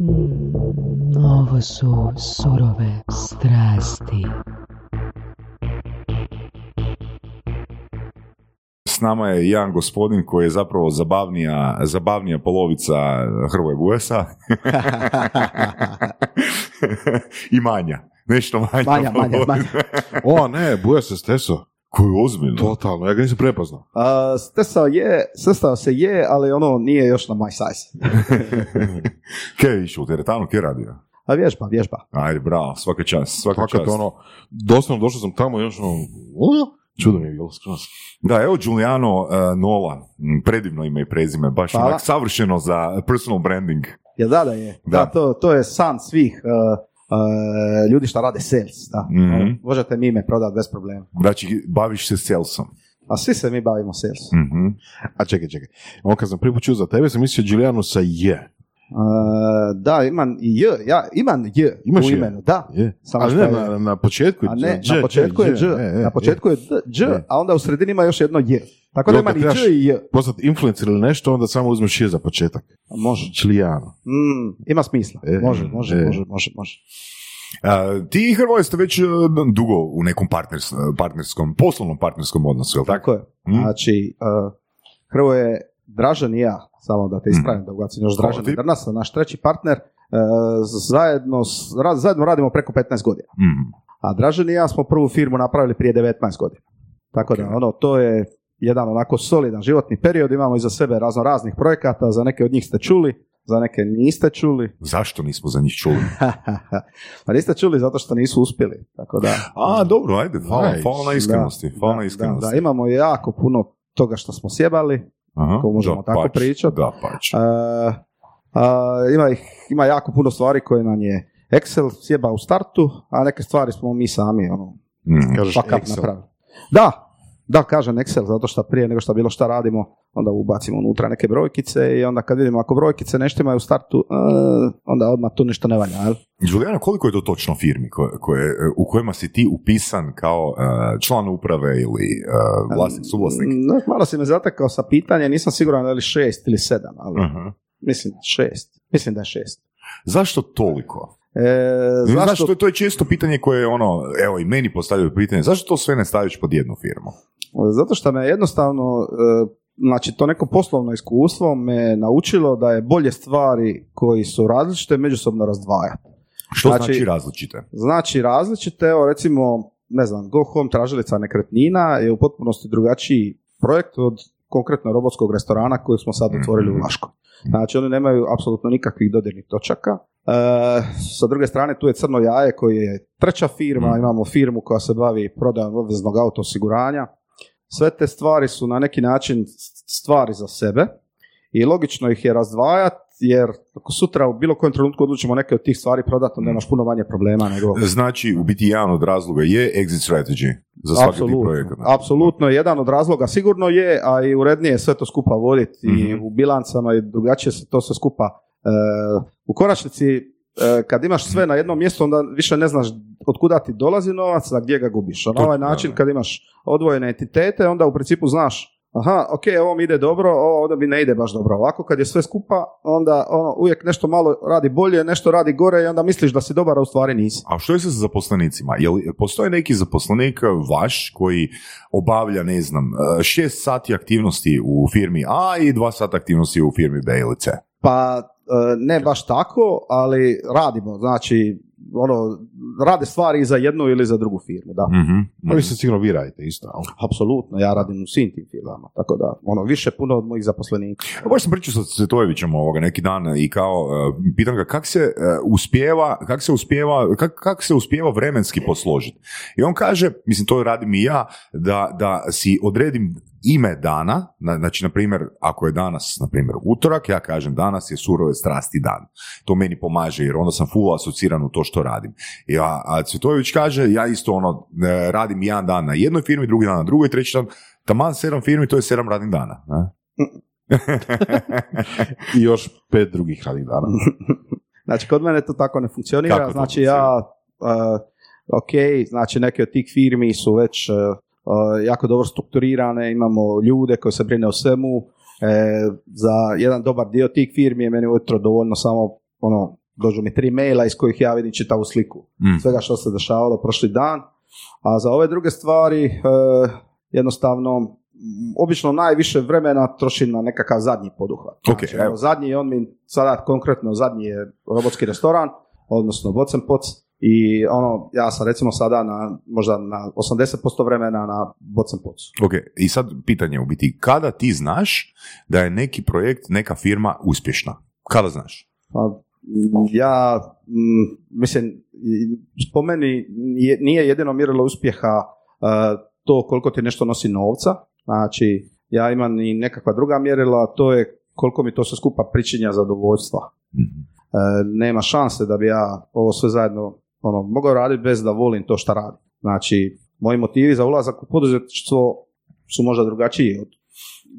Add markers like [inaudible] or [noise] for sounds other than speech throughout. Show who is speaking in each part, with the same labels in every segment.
Speaker 1: Mm, ovo su surove strasti.
Speaker 2: S nama je jedan gospodin koji je zapravo zabavnija, zabavnija polovica Hrvoje Bujesa. [laughs] [laughs] I manja. Nešto manja.
Speaker 3: Manja, manja, manja. [laughs]
Speaker 4: O, ne, buja se steso.
Speaker 2: Koji je ozbiljno.
Speaker 4: Totalno, ja ga nisam prepoznao.
Speaker 3: Uh, stesao je, sestao se je, ali ono nije još na my size. [laughs]
Speaker 2: Kaj je išao u teretanu, kaj je radio?
Speaker 3: A vježba, vježba.
Speaker 2: Ajde, bravo, svaka čast, svaka
Speaker 4: Fakat
Speaker 2: čast.
Speaker 4: ono, doslovno došao sam tamo i još ono, čudo mi je bilo skroz.
Speaker 2: Da, evo Giuliano uh, Nola, m, predivno ime i prezime, baš
Speaker 3: Hvala.
Speaker 2: onak savršeno za personal branding.
Speaker 3: Ja, da, da je.
Speaker 2: Da.
Speaker 3: Da, to, to je san svih uh, uh, ljudi što rade sales. Da.
Speaker 2: Mhm.
Speaker 3: Možete mi ime prodati bez problema.
Speaker 2: Znači, baviš se salesom.
Speaker 3: A svi se mi bavimo sales.
Speaker 2: Mhm.
Speaker 4: A čekaj, čekaj. On kad sam čuo za tebe, sam mislio Giuliano sa je.
Speaker 3: Uh, da, imam i J, ja imam J
Speaker 4: Imaš
Speaker 3: u imenu, da.
Speaker 4: Je.
Speaker 3: Samo
Speaker 4: Ali ne,
Speaker 3: je-
Speaker 4: na, na početku je Dž,
Speaker 3: na početku je
Speaker 4: Dž, e, e,
Speaker 3: na početku je Dž,
Speaker 4: Je.
Speaker 3: a onda u sredini ima još jedno J. Tako da ima ni Dž i J.
Speaker 4: Postati influencer ili nešto, onda samo uzmeš je za početak.
Speaker 3: Može.
Speaker 4: Giuliano.
Speaker 3: Mm, ima smisla.
Speaker 4: E,
Speaker 3: može, može,
Speaker 4: e.
Speaker 3: može, može, može.
Speaker 2: Uh, ti i Hrvoje ste već uh, dugo u nekom partners, partnerskom, poslovnom partnerskom odnosu, je li tako?
Speaker 3: Tako je.
Speaker 2: Mm.
Speaker 3: Znači, uh, Hrvoje, Dražan i ja, samo da te ispravim, da ugacim još Dražan i Drnasa, naš treći partner, uh, zajedno, s- ra- zajedno radimo preko 15 godina.
Speaker 2: Mhm.
Speaker 3: A Dražan i ja smo prvu firmu napravili prije 19 godina. Tako da, ono, to je jedan onako solidan životni period, imamo iza sebe razno raznih projekata, za neke od njih ste čuli, za neke niste čuli. [laughs]
Speaker 2: Zašto nismo za njih čuli? [laughs]
Speaker 3: pa niste čuli zato što nisu uspjeli. Tako da,
Speaker 2: A, dobro, ajde, hvala,
Speaker 4: Nice.
Speaker 2: hvala na iskrenosti. hvala na
Speaker 3: da,
Speaker 2: iskrenosti.
Speaker 3: da, da, imamo jako puno toga što smo sjebali,
Speaker 2: Aha,
Speaker 3: ako možemo
Speaker 2: da,
Speaker 3: tako
Speaker 2: pač,
Speaker 3: pričat.
Speaker 2: Da, pač.
Speaker 3: Uh, uh, ima, ih, ima jako puno stvari koje nam je Excel sjeba u startu, a neke stvari smo mi sami ono,
Speaker 2: Mhm.
Speaker 4: Kažeš
Speaker 3: fuck up
Speaker 4: Excel.
Speaker 3: napravili. Da, da, kažem Excel, zato što prije nego što bilo šta radimo, onda ubacimo unutra neke brojkice i onda kad vidimo ako brojkice nešto imaju u startu, uh, onda odmah tu nešto ne valja. Jel?
Speaker 2: Julijana, koliko je to točno firmi koje, koje, u kojima si ti upisan kao uh, član uprave ili uh, vlasnik, suvlasnik?
Speaker 3: Mm, Malo si me zatekao sa pitanje, nisam siguran da li šest ili sedam, ali
Speaker 2: Aha.
Speaker 3: mislim šest. Mislim da je šest.
Speaker 2: Zašto toliko?
Speaker 3: E,
Speaker 2: Zašto?
Speaker 3: zašto?
Speaker 2: to, je- to je često pitanje koje je ono, evo i meni postavljaju pitanje, zašto to sve ne staviš pod jednu firmu?
Speaker 3: Zato što me jednostavno, e, znači to neko poslovno iskustvo me naučilo da je bolje stvari koji su različite međusobno razdvajati.
Speaker 2: Što znači,
Speaker 3: Znači-
Speaker 2: različite?
Speaker 3: Znači različite, evo recimo, ne znam, Go Home tražilica nekretnina je u potpunosti drugačiji projekt od konkretno robotskog restorana koji smo sad otvorili u
Speaker 2: Mhm.
Speaker 3: Laškoj. Znači oni nemaju apsolutno nikakvih dodirnih točaka. E, sa druge strane tu je Crno jaje koji je treća firma,
Speaker 2: Mhm.
Speaker 3: imamo firmu koja se bavi prodajom obveznog auto osiguranja. Sve te stvari su na neki način stvari za sebe i logično ih je razdvajati jer ako sutra u bilo kojem trenutku odlučimo neke od tih stvari prodati, onda imaš puno manje problema nego...
Speaker 2: Znači, u biti jedan od razloga je exit strategy za svaki tip
Speaker 3: Apsolutno, jedan od razloga sigurno je, a i urednije je sve to skupa voditi i
Speaker 2: Mhm.
Speaker 3: u bilancama i drugačije se to sve skupa. e, u konačnici, kad imaš sve na jednom mjestu, onda više ne znaš od kuda ti dolazi novac, a gdje ga gubiš. A na ovaj način, kad imaš odvojene entitete, onda u principu znaš aha, ok, ovo mi ide dobro, ovo ovdje mi ne ide baš dobro. Ovako kad je sve skupa, onda ono, uvijek nešto malo radi bolje, nešto radi gore i onda misliš da si dobar, a u stvari nisi.
Speaker 2: A što je sa zaposlenicima? Jel postoji neki zaposlenik vaš koji obavlja, ne znam, e, šest sati aktivnosti u firmi A i dva sata aktivnosti u firmi B ili C?
Speaker 3: Pa e, ne baš tako, ali radimo, znači ono, rade stvari i za jednu ili za drugu firmu, da.
Speaker 2: Mhm.
Speaker 4: A vi se sigurno vi radite isto. ali?
Speaker 3: Apsolutno, ja radim u svim tim firmama, tako da, ono, više puno od mojih zaposlenika.
Speaker 2: Pa Baš sam pričao sa Cvetojevićem ovoga neki dan i kao, uh, pitam ga kak se uh, uspijeva, kak se uspijeva, kak, kak se uspijeva vremenski posložiti. I on kaže, mislim to radim i ja, da, da si odredim ime dana, na- znači na primjer ako je danas na primjer utorak, ja kažem danas je surove strasti dan. To meni pomaže jer onda sam full asociran u to što radim. I a, Cvetojević kaže, ja isto ono e, radim jedan dan na jednoj firmi, drugi dan na drugoj, treći dan, taman sedam firmi, to je sedam radnih dana. Ne? [laughs]
Speaker 4: I još pet drugih radnih dana. [laughs]
Speaker 3: Znači, kod mene to tako ne funkcionira,
Speaker 2: Kako to
Speaker 3: znači ja, uh, ok, znači neke od tih firmi su već uh, jako dobro strukturirane, imamo ljude koji se brine o svemu, e, za jedan dobar dio tih firmi je meni ujutro dovoljno samo ono, dođu mi tri maila iz kojih ja vidim čitavu sliku
Speaker 2: Mm.
Speaker 3: svega što se dešavalo prošli dan, a za ove druge stvari e, jednostavno m, obično najviše vremena trošim na nekakav zadnji poduhvat.
Speaker 2: Ok,
Speaker 3: Znači,
Speaker 2: evo.
Speaker 3: zadnji, on mi sada konkretno zadnji je robotski restoran, odnosno Bocenpoc i ono, ja sam recimo sada na, možda na 80% vremena na Bocenpocu.
Speaker 2: Ok, i sad pitanje u biti, kada ti znaš da je neki projekt, neka firma uspješna? Kada znaš?
Speaker 3: Pa, ja, m, mislim, po meni nije- nije jedino mjerilo uspjeha e, to koliko ti nešto nosi novca, znači ja imam i nekakva druga mjerila, a to je koliko mi to sve skupa pričinja zadovoljstva.
Speaker 2: Mhm.
Speaker 3: E, nema šanse da bi ja ovo sve zajedno ono, mogao raditi bez da volim to što radim. Znači, moji motivi za ulazak u poduzetništvo su možda drugačiji od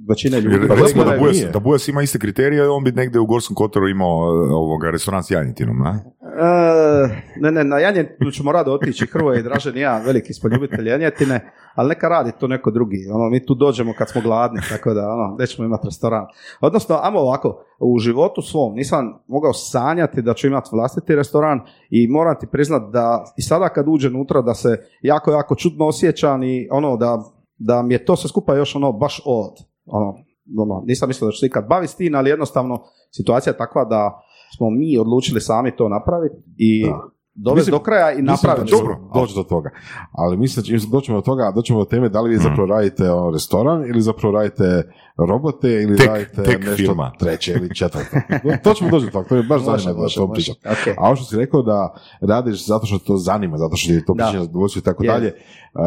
Speaker 3: većine ljudi.
Speaker 2: Jer
Speaker 3: koji
Speaker 2: recimo da Bujas, da Bujas ima iste kriterije, on bi negdje u Gorskom Kotaru imao e, ovoga restoran s janjetinom, ne?
Speaker 3: E, ne, ne, na janjetinu ćemo rado otići, Hrvoje i Dražen i ja, veliki smo ljubitelji janjetine, ali neka radi to neko drugi. Ono, mi tu dođemo kad smo gladni, tako da ono, nećemo imati restoran. Odnosno, ajmo ovako, u životu svom nisam mogao sanjati da ću imati vlastiti restoran i moram ti priznat da i sada kad uđem unutra da se jako, jako čudno osjećam i ono da, da mi je to sve skupa još ono baš od. Ono, ono, nisam mislio da ću se ikad baviti s tim, ali jednostavno situacija je takva da smo mi odlučili sami to napraviti i. dovesti do kraja i napraviti.
Speaker 4: ćemo doći do toga. Ali mislim da ćemo- doćemo do toga, doćemo do teme da li vi zapravo radite ono, restoran ili zapravo radite robote ili
Speaker 2: Tek-
Speaker 4: radite
Speaker 2: tek
Speaker 4: nešto
Speaker 2: firma.
Speaker 4: treće ili četvrto. to ćemo doći do toga, to je baš zanima da to pričam.
Speaker 3: Ok.
Speaker 4: A ovo što si rekao da radiš zato što to zanima, zato što ti to
Speaker 3: Da.
Speaker 4: priča zadovoljstvo i tako
Speaker 3: Je.
Speaker 4: dalje, a,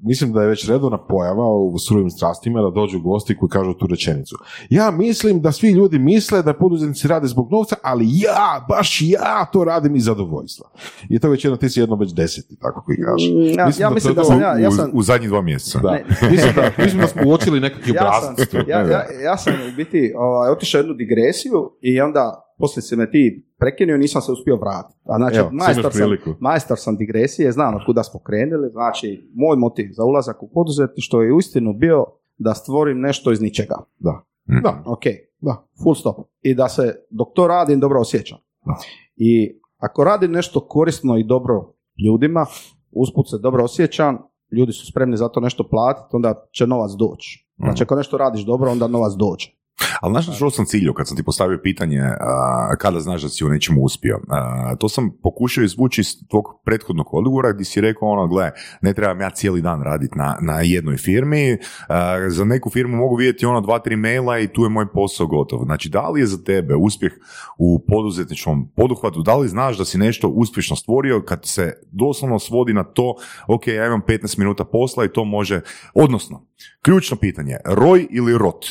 Speaker 4: mislim da je već redovna pojava u surovim strastima da dođu gosti koji kažu tu rečenicu. Ja mislim da svi ljudi misle da poduzetnici rade zbog novca, ali ja, baš ja to radim iz zadovoljstva. I to već jedno, ti si jedno već deseti, tako koji kaže.
Speaker 3: Mm, Ja, ja
Speaker 4: da
Speaker 3: mislim da
Speaker 4: je
Speaker 3: sam ja, ja
Speaker 2: u,
Speaker 3: sam,
Speaker 2: u zadnjih dva mjeseca.
Speaker 4: Da.
Speaker 3: Ne. [laughs]
Speaker 4: mislim, da, mislim da smo uočili nekakvi
Speaker 3: ja sam,
Speaker 4: obrazac tu.
Speaker 3: ja, ja, ja sam u biti ovaj, otišao u jednu digresiju i onda poslije se me ti prekinuo i nisam se uspio vratiti. A znači,
Speaker 4: Evo,
Speaker 3: majstor, sam, majstor sam digresije, znam od kuda smo krenuli, znači moj motiv za ulazak u poduzetništvo je uistinu bio da stvorim nešto iz ničega.
Speaker 4: Da. Da.
Speaker 3: Ok,
Speaker 4: Da.
Speaker 3: full stop. I da se dok to radim dobro osjećam.
Speaker 4: Da.
Speaker 3: I ako radim nešto korisno i dobro ljudima, usput se dobro osjećam, ljudi su spremni za to nešto platiti, onda će novac doći. Znači ako nešto radiš dobro, onda novac dođe.
Speaker 2: Ali znaš na što sam ciljio kad sam ti postavio pitanje a, kada znaš da si u nečemu uspio? A, to sam pokušao izvući iz tvog prethodnog odgovora gdje si rekao ono, gle, ne trebam ja cijeli dan raditi na, na jednoj firmi, a, za neku firmu mogu vidjeti ono dva, tri maila i tu je moj posao gotov. Znači, da li je za tebe uspjeh u poduzetničkom poduhvatu, da li znaš da si nešto uspješno stvorio kad se doslovno svodi na to, ok, ja imam 15 minuta posla i to može, odnosno, ključno pitanje, roj ili rot?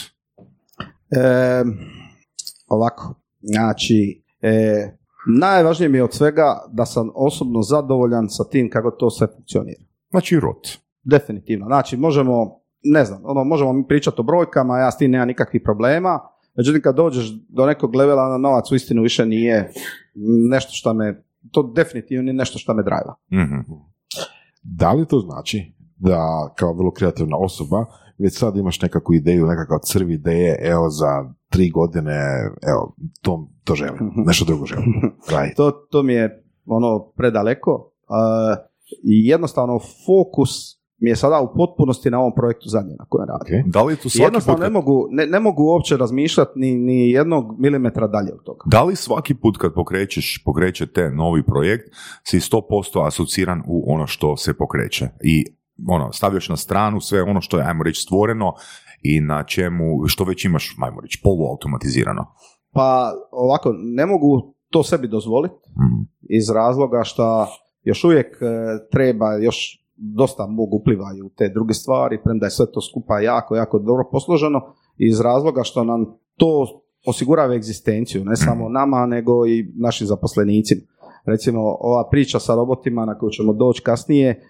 Speaker 3: E, ovako, znači, e, najvažnije mi je od svega da sam osobno zadovoljan sa tim kako to sve funkcionira.
Speaker 2: Znači rot.
Speaker 3: Definitivno. Znači, možemo, ne znam, ono, možemo mi pričati o brojkama, ja s tim nemam nikakvih problema, međutim kad dođeš do nekog levela na novac uistinu više nije nešto što me, to definitivno nije nešto što me drajva.
Speaker 2: Mhm.
Speaker 4: Da li to znači da kao vrlo kreativna osoba već sad imaš nekakvu ideju, nekakav crv ideje, evo za tri godine, evo, to, to želim, nešto drugo želim. Raditi.
Speaker 3: To, to mi je ono predaleko a, i jednostavno fokus mi je sada u potpunosti na ovom projektu zadnje na kojem radim.
Speaker 4: Ok.
Speaker 2: Da li tu svaki
Speaker 3: jednostavno
Speaker 2: put
Speaker 3: ne
Speaker 2: kad,
Speaker 3: mogu, ne, ne mogu uopće razmišljati ni, ni jednog milimetra dalje od toga.
Speaker 2: da li svaki put kad pokrećeš, pokrećete novi projekt, si 100% asociran u ono što se pokreće i ono, stavljaš na stranu sve ono što je, ajmo reći, stvoreno i na čemu, što već imaš, ajmo reći, poluautomatizirano.
Speaker 3: Pa ovako, ne mogu to sebi dozvoliti
Speaker 2: Mhm.
Speaker 3: iz razloga što još uvijek e, treba, još dosta mog uplivaju u te druge stvari, premda je sve to skupa jako, jako dobro posloženo, iz razloga što nam to osigurava egzistenciju, ne samo nama, nego i našim zaposlenicima. Recimo, ova priča sa robotima na koju ćemo doći kasnije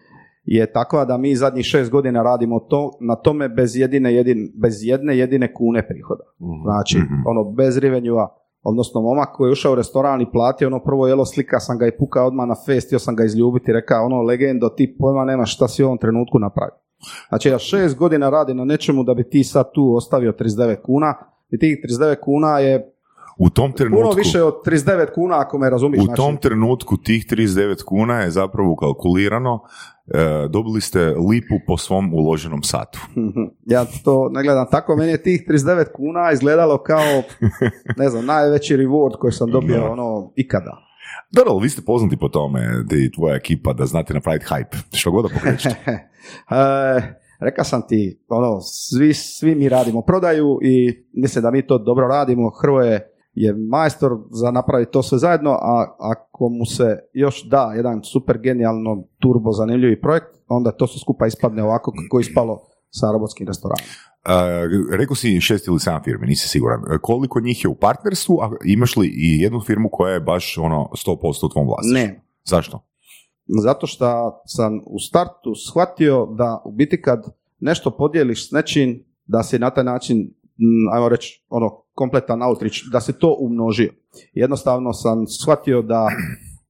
Speaker 3: je takva da mi zadnjih šest godina radimo to, na tome bez jedine, jedin, bez jedne jedine kune prihoda. Znači,
Speaker 2: Mhm.
Speaker 3: ono, bez revenue odnosno momak koji je ušao u restoran i platio ono prvo jelo slika sam ga i pukao odmah na fest, htio sam ga izljubiti, rekao ono legendo, ti pojma nema šta si u ovom trenutku napravio. Znači ja šest godina radim na nečemu da bi ti sad tu ostavio 39 kuna i tih 39 kuna je
Speaker 2: U tom trenutku...
Speaker 3: Puno više od 39 kuna ako me razumiješ.
Speaker 2: U
Speaker 3: znači,
Speaker 2: tom trenutku tih 39 kuna je zapravo kalkulirano, e, dobili ste lipu po svom uloženom satu. [laughs]
Speaker 3: Ja to ne gledam tako, meni je tih 39 kuna izgledalo kao, ne znam, najveći reward koji sam dobio ono ikada.
Speaker 2: Dobro, ali vi ste poznati po tome, ti tvoja ekipa, da znate napraviti hype. Što god da pokrećete. [laughs]
Speaker 3: e, Rekao sam ti, ono, svi, svi mi radimo prodaju i mislim da mi to dobro radimo. Hrvoje je majstor za napraviti to sve zajedno, a ako mu se još da jedan super genijalno turbo zanimljivi projekt, onda to sve skupa ispadne ovako kako je ispalo sa robotskim restoranom.
Speaker 2: Uh, rekao si šest ili sedam firmi, nisi siguran. Koliko njih je u partnerstvu, a imaš li i jednu firmu koja je baš ono 100% u tvom vlasništvu?
Speaker 3: Ne.
Speaker 2: Zašto?
Speaker 3: Zato što sam u startu shvatio da u biti kad nešto podijeliš s nečim, da se na taj način, mm, ajmo reći, ono, kompletan outreach, da se to umnožio. Jednostavno sam shvatio da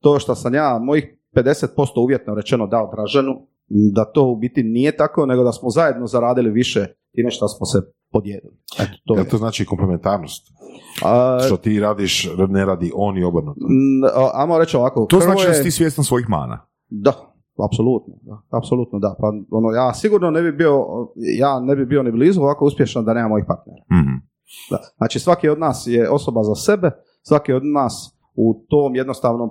Speaker 3: to što sam ja, mojih 50% uvjetno rečeno dao Draženu, da to u biti nije tako, nego da smo zajedno zaradili više time što smo se podijelili. Eto, to
Speaker 4: to znači komplementarnost? A, što ti radiš, ne radi on i obrnuto?
Speaker 3: Ajmo reći ovako.
Speaker 2: To znači da si ti svjestan svojih mana?
Speaker 3: Da, apsolutno, da, apsolutno da. Pa ono, ja sigurno ne bi bio, ja ne bi bio ni blizu ovako uspješan da nema mojih partnera.
Speaker 2: mm
Speaker 3: Da. Znači svaki od nas je osoba za sebe, svaki od nas u tom jednostavnom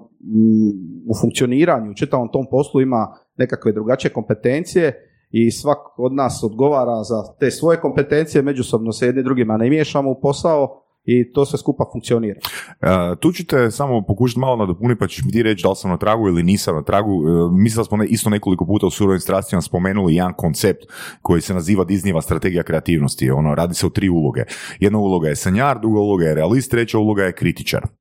Speaker 3: u funkcioniranju, u čitavom tom poslu ima nekakve drugačije kompetencije i svak od nas odgovara za te svoje kompetencije, međusobno se jedni drugima ne miješamo u posao, i to sve skupa funkcionira.
Speaker 2: Uh, tu ću te samo pokušati malo nadopuniti pa ćeš mi ti reći da li sam na tragu ili nisam na tragu. Uh, mislim da smo ne, isto nekoliko puta u surovim strastima spomenuli jedan koncept koji se naziva Disneyva strategija kreativnosti. Ono, radi se o tri uloge. Jedna uloga je sanjar, druga uloga je realist, treća uloga je kritičar.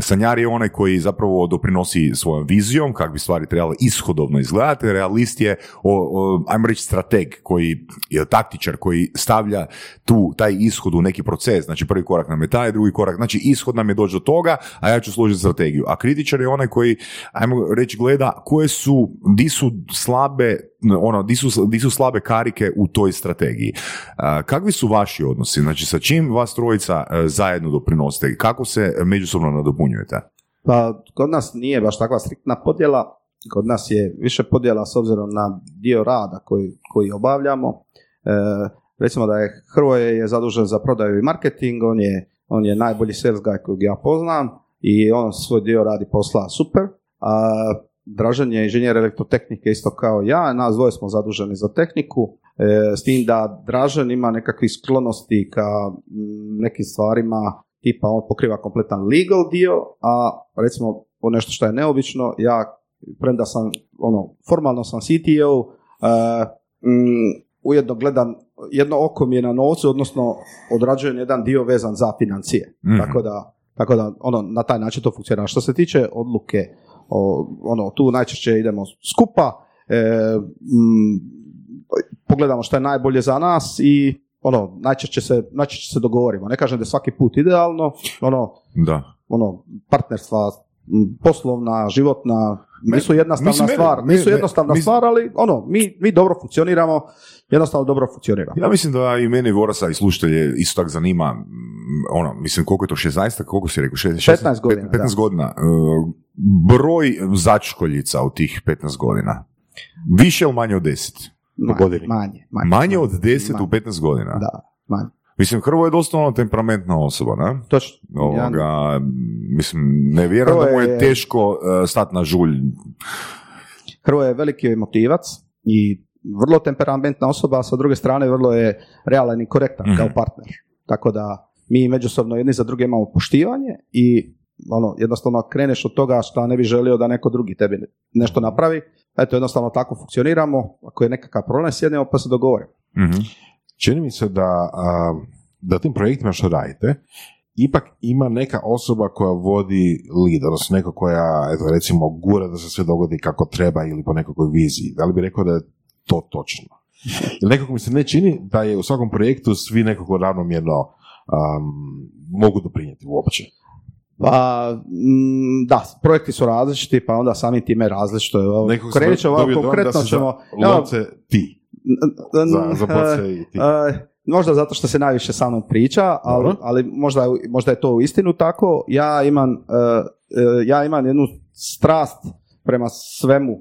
Speaker 2: Sanjar je onaj koji zapravo doprinosi svojom vizijom, kako bi stvari trebale ishodovno izgledati. Realist je, o, ajmo reći, strateg, koji je taktičar, koji stavlja tu, taj ishod u neki proces. Znači, prvi korak nam je taj, drugi korak, znači ishod nam je doći do toga, a ja ću složiti strategiju. A kritičar je onaj koji, ajmo reći, gleda koje su, di su slabe ono, di su, di su slabe karike u toj strategiji. Kakvi su vaši odnosi? Znači, sa čim vas trojica e, zajedno doprinosite? Kako se međusobno nadopunjujete?
Speaker 3: Pa, kod nas nije baš takva striktna podjela. Kod nas je više podjela s obzirom na dio rada koji, koji obavljamo. E, recimo da je Hrvoje je zadužen za prodaju i marketing, on je, on je najbolji sales guy kojeg ja poznam i on svoj dio radi posla super. A Dražan je inženjer elektrotehnike isto kao ja, nas dvoje smo zaduženi za tehniku, e, s tim da Dražan ima nekakvih sklonosti ka nekim stvarima, tipa on pokriva kompletan legal dio, a recimo o nešto što je neobično, ja premda sam, ono, formalno sam CTO, e, ujedno gledam, jedno oko mi je na novcu, odnosno odrađujem jedan dio vezan za financije. Mhm. Tako da, tako da ono, na taj način to funkcionira. Što se tiče odluke o, ono, tu najčešće idemo skupa, e, pogledamo što je najbolje za nas i ono, najčešće se, najčešće se dogovorimo. Ne kažem da je svaki put idealno, ono,
Speaker 2: da.
Speaker 3: ono partnerstva poslovna, životna, nisu jednostavna stvar, nisu jednostavna stvar, ali ono, mi, mi dobro funkcioniramo, jednostavno dobro funkcionira.
Speaker 2: Ja mislim da i mene Vorasa i slušatelje isto tako zanima, ono, mislim koliko je to, 16, koliko si rekao?
Speaker 3: 16, 15 godina.
Speaker 2: 15 godina. E, broj začkoljica u tih 15 godina. Više ili manje od 10?
Speaker 3: Manje, manje,
Speaker 2: manje. Manje od 10 u 15 godina?
Speaker 3: Da, manje.
Speaker 2: Mislim, Hrvo je dosta ono temperamentna osoba, ne?
Speaker 3: Točno.
Speaker 2: Ovoga, mislim, ne vjerujem da mu je, teško uh, stati na žulj.
Speaker 3: Hrvo je veliki emotivac i vrlo temperamentna osoba, a sa druge strane vrlo je realan i korektan mm kao partner. Tako da mi međusobno jedni za druge imamo poštivanje i ono, jednostavno kreneš od toga što ne bi želio da neko drugi tebi nešto napravi. Eto, jednostavno tako funkcioniramo. Ako je nekakav problem, sjednemo pa se dogovorimo.
Speaker 2: mm
Speaker 4: Čini mi se da, da tim projektima što radite, ipak ima neka osoba koja vodi lead, odnosno neko koja, eto, recimo, gura da se sve dogodi kako treba ili po nekakvoj viziji. Da li bi rekao da je to točno? Ili nekako mi se ne čini da je u svakom projektu svi nekako ravnomjerno um, mogu doprinijeti uopće.
Speaker 3: Pa, mm, da, projekti su različiti, pa onda samim time različito. Krenut ćemo, konkretno ćemo...
Speaker 4: Za ti. Za, za i ti.
Speaker 3: možda zato što se najviše sa mnom priča, ali,
Speaker 4: Dobro.
Speaker 3: ali možda, možda je to u istinu tako. Ja imam, e, e, ja imam jednu strast prema svemu e,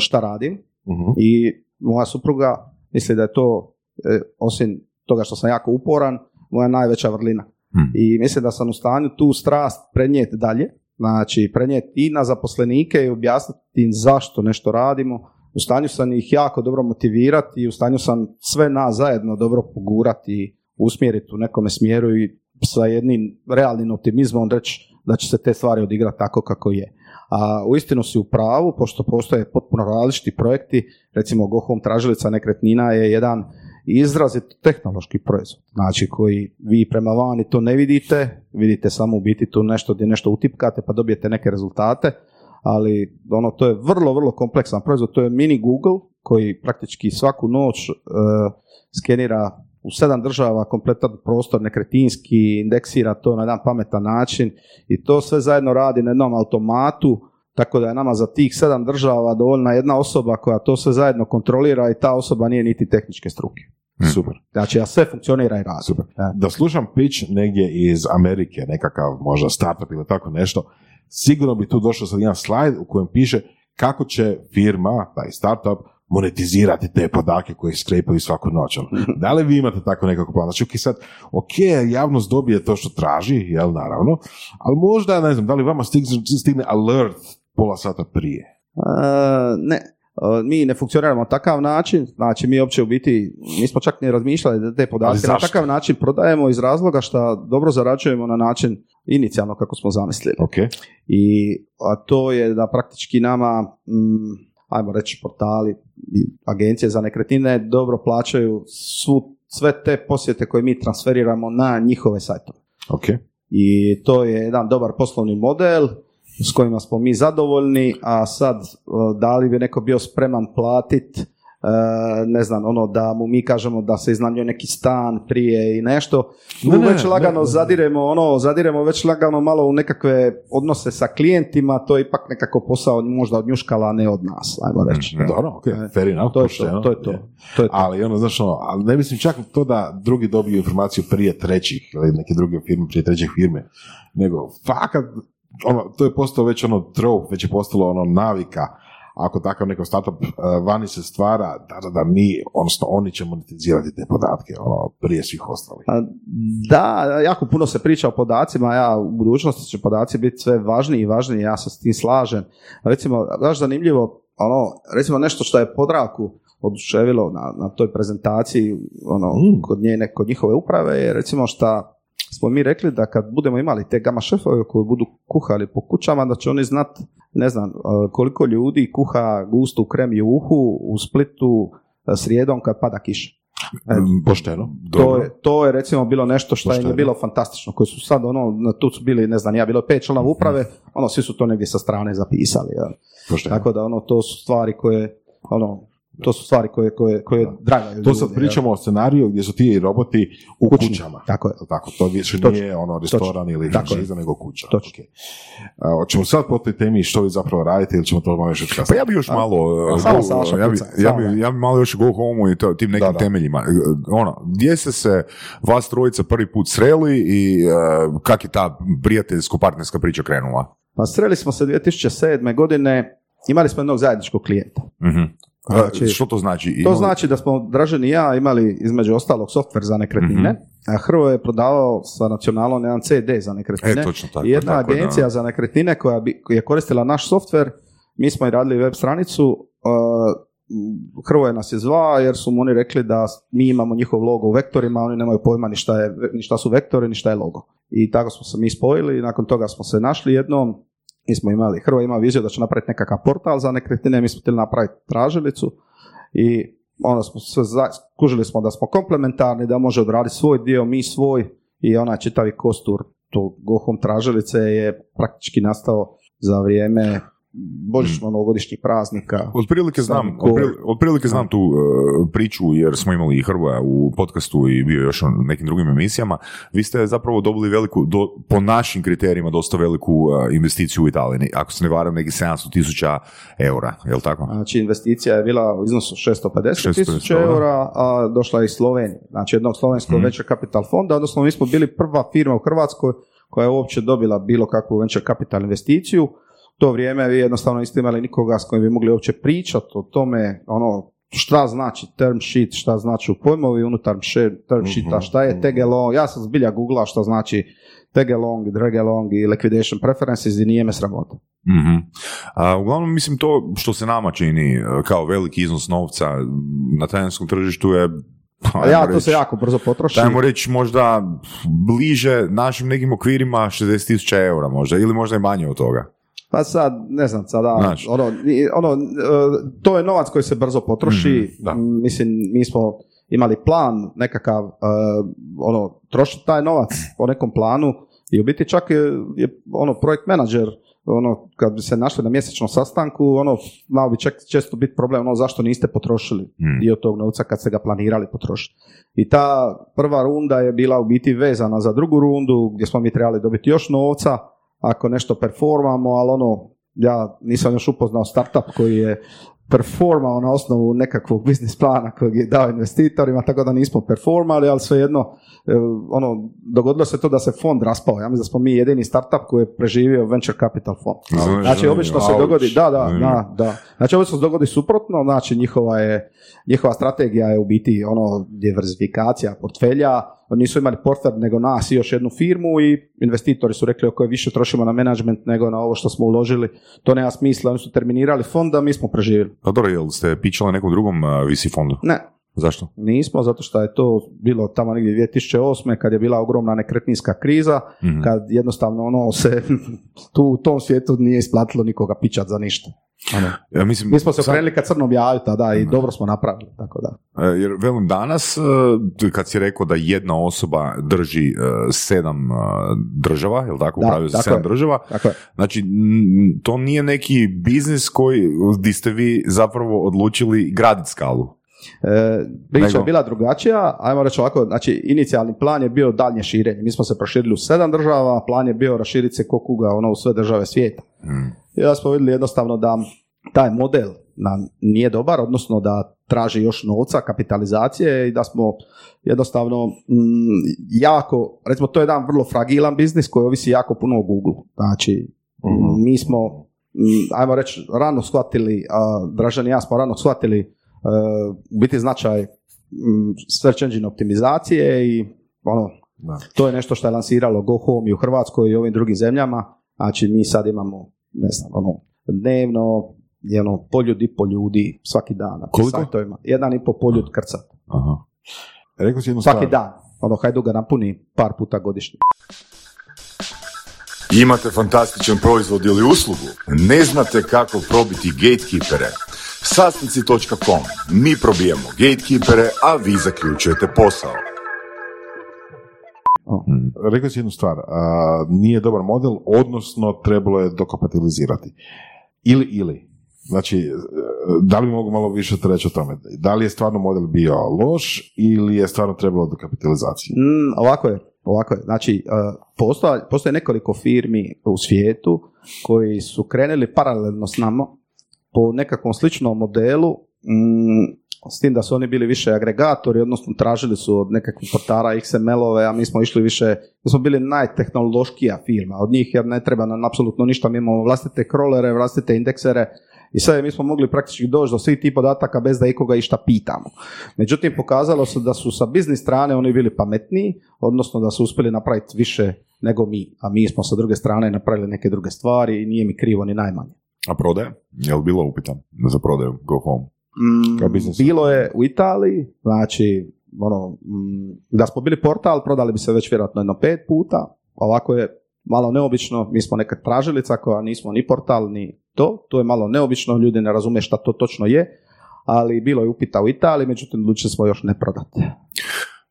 Speaker 3: šta radim
Speaker 4: Mhm.
Speaker 3: i moja supruga misli da je to, e, osim toga što sam jako uporan, moja najveća vrlina.
Speaker 2: Hmm.
Speaker 3: I mislim da sam u stanju tu strast prenijeti dalje, znači prenijeti i na zaposlenike i objasniti im zašto nešto radimo. U stanju sam ih jako dobro motivirati i u stanju sam sve nas zajedno dobro pogurati i usmjeriti u nekome smjeru i sa jednim realnim optimizmom reći da će se te stvari odigrati tako kako je. A uistinu si u pravu, pošto postoje potpuno različiti projekti, recimo Go Home tražilica nekretnina je jedan izrazito tehnološki proizvod, znači koji vi prema vani to ne vidite, vidite samo u biti tu nešto gdje nešto utipkate pa dobijete neke rezultate, ali ono to je vrlo, vrlo kompleksan proizvod, to je mini Google koji praktički svaku noć e, skenira u sedam država kompletan prostor nekretinski, indeksira to na jedan pametan način i to sve zajedno radi na jednom automatu, tako da je nama za tih sedam država dovoljna jedna osoba koja to sve zajedno kontrolira i ta osoba nije niti tehničke struke.
Speaker 4: Super.
Speaker 3: Znači, a sve funkcionira i radi.
Speaker 4: Super.
Speaker 3: Da.
Speaker 4: Da slušam pitch negdje iz Amerike, nekakav možda startup ili tako nešto, sigurno bi tu došao sad jedan slajd u kojem piše kako će firma, taj startup, monetizirati te podatke koje skrepaju svaku noć. ono. Da li vi imate tako nekako plan? Znači, ok, sad, ok, javnost dobije to što traži, jel, naravno, ali možda, ne znam, da li vama stigne, alert pola sata prije?
Speaker 3: E, ne, e, mi ne funkcioniramo na takav način, znači mi uopće u biti nismo čak ni razmišljali da te podatke na takav način prodajemo iz razloga što dobro zarađujemo na način inicijalno kako smo zamislili.
Speaker 4: Ok,
Speaker 3: I a to je da praktički nama, mm, ajmo reći portali agencije za nekretnine dobro plaćaju svu, sve te posjete koje mi transferiramo na njihove sajtove.
Speaker 4: ok.
Speaker 3: I to je jedan dobar poslovni model s kojima smo mi zadovoljni, a sad da li bi neko bio spreman platit ne znam, ono da mu mi kažemo da se iznajmljuje neki stan prije i nešto, tu
Speaker 4: Ne,
Speaker 3: već lagano
Speaker 4: ne, ne.
Speaker 3: zadiremo ono, zadiremo već lagano malo u nekakve odnose sa klijentima, to je ipak nekako posao možda od njuškala, a ne od nas, ajmo reći.
Speaker 4: Dobro, ok,
Speaker 3: E,
Speaker 4: fair enough,
Speaker 3: To je
Speaker 4: pošteno.
Speaker 3: to, to je to. to, je to.
Speaker 4: Ali ono, znaš, ono, ali ne mislim čak to da drugi dobiju informaciju prije trećih ili neke druge firme prije trećih firme, nego fakat, ono, to je postalo već ono trope, već je postalo ono navika ako takav neko startup uh, vani se stvara, da, da, da mi, odnosno oni će monetizirati te podatke, ono, prije svih ostalih.
Speaker 3: Da, jako puno se priča o podacima, ja u budućnosti će podaci biti sve važniji i važniji, ja se s tim slažem. Recimo, znaš zanimljivo, ono, recimo nešto što je Podravku oduševilo na, na toj prezentaciji ono,
Speaker 4: Mm.
Speaker 3: kod, njene, kod njihove uprave je recimo šta smo mi rekli da kad budemo imali te gama šefove koji budu kuhali po kućama, da će oni znat, ne znam, uh, koliko ljudi kuha gustu krem juhu u Splitu uh, srijedom kad pada kiša. E,
Speaker 2: Mm,
Speaker 4: Pošteno.
Speaker 3: to je, to je recimo bilo nešto što je bilo fantastično, koji su sad ono, tu su bili, ne znam, ja bilo pet članova uprave, ono, svi su to negdje sa strane zapisali.
Speaker 4: Pošteno.
Speaker 3: Tako da ono, to su stvari koje, ono, to su stvari koje, koje, koje dragaju
Speaker 4: To sad pričamo o scenariju gdje su ti roboti u
Speaker 3: Kućni.
Speaker 4: kućama.
Speaker 3: Tako je.
Speaker 4: Tako, to više
Speaker 3: Točno.
Speaker 4: nije ono restoran ili
Speaker 3: Tako je.
Speaker 4: franšiza, nego kuća.
Speaker 3: Točno.
Speaker 4: Ok. A, hoćemo sad po toj temi što vi zapravo radite ili ćemo to malo još
Speaker 2: Pa
Speaker 4: kasnije?
Speaker 2: ja bi još malo, uh,
Speaker 3: samo
Speaker 2: go- ja, bi, ja, bi,
Speaker 3: ne.
Speaker 2: ja bi malo još go home i to, tim nekim
Speaker 4: Da, da.
Speaker 2: temeljima. Uh, Ono, gdje ste se vas trojica prvi put sreli i uh, kak je ta prijateljsko-partnerska priča krenula?
Speaker 3: Pa sreli smo se 2007. godine, imali smo jednog zajedničkog klijenta.
Speaker 2: Mhm.
Speaker 3: Znači,
Speaker 2: što to znači?
Speaker 3: To
Speaker 2: Imali-
Speaker 3: znači da smo Dražen i ja imali između ostalog softver za nekretnine,
Speaker 2: Mhm.
Speaker 3: a Hrvo je prodavao sa nacionalnom jedan CD za nekretnine.
Speaker 2: E, točno tako.
Speaker 3: I jedna
Speaker 2: tako, da.
Speaker 3: agencija za nekretnine koja bi, je koristila naš softver, mi smo i radili web stranicu, uh, Hrvoje nas je zvao jer su mu oni rekli da mi imamo njihov logo u vektorima, oni nemaju pojma ni šta, je, ni šta su vektori, ni šta je logo. I tako smo se mi spojili i nakon toga smo se našli jednom, mi smo imali, Hrvoje ima viziju da će napraviti nekakav portal za nekretnine, mi smo htjeli napraviti tražilicu i onda smo se kužili smo da smo komplementarni, da može odraditi svoj dio, mi svoj i onaj čitavi kostur to Go Home tražilice je praktički nastao za vrijeme božićno novogodišnjih praznika.
Speaker 2: Otprilike znam, otprilike, znam tu e, priču jer smo imali i Hrvoja u podcastu i bio još u nekim drugim emisijama. Vi ste zapravo dobili veliku, do, po našim kriterijima, dosta veliku e, investiciju u Italiji. Ako se ne varam, neki 700 tisuća eura, je li tako?
Speaker 3: Znači, investicija je bila u iznosu 650 tisuća
Speaker 2: 650
Speaker 3: eura, a došla je iz Slovenije. Znači, jednog slovenskog
Speaker 2: Mhm.
Speaker 3: venture capital fonda, odnosno mi smo bili prva firma u Hrvatskoj koja je uopće dobila bilo kakvu venture capital investiciju. U to vrijeme vi jednostavno niste imali nikoga s kojim bi mogli uopće pričati o tome, ono, šta znači term sheet, šta znači pojmovi unutar term sheeta, šta je tag along, ja sam zbilja googlao šta znači tag along, drag along i liquidation preferences i nije me sramota.
Speaker 2: Mhm. A, uglavnom, mislim, to što se nama čini e, kao veliki iznos novca na talijanskom tržištu je
Speaker 3: A ja, to
Speaker 2: reći,
Speaker 3: se jako brzo potroši.
Speaker 2: Ajmo reći možda bliže našim nekim okvirima 60 tisuća eura možda, ili možda i manje od toga.
Speaker 3: Pa sad, ne znam, sada,
Speaker 2: Znaš.
Speaker 3: ono, ono, e, to je novac koji se brzo potroši,
Speaker 2: Mhm, da.
Speaker 3: Mislim, mi smo imali plan nekakav, e, ono, trošiti taj novac po nekom planu i u biti čak je, je ono, projekt menadžer, ono, kad bi se našli na mjesečnom sastanku, ono, malo bi čak često biti problem, ono, zašto niste potrošili
Speaker 2: Mm.
Speaker 3: dio tog novca kad ste ga planirali potrošiti. I ta prva runda je bila u biti vezana za drugu rundu, gdje smo mi trebali dobiti još novca, ako nešto performamo, ali ono, ja nisam još upoznao startup koji je performao na osnovu nekakvog biznis plana kojeg je dao investitorima, tako da nismo performali, ali svejedno, e, ono, dogodilo se to da se fond raspao. Ja mislim da smo mi jedini startup koji je preživio venture capital fond.
Speaker 2: Zanimljivo.
Speaker 3: Znači, obično se dogodi, da, da, da, da. Znači, obično se dogodi suprotno, znači njihova je, njihova strategija je u biti ono diversifikacija portfelja, nisu imali portfelj nego nas i još jednu firmu i investitori su rekli ok, više trošimo na management nego na ovo što smo uložili, to nema smisla, oni su terminirali fond, a mi smo preživjeli.
Speaker 2: Pa dobro, jel ste pičali nekom drugom VC fondu?
Speaker 3: Ne,
Speaker 2: Zašto?
Speaker 3: nismo, zato što je to bilo tamo negdje 2008. kad je bila ogromna nekretninska kriza,
Speaker 2: Mhm.
Speaker 3: kad jednostavno ono se [laughs] tu u tom svijetu nije isplatilo nikoga pičat za ništa.
Speaker 2: Ja mislim,
Speaker 3: Mi smo se
Speaker 2: sad-
Speaker 3: okrenuli kad crnom javi tada i dobro smo napravili, tako da.
Speaker 2: E, Jer velim danas, e, kad si rekao da jedna osoba drži e, sedam država, jel tako,
Speaker 3: Da,
Speaker 2: upravlja za
Speaker 3: tako
Speaker 2: sedam
Speaker 3: je.
Speaker 2: država,
Speaker 3: Tako
Speaker 2: znači to nije neki biznis koji, di ste vi zapravo odlučili graditi skalu.
Speaker 3: E, priča je bila drugačija, ajmo reći ovako, znači inicijalni plan je bio daljnje širenje. Mi smo se proširili u sedam država, plan je bio raširiti se ko kuga ono, u sve države svijeta.
Speaker 2: Mm.
Speaker 3: I da smo vidjeli jednostavno da taj model nam nije dobar, odnosno da traži još novca, kapitalizacije i da smo jednostavno mm, jako, recimo to je jedan vrlo fragilan biznis koji ovisi jako puno o Google. Znači,
Speaker 4: Mhm.
Speaker 3: mi smo, mm, ajmo reći, rano shvatili, a, Dražan i ja smo rano shvatili uh, u biti značaj mm, search engine optimizacije i ono,
Speaker 4: Da.
Speaker 3: to je nešto što je lansiralo Go Home i u Hrvatskoj i ovim drugim zemljama. Znači mi sad imamo, ne znam, ono, dnevno je ono poljud i po ljudi svaki dan.
Speaker 2: Koliko?
Speaker 3: sajtovima. Jedan i po poljud krcat.
Speaker 2: Aha.
Speaker 4: Rekao si jednu
Speaker 3: Svaki
Speaker 4: stvar.
Speaker 3: dan. Ono, hajdu ga napuni par puta godišnje.
Speaker 5: Imate fantastičan proizvod ili uslugu? Ne znate kako probiti gatekeepere? Sasnici.com. Mi probijamo gatekeepere, a vi zaključujete posao.
Speaker 4: Rekao si jednu stvar, a, nije dobar model, odnosno trebalo je dokapitalizirati. Ili, ili. Znači, e, da li mogu malo više reći o tome? Da li je stvarno model bio loš ili je stvarno trebalo dokapitalizacije?
Speaker 3: Mm, ovako je, ovako je. Znači, uh, postoje, postoje nekoliko firmi u svijetu koji su krenuli paralelno s nama po nekakvom sličnom modelu, mm, s tim da su oni bili više agregatori, odnosno tražili su od nekakvih portara XML-ove, a mi smo išli više, mi smo bili najtehnološkija firma od njih, jer ne treba nam apsolutno ništa, mi imamo vlastite krolere, vlastite indeksere, i sve mi smo mogli praktički doći do svih tih podataka bez da ikoga išta pitamo. Međutim, pokazalo se da su sa biznis strane oni bili pametniji, odnosno da su uspjeli napraviti više nego mi, a mi smo sa druge strane napravili neke druge stvari i nije mi krivo ni najmanje.
Speaker 2: A prodaje? Je li bilo upitan za prodaju Go Home?
Speaker 4: Biznis.
Speaker 3: bilo je u Italiji, znači ono, mm, da smo bili portal, prodali bi se već vjerojatno jedno pet puta, ovako je malo neobično, mi smo neka tražilica koja nismo ni portal ni to, to je malo neobično, ljudi ne razume šta to točno je, ali bilo je upita u Italiji, međutim odlučili smo još ne prodati.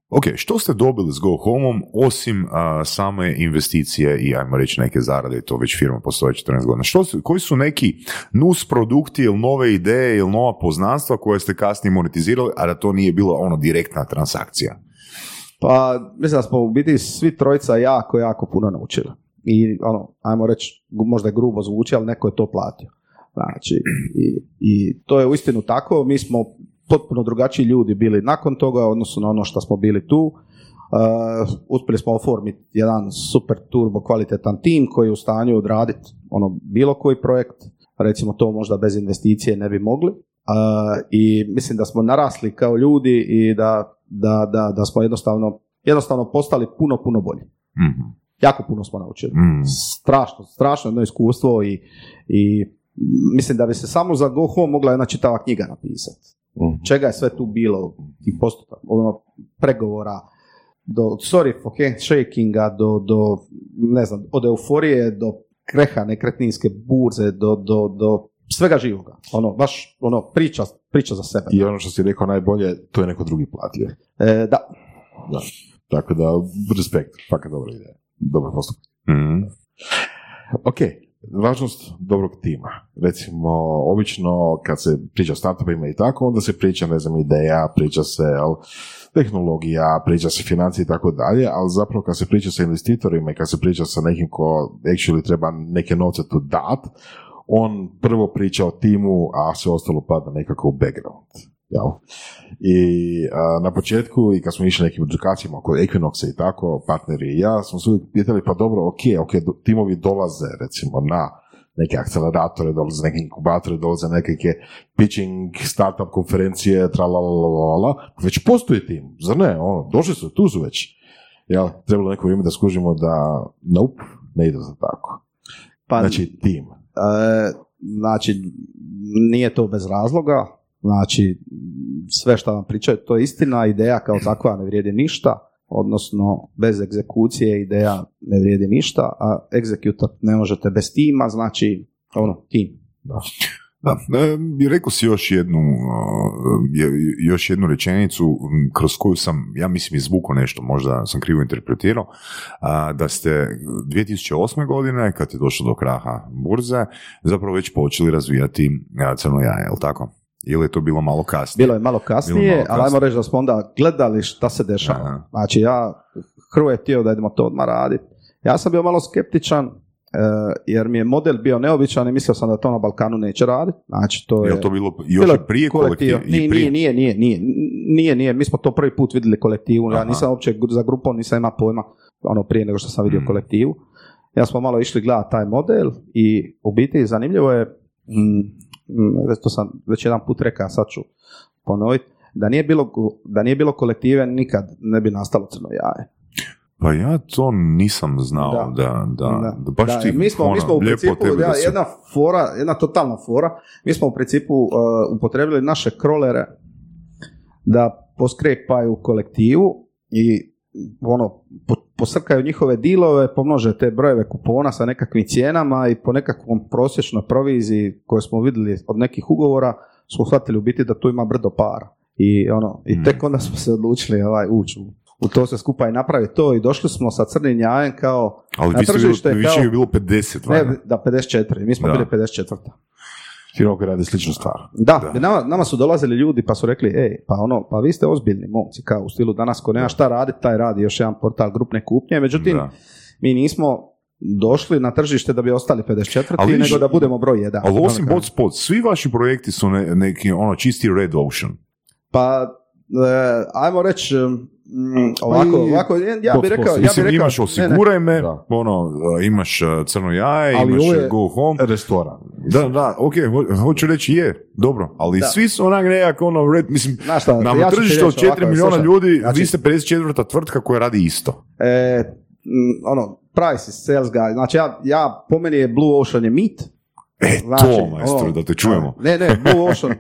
Speaker 2: Ok, što ste dobili s Go Home-om osim a, same investicije i ajmo reći neke zarade, to već firma postoji 14 godina. Što su, koji su neki nus produkti ili nove ideje ili nova poznanstva koje ste kasnije monetizirali, a da to nije bilo ono direktna transakcija?
Speaker 3: Pa, mislim da smo u biti svi trojica jako, jako puno naučili. I ono, ajmo reći, možda je grubo zvuči, ali neko je to platio. Znači, i, i to je uistinu tako. Mi smo potpuno drugačiji ljudi bili nakon toga, u odnosu na ono što smo bili tu. Uh, uspjeli smo oformiti jedan super turbo kvalitetan tim koji je u stanju odraditi ono bilo koji projekt, recimo to možda bez investicije ne bi mogli. Uh, I mislim da smo narasli kao ljudi i da, da, da, da smo jednostavno, jednostavno postali puno, puno bolji.
Speaker 2: Mhm.
Speaker 3: Jako puno smo naučili.
Speaker 2: Mm.
Speaker 3: Strašno, strašno jedno iskustvo i, i mislim da bi se samo za Go Home mogla jedna čitava knjiga napisati.
Speaker 4: Mhm.
Speaker 3: Čega je sve tu bilo, tih postupak, ono, pregovora, do sorry for handshakinga, do, do, ne znam, od euforije do kreha nekretninske burze, do, do, do svega živoga. Ono, baš, ono, priča, priča za sebe.
Speaker 4: I ono što si rekao najbolje, to je neko drugi platio.
Speaker 3: E, da,
Speaker 4: Da. Tako da, respekt, fakat dobra ideja. Dobar postupak.
Speaker 2: Mhm.
Speaker 4: Ok, važnost dobrog tima. Recimo, obično kad se priča o startupima i tako, onda se priča, ne znam, ideja, priča se jel, tehnologija, priča se financije i tako dalje, ali zapravo kad se priča sa investitorima i kad se priča sa nekim ko actually treba neke novce tu dat, on prvo priča o timu, a sve ostalo pada nekako u background. Jel? I a, na početku, i kad smo išli nekim edukacijama oko Equinoxa i tako, partneri i ja, smo se uvijek pitali, pa dobro, ok, ok, do- timovi dolaze recimo na neke akceleratore, dolaze neke inkubatore, dolaze neke pitching, startup konferencije, tralalalala, već postoji tim, zar ne? Ono, došli su, tu su već. Jel, trebalo neko vrijeme da skužimo da, nope, ne ide za tako.
Speaker 3: pa
Speaker 4: Znači, tim.
Speaker 3: E, znači, nije to bez razloga, znači, sve što vam pričaju, to je istina, ideja kao takva ne vrijedi ništa, odnosno bez egzekucije ideja ne vrijedi ništa, a egzekutat ne možete bez tima, znači, ono, tim.
Speaker 2: Da, e, i rekao si još jednu, je- još jednu rečenicu kroz koju sam, ja mislim, izvukao nešto, možda sam krivo interpretirao, da ste 2008. godine, kad je došlo do kraha burze, zapravo već počeli razvijati crno jaje, je li tako? Ili je to bilo malo kasnije?
Speaker 3: Bilo je malo kasnije,
Speaker 2: malo
Speaker 3: ali ajmo
Speaker 2: kasnije.
Speaker 3: reći da smo onda gledali šta se dešava.
Speaker 2: Aha.
Speaker 3: Znači, ja, Hrvoje je htio da idemo to odmah raditi. Ja sam bio malo skeptičan, e, jer mi je model bio neobičan i mislio sam da to na Balkanu neće raditi. Znači, to je...
Speaker 2: Je to bilo još
Speaker 3: Bilo
Speaker 2: i prije kolektiva?
Speaker 3: Nije,
Speaker 2: prije-
Speaker 3: nije, nije, nije, nije, nije, nije, mi smo to prvi put vidjeli kolektivu, ja nisam uopće za grupom, nisam imao pojma, ono prije nego što sam vidio
Speaker 2: Mm.
Speaker 3: kolektivu. Ja smo malo išli gledati taj model i u biti zanimljivo je, mm, to sam već jedan put rekao, sad ću ponoviti, da nije bilo, da nije bilo kolektive nikad ne bi nastalo crno jaje.
Speaker 2: Pa ja to nisam znao, da,
Speaker 3: Da.
Speaker 2: da, da, baš
Speaker 3: Da,
Speaker 2: ti,
Speaker 3: mi smo, mi
Speaker 2: ono,
Speaker 3: smo u principu,
Speaker 2: da si-
Speaker 3: jedna fora, jedna totalna fora, mi smo u principu uh, upotrebili naše krolere da poskrepaju kolektivu i ono, po, posrkaju njihove dilove, pomnože te brojeve kupona sa nekakvim cijenama i po nekakvom prosječnoj proviziji koju smo vidjeli od nekih ugovora smo shvatili u biti da tu ima brdo para. I, ono, i
Speaker 2: Mm.
Speaker 3: tek onda smo se odlučili ovaj, ući u, to sve skupa i napraviti to i došli smo sa crnim jajem kao
Speaker 2: Ali
Speaker 3: na
Speaker 2: vi ste bili,
Speaker 3: tržište
Speaker 2: više je bilo 50, valjda.
Speaker 3: ne, da, 54. Mi smo
Speaker 2: Da.
Speaker 3: bili 54.
Speaker 4: Koja radi sličnu stvar.
Speaker 3: Da,
Speaker 2: Da.
Speaker 3: Nama, nama su dolazili ljudi pa su rekli, ej, pa ono, pa vi ste ozbiljni momci, kao u stilu danas ko nema šta raditi, taj radi još jedan portal grupne kupnje, međutim,
Speaker 2: Da.
Speaker 3: mi nismo došli na tržište da bi ostali 54.
Speaker 2: Ali
Speaker 3: nego da budemo broj 1.
Speaker 2: Ali osim Botspot, svi vaši projekti su ne- neki ono čisti red ocean.
Speaker 3: Pa, ajmo reći, mm, ovako,
Speaker 4: i
Speaker 3: ovako, ja bih rekao, ja
Speaker 2: Mislim,
Speaker 3: bih rekao,
Speaker 2: imaš
Speaker 3: ne, ne,
Speaker 2: osiguraj me,
Speaker 4: Da.
Speaker 2: ono, uh, imaš uh, crno jaje,
Speaker 3: Ali
Speaker 2: imaš
Speaker 3: je-
Speaker 2: go home.
Speaker 4: Restoran.
Speaker 2: Da, da, ok, ho- hoću reći je, dobro, ali
Speaker 3: Da.
Speaker 2: svi su onak nekako ono, red, mislim,
Speaker 3: Znaš šta,
Speaker 2: na
Speaker 3: ja
Speaker 2: tržištu od
Speaker 3: reći
Speaker 2: 4
Speaker 3: ovako,
Speaker 2: milijuna
Speaker 3: slušaj,
Speaker 2: ljudi,
Speaker 3: znači-
Speaker 2: vi ste 54. tvrtka koja radi isto.
Speaker 3: E, mm, ono, price is sales guy, znači ja, ja, po meni je Blue Ocean je mit,
Speaker 2: E,
Speaker 3: Znači,
Speaker 2: to, majstro, da te čujemo.
Speaker 3: Ne, ne, [laughs] Blue Ocean,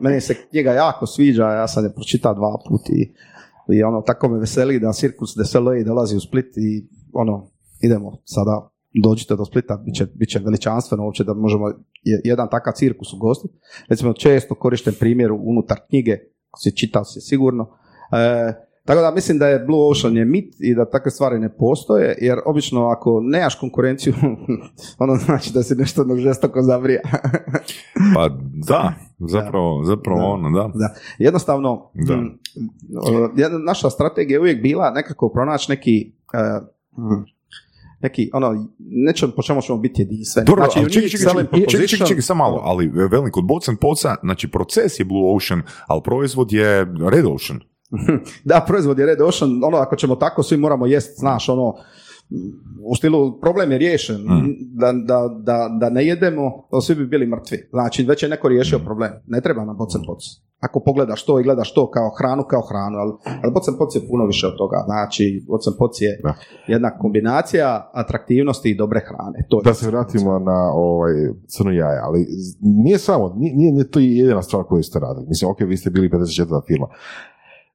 Speaker 3: meni se knjiga jako sviđa, ja sam je pročitao dva puta i, i ono, tako me veseli da Circus de Soleil dolazi u Split i ono, idemo sada, dođite do Splita, bit će, bit će veličanstveno uopće da možemo je- jedan takav cirkus ugostiti. Recimo, često korišten primjer unutar knjige, ko si čitao si sigurno, e, Tako da mislim da je Blue Ocean je mit i da takve stvari ne postoje, jer obično ako nemaš konkurenciju, [laughs] ono znači da si nešto jednog žestoko zavrija. [laughs]
Speaker 2: Pa da, zapravo, zapravo
Speaker 3: Da.
Speaker 2: ono, da.
Speaker 3: Da. Jednostavno,
Speaker 2: Da.
Speaker 3: jedna, naša strategija je uvijek bila nekako pronaći neki e, mm, neki, ono, nečem po čemu ćemo biti jedinstveni.
Speaker 2: Dobro,
Speaker 3: znači,
Speaker 2: ali čekaj, čekaj, čekaj, čekaj, čekaj, čekaj, samo malo, ali velim, kod Boca and Poca, znači proces je Blue Ocean, ali proizvod je Red Ocean. [laughs]
Speaker 3: Da, proizvod je Red Ocean, ono, ako ćemo tako, svi moramo jest, znaš, ono, u stilu, problem je riješen,
Speaker 2: Mm.
Speaker 3: da, da, da, da ne jedemo, to svi bi bili mrtvi. Znači, već je neko riješio
Speaker 2: Mm.
Speaker 3: problem. Ne treba nam poc and poc. Ako pogledaš to i gledaš to kao hranu, kao hranu, ali, ali poc and poc je puno više od toga. Znači, poc and poc je
Speaker 4: Da.
Speaker 3: jedna kombinacija atraktivnosti i dobre hrane. To je
Speaker 4: Da se vratimo na ovaj crno jaje, ali nije samo, nije, nije, nije to jedina stvar koju ste radili. Mislim, ok, vi ste bili 54. firma,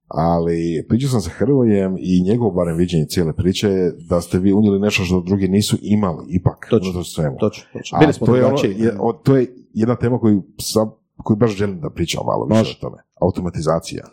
Speaker 4: ali pričao sam sa Hrvojem i njegovo barem viđenje cijele priče je da ste vi unijeli nešto što drugi nisu imali, ipak,
Speaker 3: Točno.
Speaker 4: svemu.
Speaker 3: Točno, točno. Bili smo
Speaker 4: to je, ono, je, o- to je jedna tema koju, sam, koju baš želim da pričam malo više
Speaker 3: Može.
Speaker 4: o tome. Automatizacija.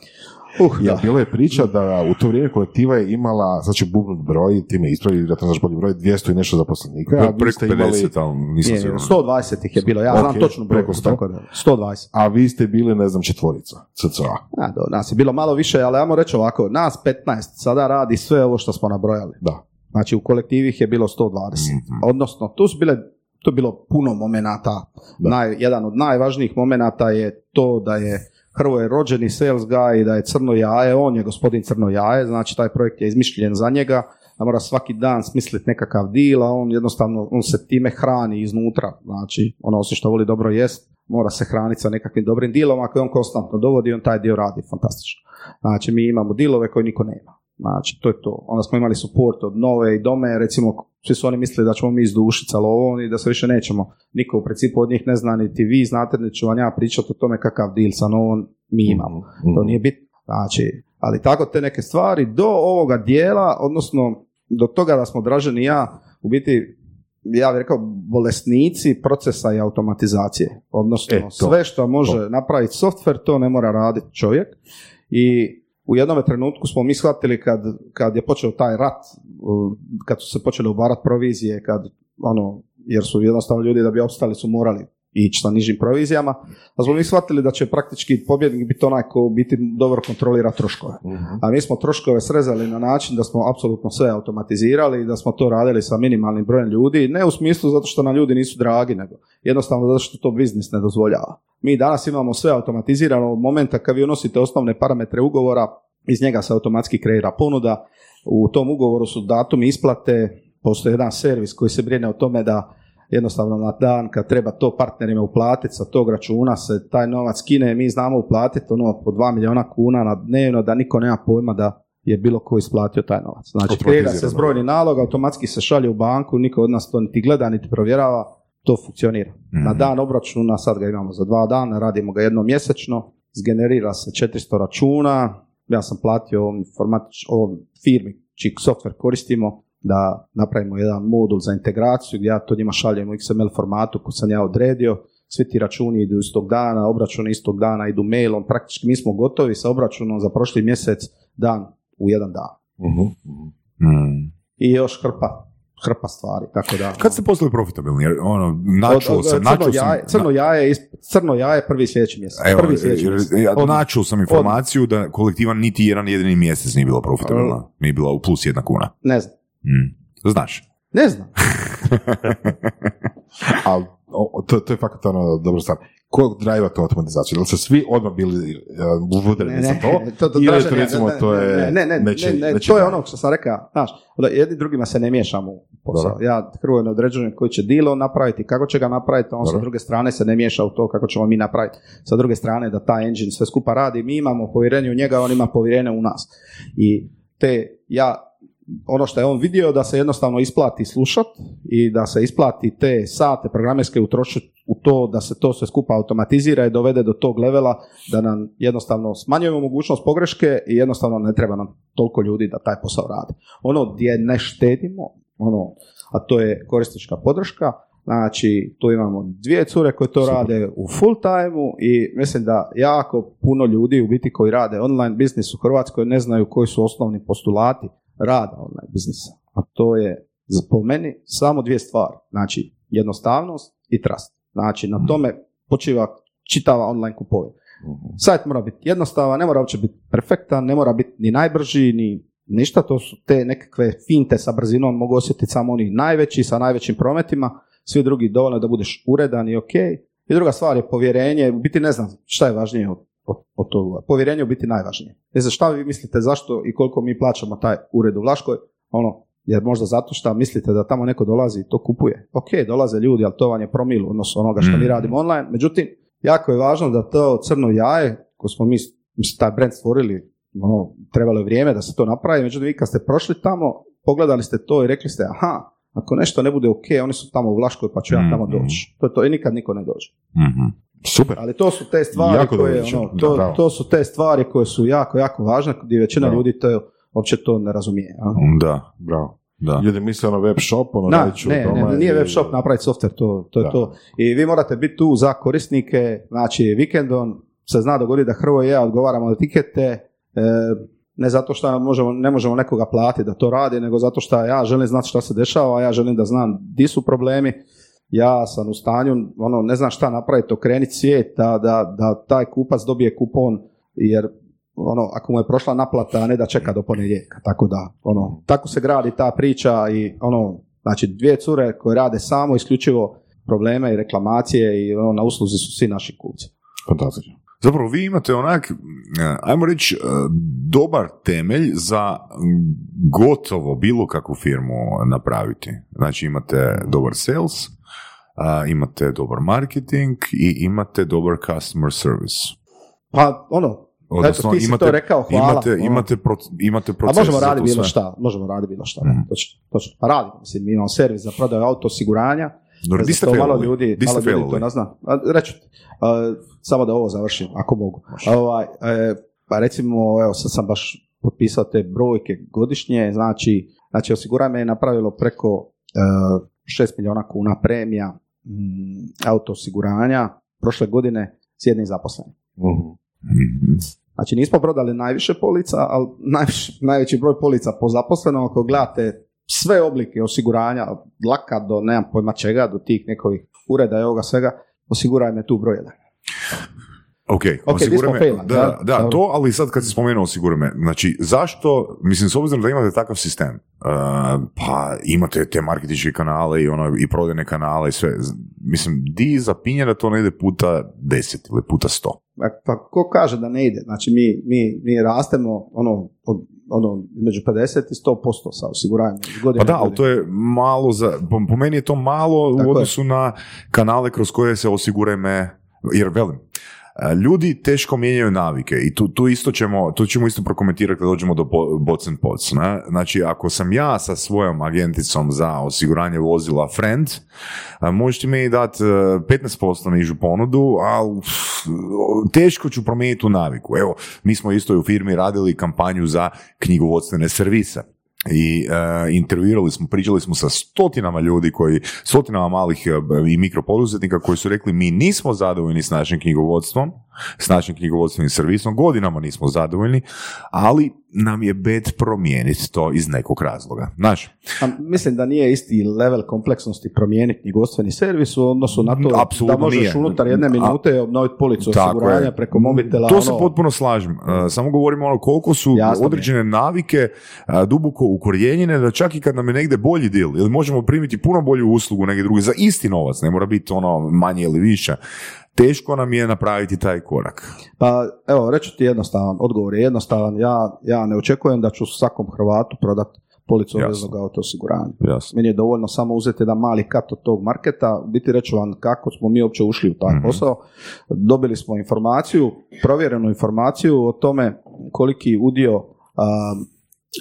Speaker 3: Uh,
Speaker 4: Jer
Speaker 3: da.
Speaker 4: bilo je priča da u to vrijeme kolektiva je imala, ću bubnut broj, ti me ispravi, vjerojatno znaš bolji broj, 200 i nešto zaposlenika, a vi
Speaker 2: Preko
Speaker 4: ste imali,
Speaker 2: 50, ali nisam siguran.
Speaker 3: 120 ih je bilo, ja
Speaker 4: Ok,
Speaker 3: znam točno broj,
Speaker 4: preko 100.
Speaker 3: tako da, 120.
Speaker 4: a vi ste bili, ne znam, četvorica, cca.
Speaker 3: A, do, nas je bilo malo više, ali ajmo reći ovako, nas 15 sada radi sve ovo što smo nabrojali.
Speaker 4: Da.
Speaker 3: Znači u kolektivi ih je bilo 120.
Speaker 2: Mhm.
Speaker 3: Odnosno, tu su bile, to je bilo puno momenata.
Speaker 4: Da.
Speaker 3: Naj, jedan od najvažnijih momenata je to da je Hrvoje rođeni sales guy da je crno jaje, on je gospodin crno jaje, znači taj projekt je izmišljen za njega, da mora svaki dan smisliti nekakav deal, a on jednostavno, on se time hrani iznutra, znači ono osim što voli dobro jest, mora se hraniti sa nekakvim dobrim dilom, ako je on konstantno dovodi, on taj dio radi fantastično. Znači mi imamo dilove koje niko nema. Znači, to je to. Onda smo imali support od nove i dome, recimo, svi su oni mislili da ćemo mi izdušiti sa lovom i da se više nećemo. Niko u principu od njih ne zna, niti vi znate, niti ću vam ja pričati o tome kakav deal sa novom mi imamo. To nije bitno. Znači, ali tako te neke stvari do ovoga dijela, odnosno do toga da smo Dražen i ja u biti ja bih rekao bolesnici procesa i automatizacije. Odnosno
Speaker 4: E, to.
Speaker 3: sve što može napraviti software, to ne mora raditi čovjek. I u jednom trenutku smo mi shvatili kad, kad je počeo taj rat, kad su se počele ubarati provizije, kad ono, jer su jednostavno ljudi da bi opstali su morali ići sa nižim provizijama, a smo mi shvatili da će praktički pobjednik biti onaj ko biti dobro kontrolira troškove. A mi smo troškove srezali na način da smo apsolutno sve automatizirali i da smo to radili sa minimalnim brojem ljudi, ne u smislu zato što nam ljudi nisu dragi, nego jednostavno zato što to biznis ne dozvoljava. Mi danas imamo sve automatizirano od momenta kad vi unosite osnovne parametre ugovora, iz njega se automatski kreira ponuda, u tom ugovoru su datumi isplate, postoji jedan servis koji se brine o tome da jednostavno na dan kad treba to partnerima uplatiti sa tog računa se taj novac skine, mi znamo uplatiti ono po 2 milijuna kuna na dnevno da niko nema pojma da je bilo ko isplatio taj novac. Znači, kreira se zbrojni nalog, automatski se šalje u banku, niko od nas to niti gleda, niti provjerava, to funkcionira. Na dan obračuna, sad ga imamo za dva dana, radimo ga jednom mjesečno, zgenerira se 400 računa, ja sam platio ovom, ovom firmi čiji software koristimo, da napravimo jedan modul za integraciju gdje ja to njima šaljem u XML formatu koji sam ja odredio, svi ti računi idu istog dana, obračuni istog dana idu mailom, praktički mi smo gotovi sa obračunom za prošli mjesec dan u jedan dan.
Speaker 2: Mm.
Speaker 3: I još hrpa, hrpa stvari, tako da...
Speaker 2: Kad ste postali profitabilni? Jer, ono, načuo sam,
Speaker 3: crno,
Speaker 2: načuo sam,
Speaker 3: jaje, crno, jaje, crno jaje prvi sljedeći mjesec.
Speaker 2: Evo,
Speaker 3: prvi sljedeći mjesec.
Speaker 2: ja načuo sam informaciju da kolektiva niti jedan jedini mjesec nije bila profitabilna. Nije bila u plus jedna kuna.
Speaker 3: Ne znam.
Speaker 2: Mm. Znaš.
Speaker 3: Ne znam. [laughs]
Speaker 4: Ali to, to je fakat ono dobra stvar. Ko driva tu automatizaciju? Da li se svi odmah bili uh, za to?
Speaker 3: to,
Speaker 4: Ili to
Speaker 3: ne,
Speaker 4: recimo, to je
Speaker 3: ne, ne, ne,
Speaker 4: nečiji-
Speaker 3: ne, ne,
Speaker 4: nečiji
Speaker 3: to je ono što sam rekao, znaš, da jedni drugima se ne miješamo u posao.
Speaker 4: Dobro.
Speaker 3: Ja Hrvoje ne određujem koji će deal on napraviti, kako će ga napraviti, on sa
Speaker 4: Dobro.
Speaker 3: druge strane se ne miješa u to kako ćemo mi napraviti. Sa druge strane da taj engine sve skupa radi, mi imamo povjerenje u njega, on ima povjerenje u nas. I te, ja, ono što je on vidio da se jednostavno isplati slušat i da se isplati te sate programerske utrošiti u to da se to sve skupa automatizira i dovede do tog levela da nam jednostavno smanjujemo mogućnost pogreške i jednostavno ne treba nam toliko ljudi da taj posao radi. Ono gdje ne štedimo, ono, a to je korisnička podrška, Znači, tu imamo dvije cure koje to rade u full timeu i mislim da jako puno ljudi u biti koji rade online biznis u Hrvatskoj ne znaju koji su osnovni postulati rada online biznisa. A to je po meni samo dvije stvari. Znači, jednostavnost i trust. Znači, na tome počiva čitava online kupovina. Sajt mora biti jednostavan, ne mora uopće biti perfektan, ne mora biti ni najbrži, ni ništa, to su te nekakve finte sa brzinom, mogu osjetiti samo oni najveći sa najvećim prometima, svi drugi dovoljno da budeš uredan i ok. I druga stvar je povjerenje, u biti ne znam šta je važnije od, od, toga. Povjerenje je u biti najvažnije. Ne znam šta vi mislite zašto i koliko mi plaćamo taj ured u Vlaškoj, ono, jer možda zato što mislite da tamo neko dolazi i to kupuje. Ok, dolaze ljudi, ali to vam je promil u odnosu onoga što mi
Speaker 2: Mm.
Speaker 3: radimo online. Međutim, jako je važno da to crno jaje, ko smo mi mislim, taj brand stvorili, ono, trebalo je vrijeme da se to napravi, međutim, vi kad ste prošli tamo, pogledali ste to i rekli ste, aha, ako nešto ne bude ok, oni su tamo u Vlaškoj, pa ću ja tamo
Speaker 2: Mm.
Speaker 3: doći. To je to i nikad niko ne dođe.
Speaker 2: Mhm.
Speaker 4: Super.
Speaker 3: Ali to su te stvari
Speaker 4: Jako
Speaker 3: koje, ono,
Speaker 4: da,
Speaker 3: to,
Speaker 4: bravo.
Speaker 3: to su te stvari koje su jako, jako važne, gdje većina
Speaker 4: Bravo.
Speaker 3: ljudi to uopće to ne razumije. a?
Speaker 2: Da,
Speaker 4: Bravo.
Speaker 2: da.
Speaker 4: Ljudi misle ono web shop, ono
Speaker 3: Da,
Speaker 4: radit ću
Speaker 3: ne,
Speaker 4: doma
Speaker 3: ne, nije
Speaker 4: i-
Speaker 3: web shop napraviti software, to, to je
Speaker 4: Da.
Speaker 3: to. I vi morate biti tu za korisnike, znači vikendom se zna dogoditi da Hrvo i ja odgovaramo na tikete, e, ne zato što možemo, ne možemo nekoga platiti da to radi, nego zato što ja želim znati šta se dešava, ja želim da znam di su problemi, ja sam u stanju, ono, ne znam šta napraviti, okrenuti svijet, da, da, da taj kupac dobije kupon, jer ono, ako mu je prošla naplata, a ne da čeka do ponedjeljka, tako da, ono, tako se gradi ta priča i ono, znači dvije cure koje rade samo isključivo probleme i reklamacije i ono, na usluzi su svi naši kupci.
Speaker 4: Fantastično.
Speaker 2: Zapravo vi imate onak, eh, ajmo reći, eh, dobar temelj za gotovo bilo kakvu firmu napraviti. Znači imate dobar sales, a, imate dobar marketing i imate dobar customer service.
Speaker 3: Pa ono,
Speaker 2: Odnosno,
Speaker 3: Eto, ti si
Speaker 2: imate,
Speaker 3: to rekao, hvala.
Speaker 2: Imate,
Speaker 3: Ono.
Speaker 2: imate, pro, imate
Speaker 3: a
Speaker 2: proces
Speaker 3: možemo
Speaker 2: za
Speaker 3: raditi bilo šta, možemo raditi bilo šta,
Speaker 2: Mhm.
Speaker 3: točno, točno. Pa radimo, mislim, mi imamo servis za prodaju auto osiguranja,
Speaker 2: Dobro, di ste
Speaker 3: malo ljudi,
Speaker 2: Di ste
Speaker 3: malo ljudi to ne zna. A, Reću ti, a, samo da ovo završim, ako mogu. Ovaj, e, pa recimo, evo sad sam baš potpisao te brojke godišnje, znači, znači osiguranje je napravilo preko e, 6 milijuna kuna premija mm, auto osiguranja prošle godine s jednim zaposlenim.
Speaker 4: Mhm.
Speaker 3: Znači nismo prodali najviše polica, ali najviše, najveći broj polica po zaposlenom, ako gledate sve oblike osiguranja, laka do nemam pojma čega, do tih nekovih ureda i ovoga svega, osigurajme tu broj jedan.
Speaker 2: Ok,
Speaker 3: Ok,
Speaker 2: osiguraj
Speaker 3: nismo
Speaker 2: me- da,
Speaker 3: da?
Speaker 2: da, to, ali sad kad si spomenuo osiguraj me, znači zašto, mislim, s obzirom da imate takav sistem, uh, pa imate te marketinške kanale i, ono, i prodajne kanale i sve, mislim, di zapinje da to ne ide puta deset ili puta sto?
Speaker 3: Pa, pa ko kaže da ne ide? Znači mi, mi, mi rastemo ono, od, ono među 50 i 100% sa osiguranjem. godine
Speaker 2: Pa da, ali to je malo za, po, meni je to malo
Speaker 3: Tako
Speaker 2: u
Speaker 3: je.
Speaker 2: odnosu na kanale kroz koje se osiguraj me, jer velim, e, ljudi teško mijenjaju navike i tu, tu isto ćemo, tu ćemo isto prokomentirati kad dođemo do bo- bots and pots. Ne? Znači, ako sam ja sa svojom agenticom za osiguranje vozila friend, možete mi dati 15% nižu ponudu, ali teško ću promijeniti tu naviku. Evo, mi smo isto i u firmi radili kampanju za knjigovodstvene servise i e, intervjuirali smo, pričali smo sa stotinama ljudi koji, stotinama malih e, i mikropoduzetnika koji su rekli mi nismo zadovoljni s našim knjigovodstvom, s našim knjigovodstvenim servisom, godinama nismo zadovoljni, ali nam je bed promijeniti to iz nekog razloga. Znaš,
Speaker 3: A mislim da nije isti level kompleksnosti promijeniti knjigovodstveni servis u odnosu na to
Speaker 2: Apsolutno
Speaker 3: da možeš
Speaker 2: nije.
Speaker 3: unutar jedne minute obnoviti policu osiguranja
Speaker 2: je.
Speaker 3: preko mobitela.
Speaker 2: To se
Speaker 3: ono,
Speaker 2: potpuno slažem. E, samo govorimo ono koliko su
Speaker 3: Jasno mi je.
Speaker 2: određene navike e, duboko ukorijenjene da čak i kad nam je negdje bolji deal ili možemo primiti puno bolju uslugu negdje drugi za isti novac, ne mora biti ono manje ili više. Teško nam je napraviti taj korak.
Speaker 3: Pa evo, reću ti jednostavan, odgovor je jednostavan. Ja, ja ne očekujem da ću svakom Hrvatu prodati policu obveznog auto osiguranja. Meni je dovoljno samo uzeti jedan mali kat od tog marketa, biti reću vam kako smo mi uopće ušli u taj
Speaker 2: Mhm.
Speaker 3: posao. Dobili smo informaciju, provjerenu informaciju o tome koliki udio, a,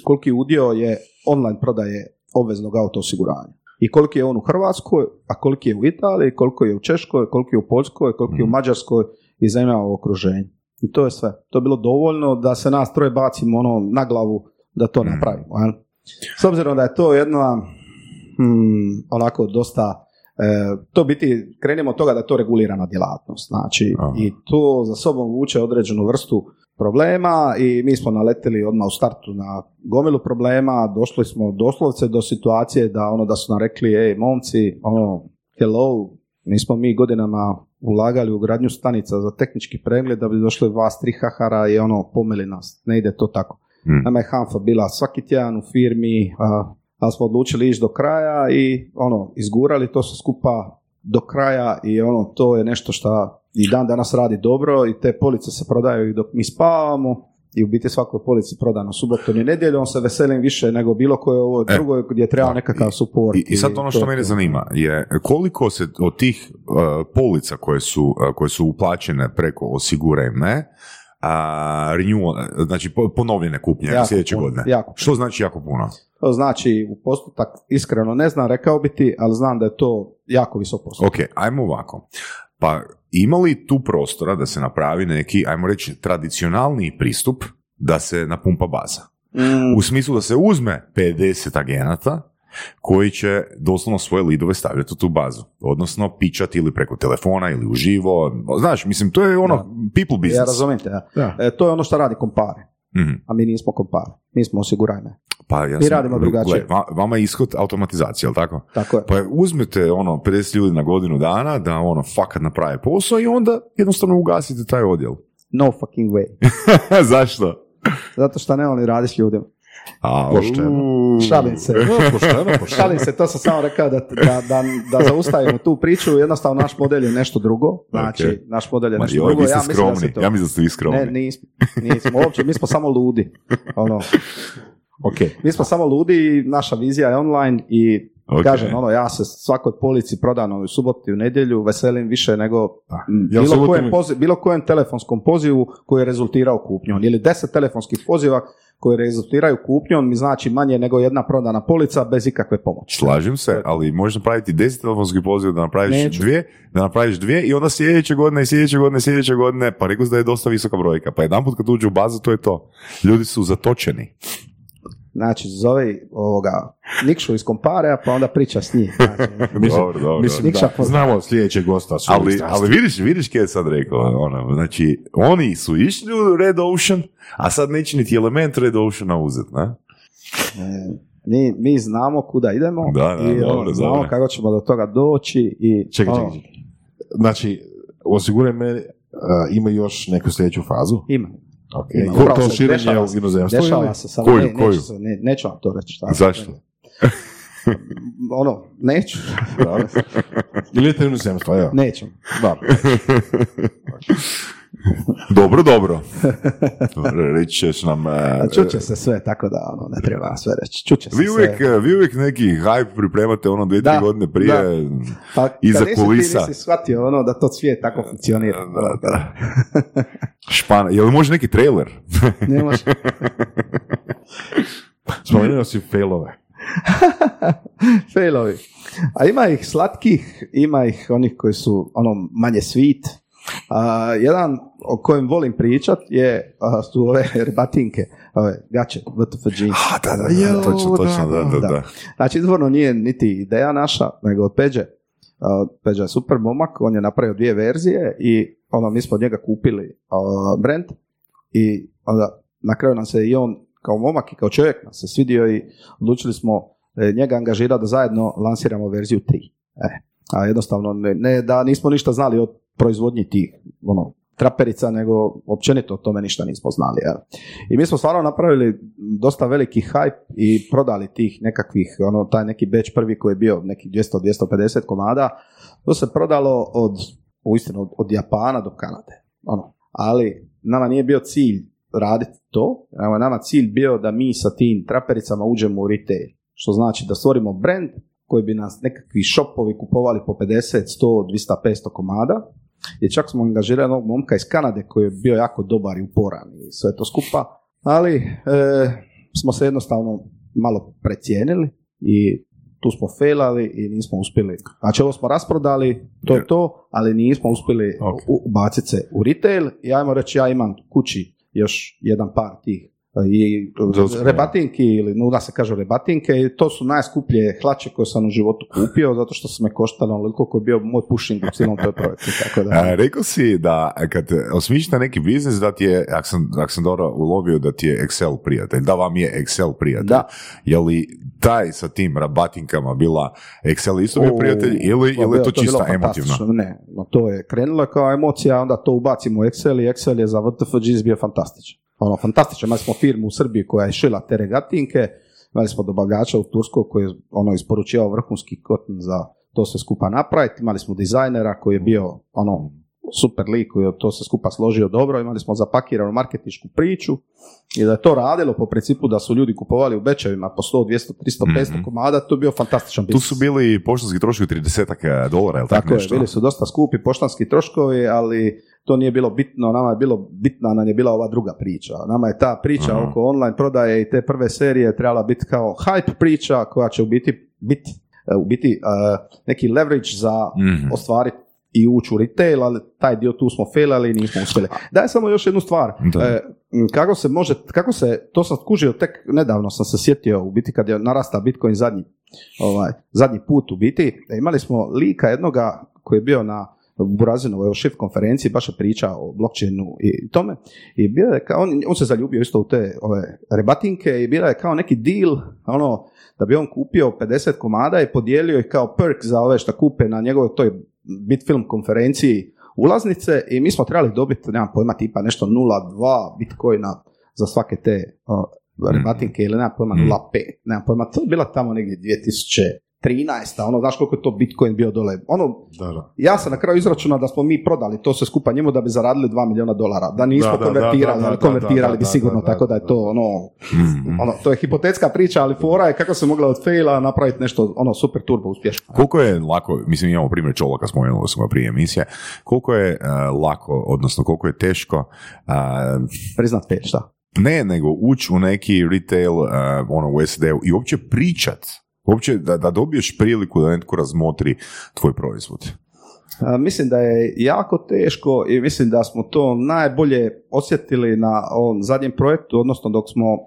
Speaker 3: koliki udio je online prodaje obveznog auto osiguranja. I koliki je on u Hrvatskoj, a koliki je u Italiji, koliko je u Češkoj, koliko je u Poljskoj, koliko je u
Speaker 2: Mhm.
Speaker 3: Mađarskoj i zemljama u okruženju. I to je sve. To je bilo dovoljno da se nas troje bacimo ono na glavu da to
Speaker 2: Mhm.
Speaker 3: napravimo. jel? S obzirom da je to jedna hmm, onako dosta E, to biti, krenemo od toga da je to regulirana djelatnost, znači
Speaker 2: Aha.
Speaker 3: i to za sobom vuče određenu vrstu problema i mi smo naletili odmah u startu na gomilu problema, došli smo doslovce do situacije da ono da su nam rekli, ej momci, ono, hello, nismo mi godinama ulagali u gradnju stanica za tehnički pregled da bi došli vas tri hahara i ono pomeli nas, ne ide to tako.
Speaker 2: Mm.
Speaker 3: Nama je Hanfa bila svaki tjedan u firmi, a, ali smo odlučili ići do kraja i ono, izgurali to sve skupa do kraja i ono, to je nešto što i dan danas radi dobro i te police se prodaju i dok mi spavamo i u biti svakoj polici prodano subotom i nedjeljom se veselim više nego bilo koje ovo
Speaker 2: E,
Speaker 3: drugoj gdje treba
Speaker 2: da.
Speaker 3: nekakav suport.
Speaker 2: I, I sad ono što
Speaker 3: to-
Speaker 2: mene zanima je koliko se od tih uh, polica koje su, uh, koje su uplaćene preko osiguraj me, a renewal, znači po- ponovljene kupnje
Speaker 3: Jako
Speaker 2: sljedeće
Speaker 3: puno,
Speaker 2: godine.
Speaker 3: jako.
Speaker 2: Što znači jako puno?
Speaker 3: To znači u postotak iskreno ne znam, rekao bi ti, ali znam da je to jako visok postotak.
Speaker 2: Ok, ajmo ovako. Pa ima li tu prostora da se napravi neki, ajmo reći, tradicionalniji pristup da se napumpa baza?
Speaker 3: Mm,
Speaker 2: U smislu da se uzme 50 agenata koji će doslovno svoje lidove stavljati u tu bazu. Odnosno, pičati ili preko telefona ili uživo. Znaš, mislim, to je ono people
Speaker 3: ja
Speaker 2: business.
Speaker 3: razumijem te, ja.
Speaker 4: Da.
Speaker 3: E, to je ono što radi kompare,
Speaker 2: Mhm.
Speaker 3: a mi nismo kompare, mi smo osigurajne.
Speaker 2: Pa ja
Speaker 3: Mi
Speaker 2: sam-
Speaker 3: radimo drugačije.
Speaker 2: vama je ishod automatizacija, jel tako?
Speaker 3: Tako je.
Speaker 2: Pa uzmete ono 50 ljudi na godinu dana da ono fakat naprave posao i onda jednostavno ugasite taj odjel.
Speaker 3: No fucking way. [laughs]
Speaker 2: Zašto?
Speaker 3: Zato što ne volim raditi s ljudima.
Speaker 2: A,
Speaker 4: Pošteno.
Speaker 3: Šalim se.
Speaker 4: pošteno, pošteno.
Speaker 3: Šalim se, to sam samo rekao da, da, da, da zaustavimo tu priču, jednostavno naš model je nešto drugo, znači
Speaker 2: Ok.
Speaker 3: naš model je
Speaker 2: Ma
Speaker 3: nešto
Speaker 2: joj,
Speaker 3: drugo, ja mislim da se to...
Speaker 2: Ja mislim da ste vi skromni.
Speaker 3: Ne, nismo, nismo, uopće, mi smo samo ludi. Ono,
Speaker 4: Ok.
Speaker 3: mi smo samo ludi i naša vizija je online i
Speaker 2: Ok.
Speaker 3: kažem, ono, ja se svakoj polici prodano u subotu i u nedjelju veselim više nego m,
Speaker 4: Jel
Speaker 3: bilo, kojem poziv, bilo kojem telefonskom pozivu koji je rezultirao kupnjom. Ili deset telefonskih poziva koji rezultiraju kupnjom mi znači manje nego jedna prodana polica bez ikakve pomoći.
Speaker 2: Slažem se, ali možeš napraviti 10 telefonskih poziva da napraviš
Speaker 3: Neću.
Speaker 2: dvije, da napraviš dvije i onda sljedeće godine i sljedeće godine i sljedeće godine, pa rekao da je dosta visoka brojka. Pa jedan put kad uđu u bazu, to je to. Ljudi su zatočeni.
Speaker 3: Znači, zovi ovoga Nikšu iz Komparea, pa onda priča s njim. Znači, [laughs]
Speaker 4: Mislim,
Speaker 2: Dobro, dobro.
Speaker 4: mislim
Speaker 3: Nikša
Speaker 4: da
Speaker 3: pozna.
Speaker 4: znamo sljedećeg gosta. su
Speaker 2: Ali, ali vidiš, vidiš kje je sad rekao, ono, znači, oni su išli u Red Ocean, a sad neće niti element Red Oceana uzeti, ne?
Speaker 3: e, mi, mi znamo kuda idemo
Speaker 2: Da, da,
Speaker 3: i ono,
Speaker 2: dobro,
Speaker 3: znamo
Speaker 2: dobro.
Speaker 3: kako ćemo do toga doći i
Speaker 4: Čekaj,
Speaker 3: ono,
Speaker 4: čekaj, čekaj. Znači, osiguraj me, uh, ima još neku sljedeću fazu.
Speaker 3: ima.
Speaker 4: Ok.
Speaker 3: Ima.
Speaker 4: To
Speaker 3: se
Speaker 4: širenje
Speaker 3: dešava
Speaker 4: u inozemstvo
Speaker 3: Dešava
Speaker 4: ili?
Speaker 3: se sad,
Speaker 2: Koju,
Speaker 3: ne,
Speaker 2: koju?
Speaker 3: Neću, ne, neću vam to reći. Šta,
Speaker 2: Zašto? [laughs]
Speaker 3: ono, neću.
Speaker 4: Ili idete u inozemstvo, evo.
Speaker 3: neću.
Speaker 4: Dobro. [laughs]
Speaker 2: Dobro, dobro. Reći ćeš nam... e,
Speaker 3: Čuće se sve, tako da ono, ne treba sve reći. Čuće se
Speaker 2: Vi uvijek,
Speaker 3: sve.
Speaker 2: e, vi uvijek neki hype pripremate ono dvije, tri
Speaker 3: Da,
Speaker 2: godine prije.
Speaker 3: Pa, kad
Speaker 2: iza kulisa.
Speaker 3: Ti nisi shvatio ono da to svijet tako funkcionira.
Speaker 2: Da, da. Špana, je li može neki trailer? [laughs]
Speaker 3: Ne može. [laughs]
Speaker 4: Spomenuo si failove. [laughs]
Speaker 3: Failovi. A ima ih slatkih, ima ih onih koji su ono manje sweet. A, jedan o kojem volim pričat je, a, su ove rebatinke, ove gače, WTF jeans.
Speaker 2: A, da, da, da, točno, točno, da, da,
Speaker 3: da. Znači, izvorno nije niti ideja naša, nego od Peđe. A, Peđa je super momak, on je napravio dvije verzije i ono, mi smo od njega kupili a, brand i onda na kraju nam se i on kao momak i kao čovjek nam se svidio i odlučili smo e, njega angažirati da zajedno lansiramo verziju 3. E, a jednostavno ne, ne da nismo ništa znali o proizvodnji tih ono, traperica, nego općenito o tome ništa nismo znali. jel. I mi smo stvarno napravili dosta veliki hype i prodali tih nekakvih, ono, taj neki batch prvi koji je bio nekih 200-250 komada, to se prodalo od, uistinu, od, od Japana do Kanade. Ono. Ali nama nije bio cilj raditi to, je nama cilj bio da mi sa tim trapericama uđemo u retail. Što znači da stvorimo brand koji bi nas nekakvi shopovi kupovali po 50, 100, 200, 500 komada. I čak smo angažirali jednog momka iz Kanade koji je bio jako dobar i uporan i sve to skupa. Ali e, smo se jednostavno malo precijenili i tu smo failali i nismo uspjeli. Znači ovo smo rasprodali, to je to, ali nismo uspjeli
Speaker 4: Ok.
Speaker 3: u- ubaciti se u retail i ajmo reći ja imam kući još jedan par tih i rebatinki ili nuda se kaže rebatinke i to su najskuplje hlače koje sam u životu kupio zato što su me koštale onoliko koji je bio moj pushing u cijelom toj projektu. Tako da,
Speaker 2: A, rekao si da kad osmišljate neki biznis da ti je, ako sam, ako sam dobro ulovio, da ti je Excel prijatelj, da vam je Excel prijatelj.
Speaker 3: Da.
Speaker 2: Je li taj sa tim rabatinkama bila Excel isto bio prijatelj ili,
Speaker 3: to
Speaker 2: ili je to
Speaker 3: bilo-
Speaker 2: čista
Speaker 3: fantastično. Ne, no, to je krenulo kao emocija, onda to ubacimo u Excel i Excel je za VTFGs bio fantastičan. Ono, fantastičan. Imali smo firmu u Srbiji koja je šila te regatinke, imali smo dobavljača u Turskoj koji je ono, isporučivao vrhunski koton za to sve skupa napraviti, imali smo dizajnera koji je bio ono, super lik koji je to sve skupa složio dobro, imali smo zapakiranu marketinšku priču i da je to radilo po principu da su ljudi kupovali u bečevima po 100, 200, 300, 500
Speaker 2: Mhm.
Speaker 3: komada, to je bio fantastičan
Speaker 2: Tu
Speaker 3: biznis.
Speaker 2: su bili poštanski troškovi 30 dolara, ili tako,
Speaker 3: Tako je,
Speaker 2: nešto?
Speaker 3: bili su dosta skupi poštanski troškovi, ali to nije bilo bitno, nama je bilo bitna nam je bila ova druga priča. Nama je ta priča
Speaker 2: Aha.
Speaker 3: oko online prodaje i te prve serije trebala biti kao hype priča koja će u biti biti u biti uh, neki leverage za
Speaker 2: Mhm.
Speaker 3: ostvariti i ući u retail, ali taj dio tu smo failali i nismo uspjeli. Daj samo još jednu stvar.
Speaker 2: Da.
Speaker 3: E, kako se može, kako se, to sam skužio tek nedavno sam se sjetio u biti kad je narasta Bitcoin zadnji, ovaj, zadnji put u biti, e, imali smo lika jednoga koji je bio na Burazinovoj Shift konferenciji, baš je pričao o blockchainu i tome. I bio je kao, on, on se zaljubio isto u te ove rebatinke i bila je kao neki deal, ono, da bi on kupio 50 komada i podijelio ih kao perk za ove što kupe na njegovoj toj Bitfilm konferenciji ulaznice i mi smo trebali dobiti, nemam pojma, tipa nešto 0,2 bitcoina za svake te o, rebatinke ili nemam pojma
Speaker 2: Mm.
Speaker 3: 0,5, nemam pojma, to je bila tamo negdje 2013, ono, znaš koliko je to bitcoin bio dole, ono,
Speaker 4: Da, da.
Speaker 3: ja sam na kraju izračunao da smo mi prodali to sve skupa njemu da bi zaradili 2 milijuna dolara. Da nismo
Speaker 4: Da,
Speaker 3: konvertirali, konvertirali bi sigurno, tako
Speaker 4: da
Speaker 3: je to ono,
Speaker 2: Mhm.
Speaker 3: ono, to je hipotetska priča, ali fora je kako se mogla od faila napraviti nešto ono super turbo uspješno.
Speaker 2: Koliko je lako, mislim imamo primjer Čolaka, spomenuli smo ga prije emisije, koliko je e, lako, odnosno koliko je teško e,
Speaker 3: Priznat pet, šta?
Speaker 2: ne nego ući u neki retail uh, ono u SAD-u i uopće pričat, uopće da, da dobiješ priliku da netko razmotri tvoj proizvod.
Speaker 3: A, Mislim da je jako teško i mislim da smo to najbolje osjetili na ovom zadnjem projektu, odnosno dok smo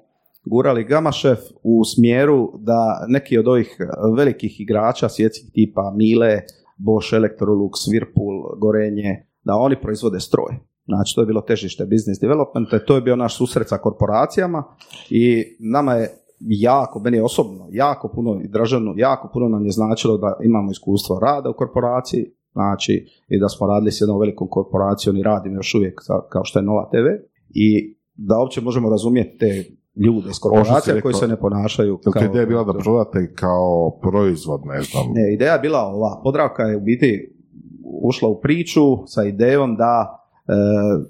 Speaker 3: gurali Gamašef u smjeru da neki od ovih velikih igrača svjetskih tipa Miele, Bosch, Electrolux, Whirlpool, Gorenje, da oni proizvode stroj. Znači, to je bilo težište business developmenta i to je bio naš susret sa korporacijama i nama je jako, meni je osobno, jako puno i Dražanu, jako puno nam je značilo da imamo iskustvo rada u korporaciji, znači i da smo radili s jednom velikom korporacijom i radim još uvijek kao što je Nova TV i da uopće možemo razumjeti te ljude iz korporacija koji se ne ponašaju kao...
Speaker 4: ideja bila da prodate kao proizvod, ne znam,
Speaker 3: Ne, ideja je bila ova. Podravka je u biti ušla u priču sa idejom da e,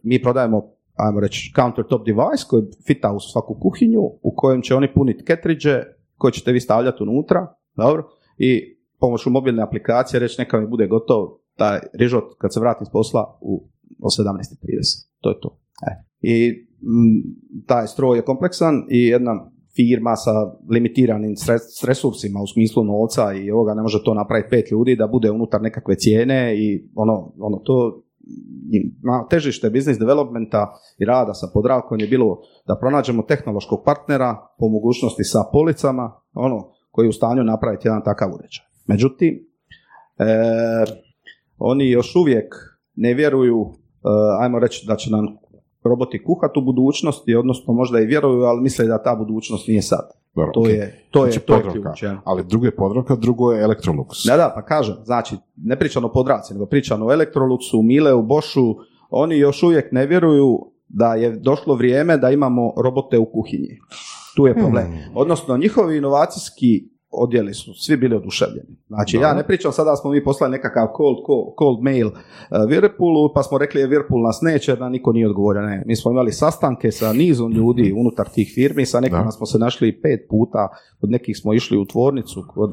Speaker 3: mi prodajemo ajmo reći, countertop device koji fita u svaku kuhinju, u kojem će oni puniti ketridže koje ćete vi stavljati unutra, dobro, i pomoću mobilne aplikacije reći neka mi bude gotov taj rižot kad se vrati s posla u o 17.30. To je to. E. I mm, taj stroj je kompleksan i jedna firma sa limitiranim resursima u smislu novca i ovoga ne može to napraviti pet ljudi da bude unutar nekakve cijene i ono, ono to na težište business developmenta i rada sa Podravkom je bilo da pronađemo tehnološkog partnera po mogućnosti sa policama, ono, koji je u stanju napraviti jedan takav uređaj. Međutim, e, oni još uvijek ne vjeruju, e, ajmo reći da će nam roboti kuhati u budućnosti, odnosno možda i vjeruju, ali misle da ta budućnost nije sad.
Speaker 4: Dobro,
Speaker 3: To
Speaker 4: ok.
Speaker 3: je, to je,
Speaker 4: Znači,
Speaker 3: to je ključ. ja.
Speaker 4: Ali drugo je Podravka, drugo je Electrolux.
Speaker 3: Da, da, pa kažem, znači, ne pričam o Podravci, nego pričam o Electroluxu, Mileu, Bošu, oni još uvijek ne vjeruju da je došlo vrijeme da imamo robote u kuhinji. Tu je problem.
Speaker 4: Hmm.
Speaker 3: Odnosno, njihovi inovacijski odjeli su svi bili oduševljeni. Znači, ja ne pričam sada da smo mi poslali nekakav cold, co- cold mail uh, Whirlpoolu, pa smo rekli je Whirlpool nas neće, da niko nije odgovorio. Ne, mi smo imali sastanke sa nizom ljudi [laughs] unutar tih firmi, sa nekima smo se našli pet puta, od nekih smo išli u tvornicu, kod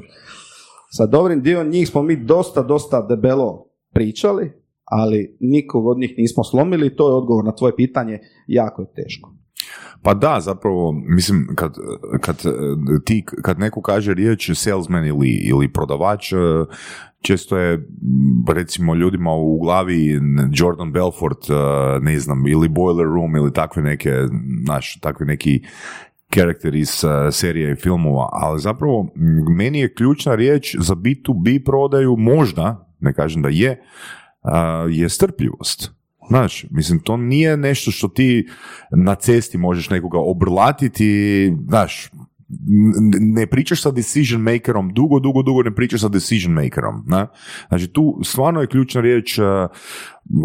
Speaker 3: sa dobrim dio njih smo mi dosta, dosta debelo pričali, ali nikog od njih nismo slomili, to je odgovor na tvoje pitanje, jako je teško.
Speaker 2: Pa da, zapravo, mislim, kad, kad, eh, ti, kad neko kaže riječ salesman ili, ili prodavač, eh, često je, recimo, ljudima u glavi Jordan Belfort, eh, ne znam, ili Boiler Room, ili takve neke, znaš, takvi neki karakter iz serije i filmova, ali zapravo meni je ključna riječ za B2B prodaju možda, ne kažem da je, je strpljivost. Znaš, mislim, to nije nešto što ti na cesti možeš nekoga obrlatiti, znaš, ne pričaš sa decision makerom, dugo, dugo, dugo ne pričaš sa decision makerom. Ne? Znači tu stvarno je ključna riječ uh,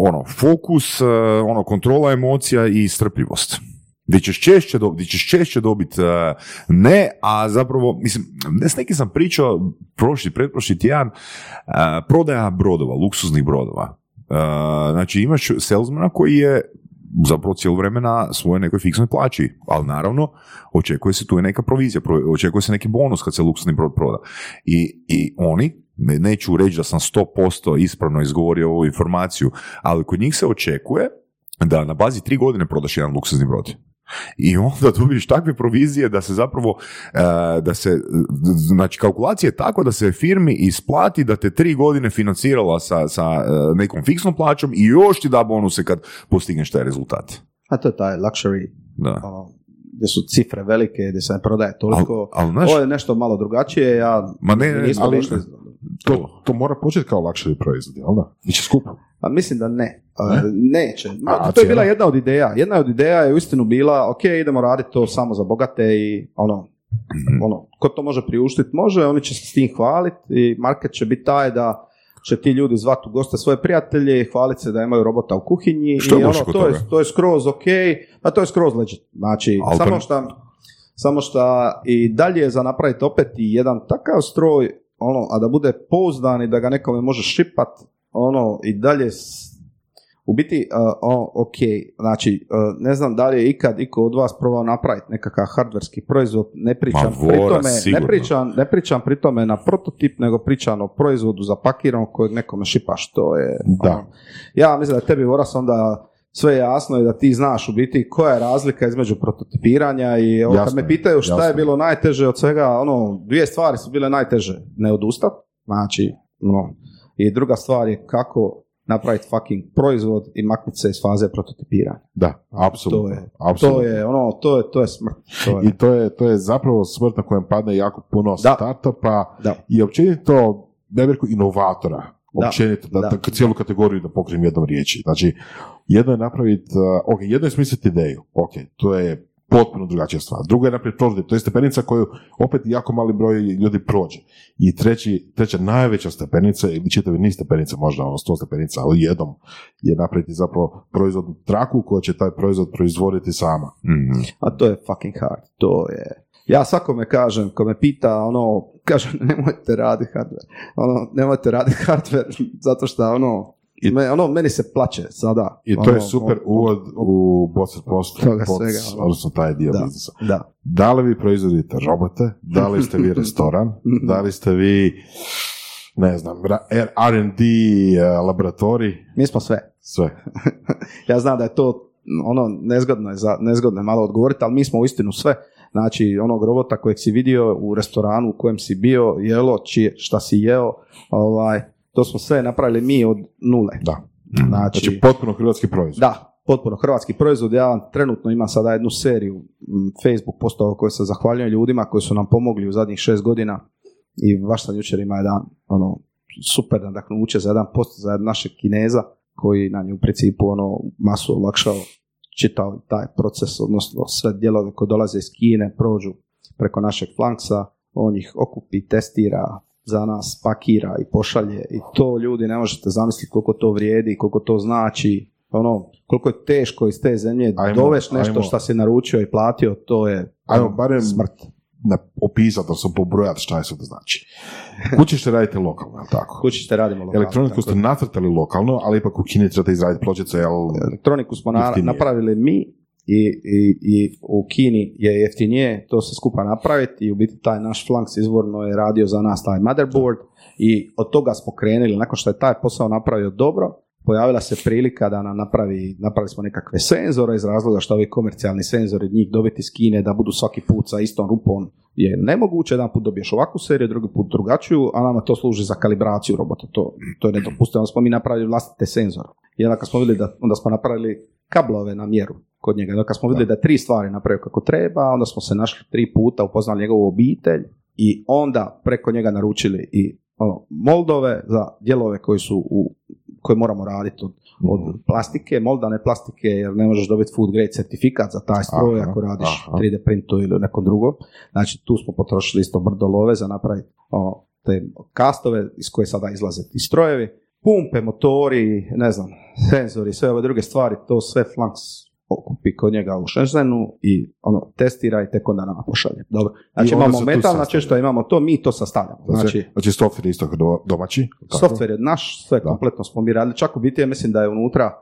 Speaker 2: ono, fokus, uh, ono, kontrola emocija i strpljivost. Gdje ćeš češće, dob- gdje ćeš češće dobiti uh, ne, a zapravo, mislim, ne s nekim sam pričao prošli, pretprošli tjedan, prodaja brodova, luksuznih brodova. Uh, znači imaš salesmana koji je zapravo cijelo vrijeme na svojoj nekoj fiksnoj plaći, ali naravno očekuje se tu je neka provizija, pro- očekuje se neki bonus kad se luksuzni brod proda. I, i oni, ne, neću reći da sam 100% ispravno izgovorio ovu informaciju, ali kod njih se očekuje da na bazi tri godine prodaš jedan luksuzni brod. I onda dobiješ takve provizije da se zapravo, e, da se, znači kalkulacija je tako da se firmi isplati da te tri godine financirala sa, sa e, nekom fiksnom plaćom i još ti da bonuse kad postigneš taj rezultat.
Speaker 3: A to je taj luxury,
Speaker 2: Da.
Speaker 3: ono, gdje su cifre velike, gdje se ne prodaje toliko.
Speaker 2: Al- al, znaš-
Speaker 3: Ovo je nešto malo drugačije, ja
Speaker 2: Ma ne, ne,
Speaker 4: ali- To, to mora početi kao luxury proizvod, jel da? Biće skupo.
Speaker 3: A mislim da ne. A, Neće. Ma,
Speaker 4: A,
Speaker 3: to je bila jedna od ideja. Jedna od ideja je uistinu bila, ok, idemo raditi to samo za bogate i ono,
Speaker 2: Mhm.
Speaker 3: ono, ko to može priuštiti, može, oni će se s tim hvaliti i market će biti taj da će ti ljudi zvati u goste svoje prijatelje i hvaliti se da imaju robota u kuhinji
Speaker 2: Što je
Speaker 3: i ono, to je,
Speaker 2: toga?
Speaker 3: to je skroz ok, a to je skroz legit. Znači, samo
Speaker 2: ne-
Speaker 3: što samo što i dalje je za napraviti opet i jedan takav stroj, ono, a da bude pouzdan i da ga nekome može šipat, ono, i dalje s- u biti, uh, o, ok, znači, uh, ne znam da li je ikad iko od vas probao napraviti nekakav hardverski proizvod, ne pričam,
Speaker 2: Ma,
Speaker 3: pri
Speaker 2: Vora,
Speaker 3: tome, ne, pričam, ne pričam pri tome na prototip, nego pričam o proizvodu zapakiranom kojeg nekome šipaš, to je...
Speaker 4: Da.
Speaker 3: ono, ja mislim da tebi Voras onda sve jasno i da ti znaš u biti koja je razlika između prototipiranja i ovo, kad
Speaker 4: Jasno
Speaker 3: me
Speaker 4: je,
Speaker 3: pitaju šta je
Speaker 4: jasno.
Speaker 3: bilo najteže od svega, ono, dvije stvari su bile najteže. Ne odustat, znači, no. I druga stvar je kako napraviti fucking proizvod i maknuti se iz faze prototipiranja.
Speaker 4: Da, apsolutno.
Speaker 3: To je,
Speaker 4: apsolutno.
Speaker 3: to je, ono, to je, to je smrt. To je,
Speaker 4: I to je, to je zapravo smrt na kojem padne jako puno
Speaker 3: Da.
Speaker 4: startupa
Speaker 3: da.
Speaker 4: i općenito, bih rekao, inovatora.
Speaker 3: Da.
Speaker 4: Općenito, da,
Speaker 3: Da.
Speaker 4: da, cijelu kategoriju da pokrijem jednom riječi. Znači, jedno je napraviti, ok, jedno je smisliti ideju, ok, to je potpuno drugačija stvar. Drugo je napraviti prototip, to je stepenica koju opet jako mali broj ljudi prođe. I treći, treća najveća stepenica, ili čitavi niz stepenica, možda ono sto stepenica, ali jednom je napraviti zapravo proizvodnu traku koja će taj proizvod proizvoditi sama.
Speaker 2: Mhm.
Speaker 3: A to je fucking hard. To je... Ja svakome kažem, ko me pita, ono, kažem, [laughs] nemojte raditi hardware. Ono, nemojte raditi hardware, [laughs] zato što, ono, me, ono, meni se plaće sada.
Speaker 4: I to
Speaker 3: Ono,
Speaker 4: je super
Speaker 3: o- o-
Speaker 4: uvod u Boss Post,
Speaker 3: ono.
Speaker 4: odnosno taj dio
Speaker 3: Da.
Speaker 4: biznisa.
Speaker 3: Da.
Speaker 4: Da li vi proizvodite robote, da li ste vi [laughs] restoran, da li ste vi, ne znam, R&D eh, laboratorij,
Speaker 3: Mi smo sve.
Speaker 4: sve. [laughs]
Speaker 3: Ja znam da je to ono nezgodno je, za, nezgodno je malo odgovoriti, ali mi smo uistinu sve. Znači, onog robota kojeg si vidio u restoranu u kojem si bio, jelo, čije, šta si jeo, ovaj, to smo sve napravili mi od nule.
Speaker 4: Da.
Speaker 3: Znači,
Speaker 4: Znači, potpuno hrvatski proizvod.
Speaker 3: da, potpuno hrvatski proizvod. Ja trenutno imam sada jednu seriju m, Facebook postova koje se zahvaljujem ljudima koji su nam pomogli u zadnjih šest godina i baš sam jučer ima jedan ono, super nadahnuće za jedan post za našeg kineza koji nam je u principu ono masu olakšao čitao taj proces, odnosno sve dijelove koji dolaze iz Kine prođu preko našeg flanksa, on ih okupi, testira, za nas pakira i pošalje i to ljudi ne možete zamisliti koliko to vrijedi, koliko to znači, ono, koliko je teško iz te zemlje
Speaker 4: Ajmo,
Speaker 3: doveš nešto
Speaker 4: ajmo.
Speaker 3: što si naručio i platio, to je
Speaker 4: Ajmo
Speaker 3: ono,
Speaker 4: barem
Speaker 3: smrt.
Speaker 4: na, opisati, odnosno pobrojati šta je sve to znači. Kući ćete raditi lokalno, je tako?
Speaker 3: Kući ćete radimo lokalno.
Speaker 4: Elektroniku ste nacrtali lokalno, ali ipak u Kini trebate izraditi pločice, jel?
Speaker 3: Elektroniku smo na- napravili mi i, i, i u Kini je jeftinije to se skupa napraviti i u biti taj naš flanks izvorno je radio za nas taj motherboard. I od toga smo krenuli, nakon što je taj posao napravio dobro, pojavila se prilika da nam napravi, napravili smo nekakve senzore iz razloga što ovi komercijalni senzori njih dobiti iz Kine da budu svaki put sa istom rupom je nemoguće, jedan put dobiješ ovakvu seriju, drugi put drugačiju, a nama to služi za kalibraciju robota, to, to je nedopustivo, onda smo mi napravili vlastite senzore. I onda kad smo vidjeli da, onda smo napravili kablove na mjeru kod njega, onda kad smo vidjeli da tri stvari napravio kako treba, onda smo se našli tri puta, upoznali njegovu obitelj i onda preko njega naručili i ono, moldove za dijelove koji su u koje moramo raditi od, od plastike, moldane plastike, jer ne možeš dobiti food grade certifikat za taj stroj
Speaker 4: Aha,
Speaker 3: ako radiš
Speaker 4: aha.
Speaker 3: 3D printu ili nekom drugom. Znači tu smo potrošili isto brdo love za napraviti o, te kastove iz koje sada izlaze ti strojevi. Pumpe, motori, ne znam, senzori, sve ove druge stvari, to sve Flanks okupi kod njega u Shenzhenu i ono, testira i tek onda nama pošalje. Dobro. Znači
Speaker 4: I
Speaker 3: imamo
Speaker 4: se
Speaker 3: metalna
Speaker 4: sastavlja.
Speaker 3: češta, imamo to, mi to sastavljamo.
Speaker 4: Znači,
Speaker 3: Znači,
Speaker 4: znači software je isto do- domaći. tako?
Speaker 3: Software je naš, sve
Speaker 4: Da.
Speaker 3: kompletno smo mi radili. Čak u biti ja mislim da je unutra e,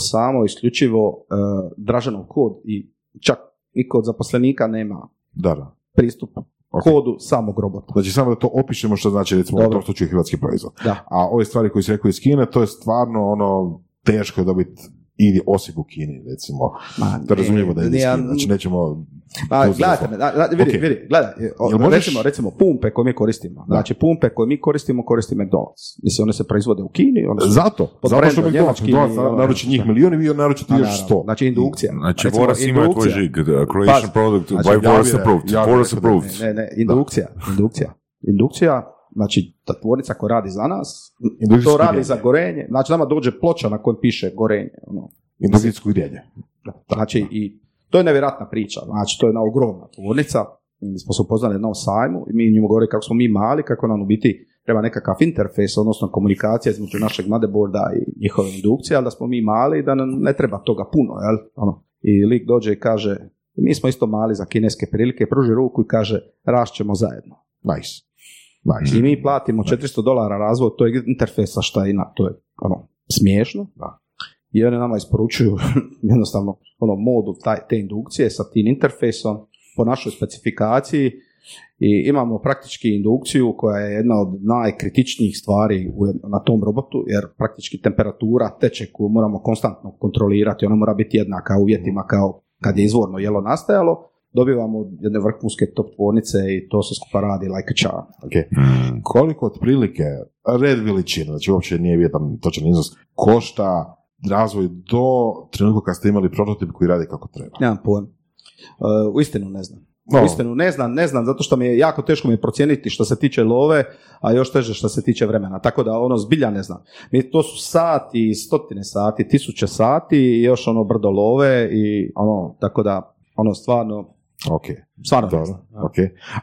Speaker 3: samo isključivo e, Dražanov kod i čak niko od zaposlenika nema
Speaker 4: Da, da.
Speaker 3: pristup
Speaker 4: Ok.
Speaker 3: kodu samog robota.
Speaker 4: Znači samo da to opišemo što znači recimo u
Speaker 3: Dobro.
Speaker 4: tom slučaju hrvatski proizvod.
Speaker 3: Da.
Speaker 4: A ove stvari koje si rekao iz Kine, to je stvarno ono teško je dobiti i osim u Kini, recimo.
Speaker 3: Ma,
Speaker 4: Da razumijemo da je
Speaker 3: nije-
Speaker 4: znači nećemo... Se
Speaker 3: gledajte me, da, da, vidi,
Speaker 4: Ok.
Speaker 3: vidi, gledaj, o,
Speaker 4: možeš-
Speaker 3: recimo, recimo pumpe koje mi koristimo, znači pumpe koje mi koristimo, koristi McDonald's. Mislim, one se proizvode u Kini, one su
Speaker 4: Zato,
Speaker 3: Pod
Speaker 4: zato što McDonald's, McDonald's
Speaker 3: ono,
Speaker 4: naruči njih
Speaker 3: da.
Speaker 4: milijun i vi naručite
Speaker 3: Ma,
Speaker 4: još sto.
Speaker 3: Znači indukcija.
Speaker 2: Znači,
Speaker 3: Recimo,
Speaker 2: Boras ima tvoj žig. Croatian product
Speaker 3: znači,
Speaker 2: by
Speaker 4: bi-
Speaker 2: approved.
Speaker 4: da
Speaker 2: approved.
Speaker 3: Ne, ne, indukcija, indukcija. Indukcija, znači ta tvornica koja radi za nas, to radi za gorenje, znači nama dođe ploča na kojem piše gorenje. Ono.
Speaker 4: Indukcijsko grijanje.
Speaker 3: Znači i to je nevjerojatna priča, znači to je jedna ogromna tvornica, mi smo se upoznali na jednom sajmu i mi njemu govorili kako smo mi mali, kako nam u biti treba nekakav interfejs, odnosno komunikacija između našeg motherboarda i njihove indukcije, ali da smo mi mali i da nam ne treba toga puno, jel? Ono. I lik dođe i kaže, mi smo isto mali za kineske prilike, pruži ruku i kaže, rašćemo zajedno.
Speaker 4: Nice. Nice.
Speaker 3: I mi platimo 400 dolara razvoj tog interfejsa, šta je na to je ono, smiješno.
Speaker 4: Da.
Speaker 3: I oni nama isporučuju [laughs] jednostavno ono, modu taj, te indukcije sa tim interfejsom po našoj specifikaciji i imamo praktički indukciju koja je jedna od najkritičnijih stvari u- na tom robotu, jer praktički temperatura teče koju moramo konstantno kontrolirati, ona mora biti jednaka uvjetima kao kad je izvorno jelo nastajalo, dobivamo jedne vrhunske top tvornice i to se skupa radi like a charm.
Speaker 4: Ok. Koliko otprilike, red veličina, znači uopće nije bitan točan iznos, košta razvoj do trenutka kad ste imali prototip koji radi kako treba?
Speaker 3: Nemam pojem. Uh, uistinu ne znam.
Speaker 4: No.
Speaker 3: Uistinu ne znam, ne znam, zato što mi je jako teško mi je procijeniti što se tiče love, a još teže što se tiče vremena. Tako da ono zbilja ne znam. Mi to su sati, stotine sati, tisuće sati i još ono brdo love i ono, tako da ono stvarno,
Speaker 4: Ok,
Speaker 3: stvarno
Speaker 4: dobro, ok.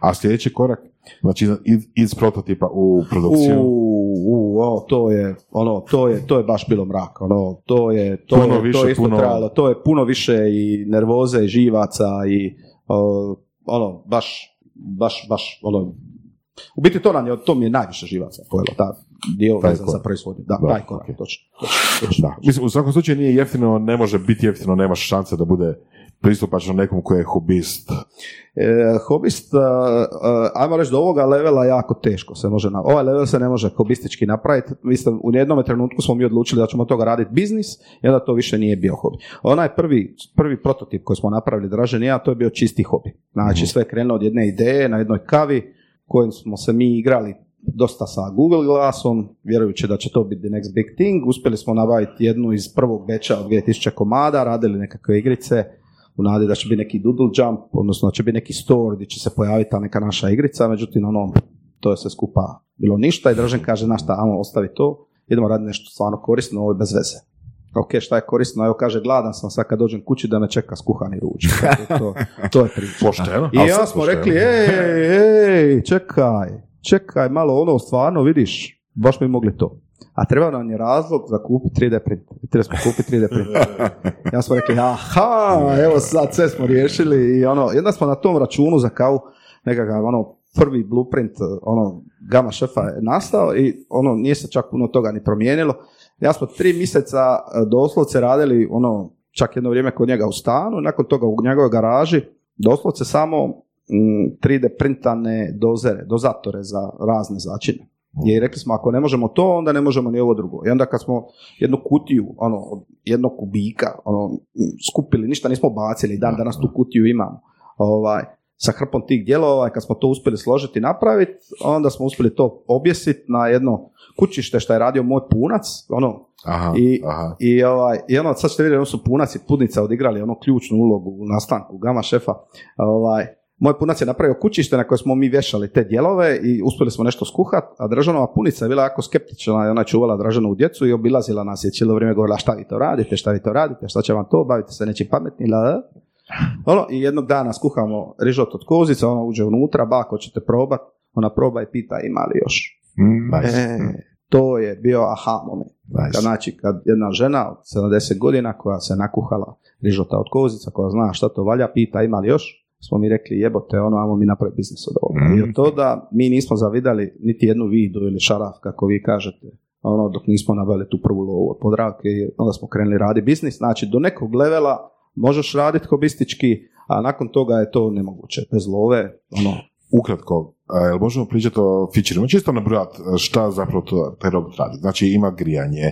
Speaker 4: A sljedeći korak, znači iz, iz prototipa u produkciju?
Speaker 3: U, u, o, to je, ono, to je, to je baš bilo mrak, ono, to je, to
Speaker 4: Puno
Speaker 3: je, to
Speaker 4: više,
Speaker 3: je isto
Speaker 4: puno-
Speaker 3: trajalo, to je puno više i nervoze i živaca i, o, ono, baš, baš, baš, ono, u biti to nam je, to mi je najviše živaca pojelo, ta dio
Speaker 4: Taj
Speaker 3: vezan za proizvodnju, da,
Speaker 4: Da,
Speaker 3: taj korak,
Speaker 4: ok.
Speaker 3: točno, točno, točno.
Speaker 4: Da. Mislim, u svakom slučaju nije jeftino, ne može biti jeftino, nemaš šanse da bude pristupačno nekom koji je hobist.
Speaker 3: E, hobist, e, e, ajmo reći do ovoga levela jako teško se može, na, ovaj level se ne može hobistički napraviti, mislim, u jednom trenutku smo mi odlučili da ćemo od toga raditi biznis i onda to više nije bio hobi. Onaj prvi, prvi prototip koji smo napravili, Dražen i ja, to je bio čisti hobi. Znači sve je krenulo od jedne ideje na jednoj kavi kojim smo se mi igrali dosta sa Google glasom, vjerujući da će to biti the next big thing. Uspjeli smo nabaviti jednu iz prvog beča od 2000 komada, radili nekakve igrice, u nadi da će biti neki doodle jump, odnosno da će biti neki store gdje će se pojaviti ta neka naša igrica, međutim ono, to je sve skupa bilo ništa i Dražen kaže, na šta, ajmo ostavi to, idemo raditi nešto stvarno korisno, ovo je bez veze. Ok, šta je korisno? Evo kaže, gladan sam sad kad dođem kući da me čeka skuhani ruč. to, to, je [laughs] priča.
Speaker 4: Pošteno.
Speaker 3: I onda smo rekli, ej, ej, čekaj, čekaj malo ono stvarno, vidiš, baš bi mogli to. A treba nam je razlog za kupiti 3D print. I treba smo kupiti 3D print. [laughs] Ja smo rekli, aha, evo sad sve smo riješili i ono, onda smo na tom računu za kavu nekakav ono prvi blueprint ono gama šefa je nastao i ono nije se čak puno toga ni promijenilo. Ja smo tri mjeseca e, doslovce radili ono čak jedno vrijeme kod njega u stanu, nakon toga u njegovoj garaži doslovce samo mm, 3D printane dozere, dozatore za razne začine. I rekli smo, ako ne možemo to, onda ne možemo ni ovo drugo. I onda kad smo jednu kutiju, ono, jednog kubika, ono, skupili, ništa nismo bacili, dan danas tu kutiju imamo. Ovaj, sa hrpom tih dijelova, kad smo to uspjeli složiti i napraviti, onda smo uspjeli to objesiti na jedno kućište što je radio moj punac, ono,
Speaker 4: Aha,
Speaker 3: i,
Speaker 4: aha.
Speaker 3: i, ovaj, i ono, sad ćete vidjeti, ono su punac i pudnica odigrali ono ključnu ulogu u nastanku gama šefa. Ovaj, moj punac je napravio kućište na koje smo mi vješali te dijelove i uspjeli smo nešto skuhat, a Dražanova punica je bila jako skeptična i ona je čuvala Dražanovu djecu i obilazila nas je cijelo vrijeme govorila šta vi to radite, šta vi to radite, šta će vam to, bavite se nečim pametnim, la. Ono, I jednog dana skuhamo rižot od kozica, ona uđe unutra, bako ćete probat, ona proba i pita ima li još.
Speaker 4: Nice.
Speaker 3: E, to je bio aha moment.
Speaker 4: Nice.
Speaker 3: Znači, kad jedna žena od 70 godina koja se nakuhala rižota od kozica, koja zna šta to valja, pita ima li još, smo mi rekli jebote, ono, ajmo mi napraviti biznis od ovoga.
Speaker 2: Mhm.
Speaker 3: I od to da mi nismo zavidali niti jednu vidu ili šaraf, kako vi kažete, ono, dok nismo nabavili tu prvu lovu od podravke i onda smo krenuli raditi biznis. Znači, do nekog levela možeš raditi hobistički, a nakon toga je to nemoguće. Bez love, ono,
Speaker 4: Ukratko, a, jel možemo pričati o featurima? Čisto nabrojati šta zapravo to, taj robot radi. Znači ima grijanje,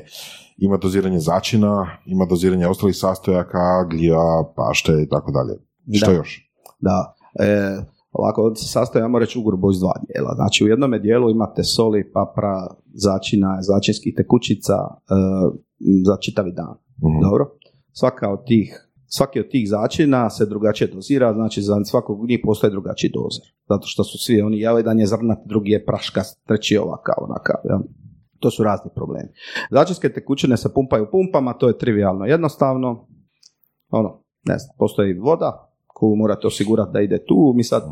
Speaker 4: ima doziranje začina, ima doziranje ostalih sastojaka, gljiva, pašte i tako dalje. Što još?
Speaker 3: Da, e, ovako on se sastoji, ajmo reći, ugrubo iz dva dijela. Znači, u jednome dijelu imate soli, papra, začina, začinskih tekućica e, za čitavi dan.
Speaker 4: Mhm.
Speaker 3: Dobro? Svaka od tih Svaki od tih začina se drugačije dozira, znači za svakog od njih postoji drugačiji dozer. Zato što su svi oni, jedan je zrnat, drugi je praškast, treći je ovakav, onakav. Jel? To su razni problemi. Začinske tekućine se pumpaju pumpama, to je trivialno jednostavno. Ono, ne znam, postoji voda koju morate osigurati da ide tu. Mi sad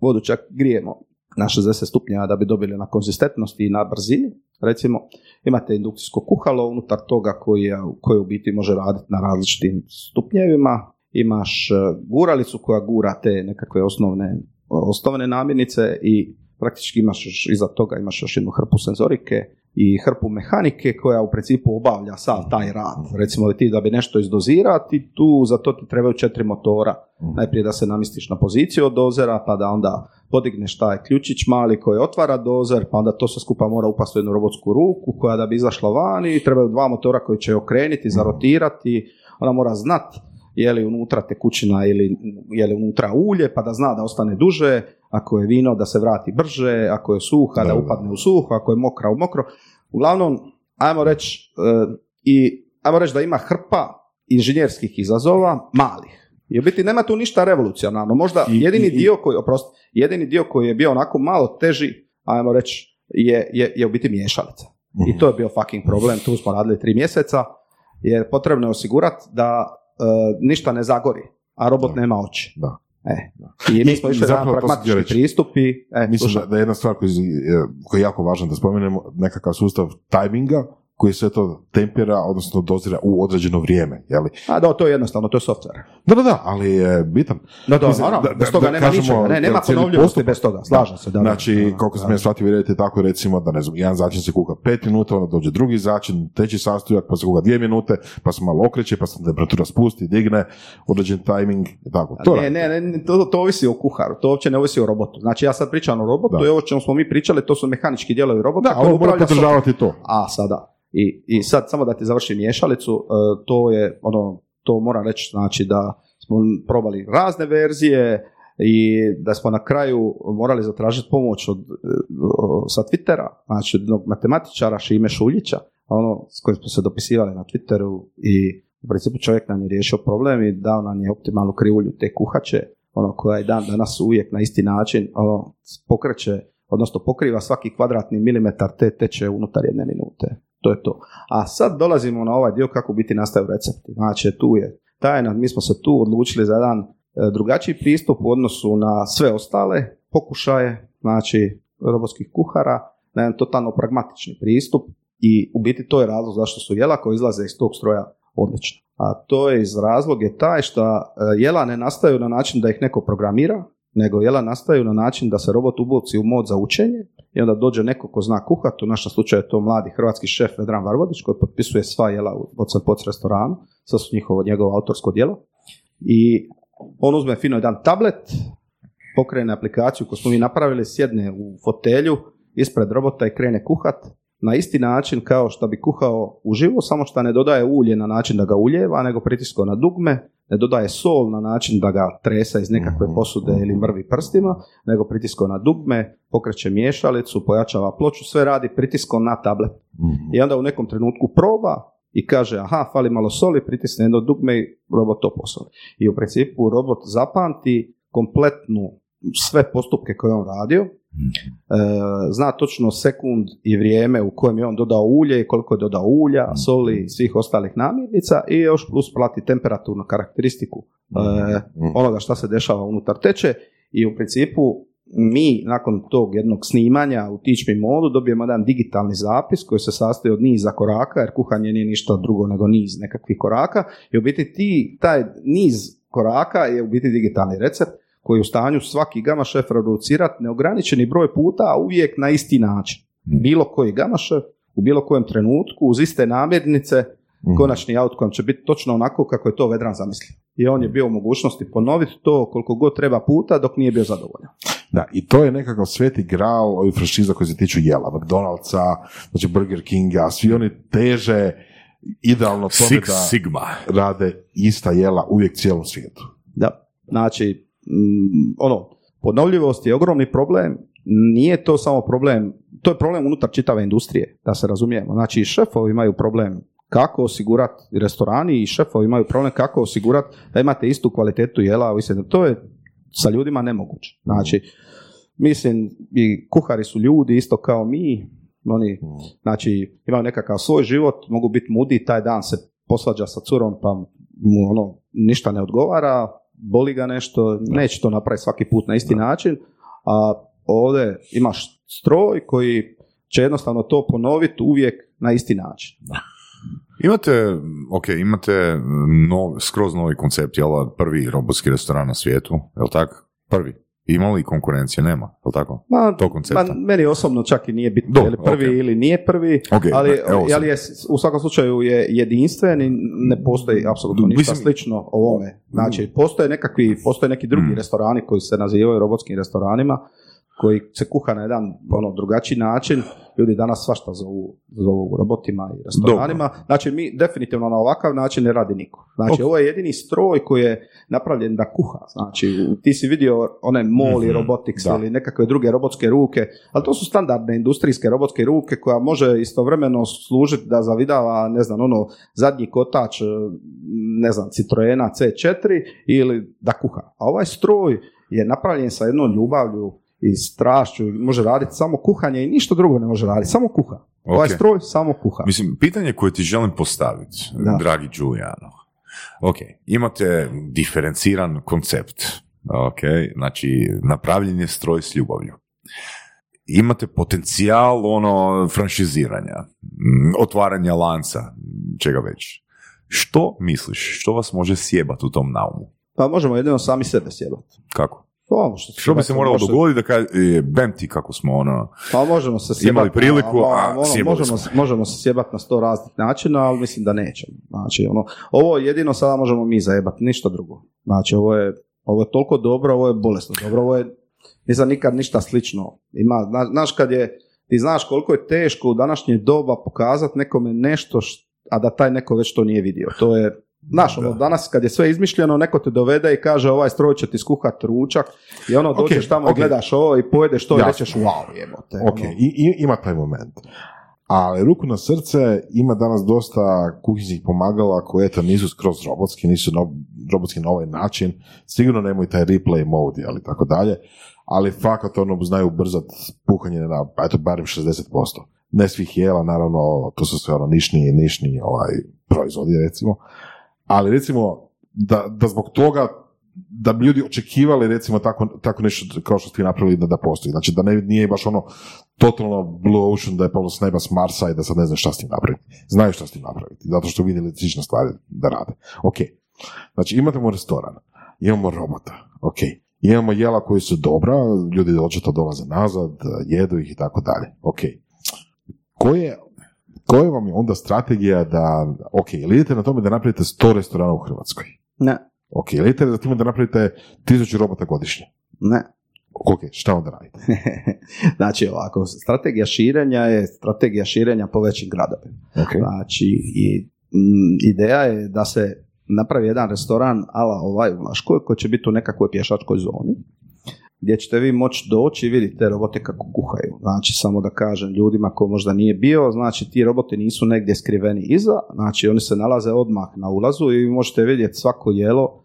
Speaker 3: vodu čak grijemo na 60 stupnjeva da bi dobili na konzistentnosti i na brzini. Recimo, imate indukcijsko kuhalo unutar toga koji, je, koje u biti može raditi na različitim stupnjevima. Imaš e, guralicu koja gura te nekakve osnovne, osnovne namirnice i praktički imaš još, iza toga imaš još jednu hrpu senzorike i hrpu mehanike koja u principu obavlja sav taj rad. Recimo ti da bi nešto izdozirati, tu za to ti trebaju četiri motora. Najprije da se namjestiš na poziciju od dozera, pa da onda podigneš taj ključić mali koji otvara dozer, pa onda to sve skupa mora upasti u jednu robotsku ruku koja da bi izašla van i trebaju dva motora koji će je okrenuti, zarotirati, ona mora znat je li unutra tekućina ili je li unutra ulje, pa da zna da ostane duže, ako je vino da se vrati brže, ako je suha da,
Speaker 4: Da,
Speaker 3: upadne u suho, ako je mokra u mokro. Uglavnom, ajmo reći, e, i ajmo reći da ima hrpa inženjerskih izazova malih. I u biti nema tu ništa revolucionarno. Možda
Speaker 4: I-
Speaker 3: jedini
Speaker 4: i-
Speaker 3: dio koji, oprosti, jedini dio koji je bio onako malo teži, ajmo reći, je, je, je u biti miješalica. I to je bio fucking problem, tu smo radili tri mjeseca, jer potrebno je osigurati da e, ništa ne zagori, a robot
Speaker 4: Da.
Speaker 3: nema oči.
Speaker 4: Da.
Speaker 3: E. I mi smo išli na pragmatički pristup i e,
Speaker 4: Mislim da, da je jedna stvar koju, koja je jako važna da spomenemo, nekakav sustav tajminga koji sve to tempera, odnosno dozira u određeno vrijeme. Jeli?
Speaker 3: A da, to je jednostavno, to je software.
Speaker 4: Da, da, da, ali je bitan.
Speaker 3: Da, da,
Speaker 4: Mislim,
Speaker 3: naravno,
Speaker 4: da-
Speaker 3: bez toga
Speaker 4: da
Speaker 3: nema
Speaker 4: kažemo,
Speaker 3: ničega. Ne, nema ponovljivosti bez toga, slažem se. Da.
Speaker 4: Znači, koliko sam ja shvatio, radite tako recimo da ne znam, jedan začin se kuha pet minuta, onda dođe drugi začin, treći sastojak, pa se kuha dvije minute, pa se malo okreće, pa se temperatura spusti, digne, određen tajming, i tako. To
Speaker 3: Ne, ne, ne, to, to ovisi o kuharu, to uopće ne ovisi o robotu. Znači ja sad pričam o robotu
Speaker 4: Da.
Speaker 3: i ovo čemu smo mi pričali, to su mehanički dijelovi robota.
Speaker 4: Da, ali mora podržavati to.
Speaker 3: A, sada. I, I sad, samo da ti završim miješalicu, e, to je, ono, to moram reći, znači da smo probali razne verzije i da smo na kraju morali zatražiti pomoć od, e, sa Twittera, znači od jednog matematičara Šime Šuljića, ono s kojim smo se dopisivali na Twitteru i u principu čovjek nam je riješio problem i dao nam je optimalnu krivulju te kuhače, ono koja je dan danas uvijek na isti način ono, pokreće, odnosno pokriva svaki kvadratni milimetar te teče unutar jedne minute. To je to. A sad dolazimo na ovaj dio kako biti nastaju recepti. Znači, tu je tajna, mi smo se tu odlučili za jedan e, drugačiji pristup u odnosu na sve ostale pokušaje, znači robotskih kuhara, na jedan totalno pragmatični pristup i u biti to je razlog zašto su jela koje izlaze iz tog stroja odlična. A to je iz razlog je taj što e, jela ne nastaju na način da ih neko programira, nego jela nastaju na način da se robot uboci u mod za učenje i onda dođe neko ko zna kuhat, u našem slučaju je to mladi hrvatski šef Vedran Varvodić koji potpisuje sva jela u Poc restoranu, sad su njihovo, njegovo autorsko djelo. I on uzme fino jedan tablet, pokrene aplikaciju koju smo mi napravili, sjedne u fotelju ispred robota i krene kuhat na isti način kao što bi kuhao uživo, samo što ne dodaje ulje na način da ga uljeva, nego pritiskao na dugme, dodaje sol na način da ga tresa iz nekakve
Speaker 4: Mhm,
Speaker 3: posude ili mrvi prstima, nego pritiskao na dugme, pokreće miješalicu, pojačava ploču, sve radi pritiskom na tablet.
Speaker 4: Mhm.
Speaker 3: I onda u nekom trenutku proba i kaže, aha, fali malo soli, pritisne jedno dugme i robot to posoli. I u principu robot zapamti kompletnu sve postupke koje je on radio, zna točno sekund i vrijeme u kojem je on dodao ulje i koliko je dodao ulja, soli i svih ostalih namirnica i još plus prati temperaturnu karakteristiku e, onoga šta se dešava unutar teče. I u principu mi nakon tog jednog snimanja u Teach Me modu dobijemo jedan digitalni zapis koji se sastoji od niza koraka jer kuhanje nije ništa drugo nego niz nekakvih koraka. I u biti ti, taj niz koraka je u biti digitalni recept koji je u stanju svaki gama šef reproducirati neograničeni broj puta, a uvijek na isti način. Bilo koji gama šef u bilo kojem trenutku uz iste namirnice konačni outcome će biti točno onako kako je to Vedran zamislio. I on je bio u mogućnosti ponoviti to koliko god treba puta dok nije bio zadovoljan.
Speaker 4: Da, i to je nekakav sveti gral ovih franšiza koji se tiču jela, McDonald'sa, znači Burger Kinga, svi oni teže idealno tome
Speaker 2: Six
Speaker 4: da
Speaker 2: Sigma.
Speaker 4: rade ista jela uvijek cijelom svijetu.
Speaker 3: Da, znači, mm, ono, ponovljivost je ogromni problem, nije to samo problem, to je problem unutar čitave industrije, da se razumijemo. Znači, šefovi imaju problem kako osigurati, restorani i šefovi imaju problem kako osigurati da imate istu kvalitetu jela, to je sa ljudima nemoguće. Znači, mislim, i kuhari su ljudi isto kao mi, oni, znači, imaju nekakav svoj život, mogu biti mudi, taj dan se posvađa sa curom, pa mu ono, ništa ne odgovara, boli ga nešto, neće to napraviti svaki put na isti način, a ovdje imaš stroj koji će jednostavno to ponoviti uvijek na isti način.
Speaker 2: Imate, ok, imate nov, skroz novi koncept, jel, prvi robotski restoran na svijetu, jel tako? Prvi. Ima li konkurencije? Nema, jel tako?
Speaker 3: Ma,
Speaker 2: To koncepta.
Speaker 3: ma, meni osobno čak i nije bitno
Speaker 2: Dobro,
Speaker 3: je li prvi
Speaker 2: ok.
Speaker 3: ili nije prvi,
Speaker 2: Ok,
Speaker 3: ali,
Speaker 2: sad.
Speaker 3: ali je, u svakom slučaju je jedinstven i ne postoji apsolutno ništa
Speaker 2: Mislim-
Speaker 3: slično ovome. Znači, postoje, nekakvi, postoje neki drugi
Speaker 2: Mm.
Speaker 3: restorani koji se nazivaju robotskim restoranima, koji se kuha na jedan ono, drugačiji način. Ljudi danas svašta zovu, zovu robotima i restoranima. Znači, mi definitivno na ovakav način ne radi niko. Znači,
Speaker 2: Ok.
Speaker 3: ovo je jedini stroj koji je napravljen da kuha. Znači, ti si vidio one Moli
Speaker 2: Mhm,
Speaker 3: Robotics
Speaker 4: da.
Speaker 3: ili nekakve druge robotske ruke, ali to su standardne industrijske robotske ruke koja može istovremeno služiti da zavidava, ne znam, ono, zadnji kotač, ne znam, Citroena C4 ili da kuha. A ovaj stroj je napravljen sa jednom ljubavlju i strašću, može raditi samo kuhanje i ništa drugo ne može raditi, samo kuha. Ovaj
Speaker 2: Ok.
Speaker 3: stroj samo kuha.
Speaker 2: Mislim, pitanje koje ti želim postaviti,
Speaker 3: Da.
Speaker 2: dragi Giuliano. Ok, imate diferenciran koncept. Ok, znači napravljen je stroj s ljubavlju. Imate potencijal ono franšiziranja, otvaranja lanca, čega već. Što misliš? Što vas može sjebati u tom naumu?
Speaker 3: Pa možemo jedino sami sebe sjebati.
Speaker 2: Kako?
Speaker 3: Ono što,
Speaker 2: Što bi se moralo
Speaker 3: može-
Speaker 2: dogoditi da kaže, e, bem ti kako smo ono...
Speaker 3: Pa možemo se sjebati.
Speaker 2: Imali priliku, a
Speaker 3: ono,
Speaker 2: sjebali
Speaker 3: možemo,
Speaker 2: smo.
Speaker 3: možemo se sjebati na sto raznih načina, ali mislim da nećemo. Znači, ono, ovo jedino sada možemo mi zajebati, ništa drugo. Znači, ovo je, ovo je toliko dobro, ovo je bolesno dobro, ovo je, nisam nikad ništa slično. Ima, zna- znaš kad je, ti znaš koliko je teško u današnje doba pokazati nekome nešto, š- a da taj neko već to nije vidio. To je, Znaš, ono, danas kad je sve izmišljeno, neko te dovede i kaže ovaj stroj će ti skuhat ručak i ono dođeš tamo
Speaker 4: ok.
Speaker 3: i gledaš ovo i pojedeš to i rećeš wow jebote.
Speaker 4: Ok,
Speaker 3: ono.
Speaker 4: i, i- ima taj moment. Ali ruku na srce ima danas dosta kuhinskih pomagala koje eto nisu skroz robotski, nisu no- robotski na ovaj način. Sigurno nemaju taj replay mode ali tako dalje. Ali fakat ono znaju ubrzat puhanje na eto barem 60%. Ne svih jela, naravno, to su sve ono nišni, nišni ovaj, proizvodi recimo. Ali recimo da, da zbog toga da bi ljudi očekivali recimo tako, tako nešto kao što ste vi napravili da, da postoji. Znači da ne, nije baš ono totalno blue ocean da je palo s neba s Marsa i da sad ne znam šta s tim napraviti. Znaju šta s tim napraviti, zato što vidjeli slične stvari da rade. Ok, znači imamo restoran, imamo robota, ok, imamo jela koji su dobra, ljudi očito dolaze nazad, jedu ih i tako dalje, ok. Koje, koja vam je onda strategija da, ok, ili idete na tome da napravite 100 restorana u Hrvatskoj?
Speaker 3: Ne,
Speaker 4: Ok, ili idete za time da napravite tisuću robota godišnje?
Speaker 3: ne.
Speaker 4: Ok, šta onda radite? [laughs]
Speaker 3: znači ovako, strategija širenja je strategija širenja po većim gradovima.
Speaker 4: Ok.
Speaker 3: Znači, i, mm, ideja je da se napravi jedan restoran ala ovaj u Laškoj koji će biti u nekakvoj pješačkoj zoni gdje ćete vi moći doći i vidjeti te robote kako kuhaju. Znači, samo da kažem ljudima ko možda nije bio, znači ti roboti nisu negdje skriveni iza, znači oni se nalaze odmah na ulazu i vi možete vidjeti svako jelo uh,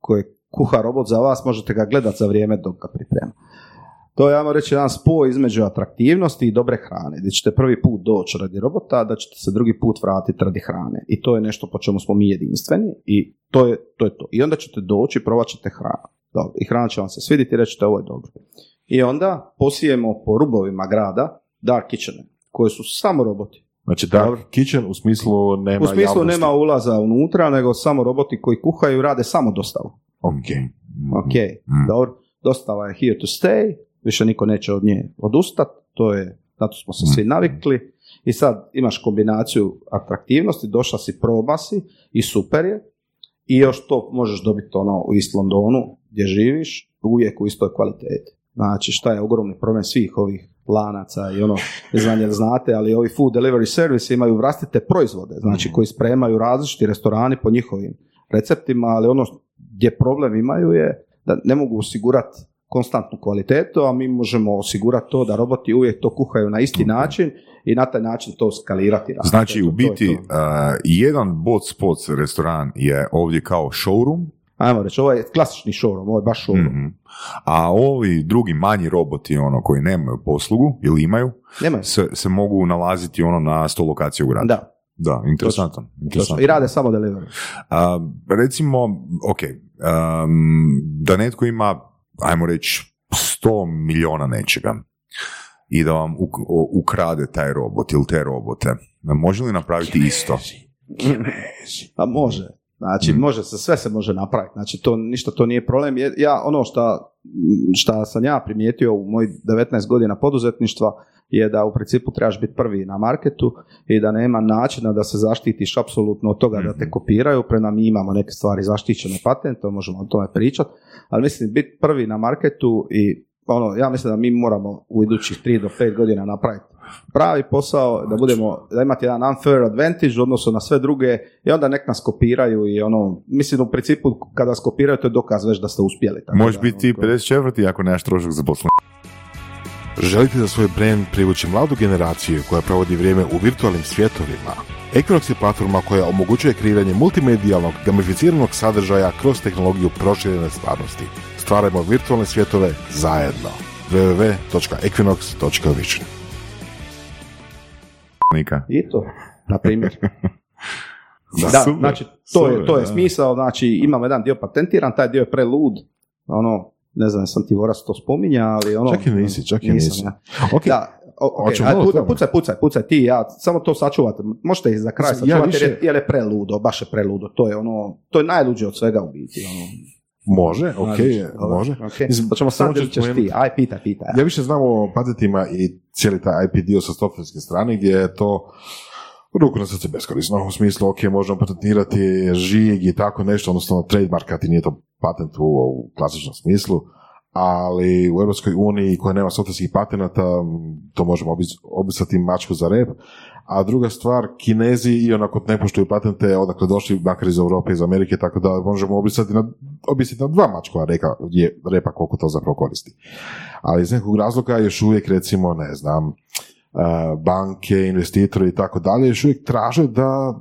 Speaker 3: koje kuha robot za vas, možete ga gledati za vrijeme dok ga priprema. To je, ajmo reći, jedan spoj između atraktivnosti i dobre hrane, gdje ćete prvi put doći radi robota, da ćete se drugi put vratiti radi hrane. I to je nešto po čemu smo mi jedinstveni i to je to. Je to. I onda ćete doći i provat ćete hranu. Dobro. I hrana će vam se svidjeti i reći ćete ovo je dobro. I onda posijemo po rubovima grada dark kitchene, koje su samo roboti.
Speaker 4: Znači, dark kitchen u smislu nema
Speaker 3: U smislu
Speaker 4: javnosti.
Speaker 3: nema ulaza unutra, nego samo roboti koji kuhaju i rade samo dostavu.
Speaker 4: Ok.
Speaker 3: Ok, dobro. Dostava je here to stay, više niko neće od nje odustat, to je, zato smo se svi navikli. I sad imaš kombinaciju atraktivnosti, došla si, proba si i super je. I još to možeš dobiti ono u East Londonu gdje živiš, uvijek u istoj kvaliteti. Znači šta je ogromni problem svih ovih lanaca i ono, ne znam jel znate, ali ovi food delivery service imaju vlastite proizvode, znači koji spremaju različiti restorani po njihovim receptima, ali ono gdje problem imaju je da ne mogu osigurati konstantnu kvalitetu, a mi možemo osigurati to da roboti uvijek to kuhaju na isti način i na taj način to skalirati.
Speaker 2: Znači, u
Speaker 3: to je
Speaker 2: biti,
Speaker 3: to.
Speaker 2: uh, jedan bot spots restoran je ovdje kao showroom,
Speaker 3: Ajmo reći, ovo je klasični showroom, ovo je baš showroom.
Speaker 2: mhm, a ovi drugi manji roboti ono koji nemaju poslugu ili imaju,
Speaker 3: Nemaju.
Speaker 2: se, se mogu nalaziti ono na sto lokacija u gradu.
Speaker 3: Da,
Speaker 2: Da, interesantno. interesantno.
Speaker 3: I rade samo delivery.
Speaker 2: A, recimo, ok, um, da netko ima, ajmo reći, 100 miliona nečega i da vam ukrade taj robot ili te robote, može li napraviti isto?
Speaker 3: Pa može. Znači,
Speaker 2: Mm.
Speaker 3: može se, sve se može napraviti. Znači, to, ništa to nije problem. Ja, ono šta, šta sam ja primijetio u mojih 19 godina poduzetništva je da u principu trebaš biti prvi na marketu i da nema načina da se zaštitiš apsolutno od toga da te kopiraju, prema mi imamo neke stvari zaštićene patente, možemo o tome pričati, ali mislim biti prvi na marketu i ono, ja mislim da mi moramo u idućih 3 do 5 godina napraviti pravi posao, da budemo, da imate jedan unfair advantage u odnosu na sve druge i onda nek nas kopiraju i ono, mislim u principu kada vas kopiraju to je dokaz već da ste uspjeli. Tako
Speaker 2: Možeš
Speaker 3: da,
Speaker 2: biti
Speaker 3: ono,
Speaker 2: 54. ako nemaš trošak za poslovanje.
Speaker 4: Želite za svoj brand privući mladu generaciju koja provodi vrijeme u virtualnim svjetovima? Equinox je platforma koja omogućuje kreiranje multimedijalnog, gamificiranog sadržaja kroz tehnologiju proširene stvarnosti. Stvarajmo virtualne svjetove zajedno. www.equinox.vision
Speaker 3: I to, na primjer.
Speaker 2: Da, [laughs]
Speaker 3: da,
Speaker 2: super,
Speaker 3: znači to je,
Speaker 2: super,
Speaker 3: to je smisao, znači imamo jedan dio patentiran, taj dio je prelud, ono, ne znam, sam ti voras to spominja, ali ono...
Speaker 4: Čak i nisi, čak i nisi.
Speaker 3: ja.
Speaker 4: Ok,
Speaker 3: Da, o, ok,
Speaker 4: Hoćemo
Speaker 3: ajde,
Speaker 4: malo
Speaker 3: pucaj, pucaj, pucaj, pucaj, ti ja, samo to sačuvate. Možete i za kraj
Speaker 4: Mislim, ja
Speaker 3: sačuvati jer, je,
Speaker 4: više-
Speaker 3: jer je preludo, baš je preludo. To je ono, to je najluđe od svega u biti. Ono,
Speaker 4: može, ok, može.
Speaker 3: ok.
Speaker 4: Mislim,
Speaker 3: sad ili ćeš ti. Aj, pitaj, pitaj.
Speaker 4: Ja više znam o patentima i cijeli taj IP dio sa softverske strane gdje je to ruku na srce beskorisno, u smislu, ok, možemo patentirati žig i tako nešto, odnosno trademarkati, nije to patent u, u klasičnom smislu, ali u Europskoj uniji koja nema softverskih patenata, to možemo obis- obisati mačku za rep, a druga stvar, Kinezi i onako ne poštuju patente odakle došli, makar iz Europe, iz Amerike, tako da možemo obisati na, obisati na dva mačkova reka, je, repa koliko to zapravo koristi. Ali iz nekog razloga još uvijek, recimo, ne znam, uh, banke, investitori i tako dalje, još uvijek traže da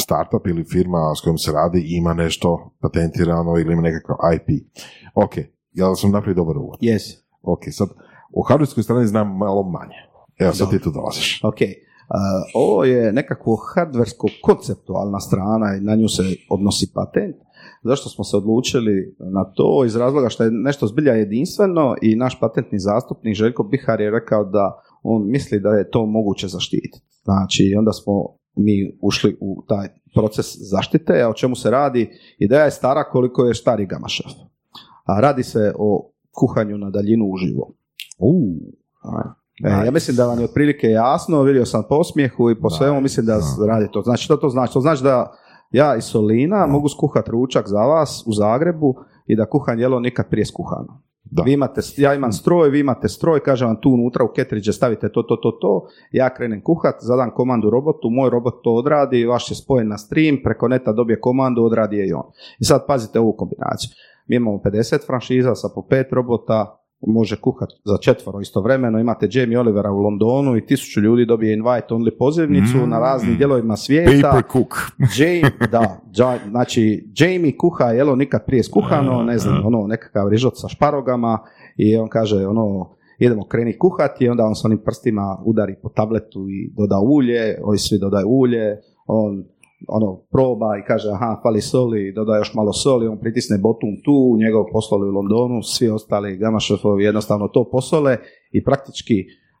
Speaker 4: startup ili firma s kojom se radi ima nešto patentirano ili ima nekakav IP. Ok, ja sam napravio dobar uvod.
Speaker 3: Yes.
Speaker 4: Ok, sad, o hardwareskoj strani znam malo manje. Evo, sad ti tu dolaziš.
Speaker 3: Ok. Uh, ovo je nekakvo hardversko konceptualna strana i na nju se odnosi patent. Zašto smo se odlučili na to? Iz razloga što je nešto zbilja jedinstveno i naš patentni zastupnik Željko Bihar je rekao da on misli da je to moguće zaštititi. Znači, onda smo mi ušli u taj proces zaštite, a o čemu se radi? Ideja je stara koliko je stari gamašev. A radi se o kuhanju na daljinu uživo.
Speaker 4: Uh,
Speaker 3: E, ja mislim da vam je otprilike jasno, vidio sam po osmijehu i po svemu, mislim da radi to. Znači, što to znači? To znači da ja iz Solina mogu skuhati ručak za vas u Zagrebu i da kuhan jelo nikad prije skuhano.
Speaker 4: Da.
Speaker 3: Vi imate, ja imam stroj, vi imate stroj, kažem vam tu unutra u ketriđe stavite to, to, to, to, ja krenem kuhat, zadam komandu robotu, moj robot to odradi, vaš je spojen na stream, preko neta dobije komandu, odradi je i on. I sad pazite ovu kombinaciju. Mi imamo 50 franšiza sa po pet robota, može kuhat za četvoro istovremeno, imate Jamie Olivera u Londonu i tisuću ljudi dobije invite only pozivnicu
Speaker 2: Mm.
Speaker 3: na raznim dijelovima svijeta.
Speaker 2: Paper cook. [laughs]
Speaker 3: Jamie, da, Dža- znači Jamie kuha jelo nikad prije skuhano, ne znam, ono nekakav rižot sa šparogama i on kaže ono idemo kreni kuhati i onda on s onim prstima udari po tabletu i doda ulje, ovi svi dodaju ulje, on ono proba i kaže aha fali soli, doda još malo soli, on pritisne botun tu, njegov poslali u Londonu, svi ostali gama šefovi jednostavno to posole i praktički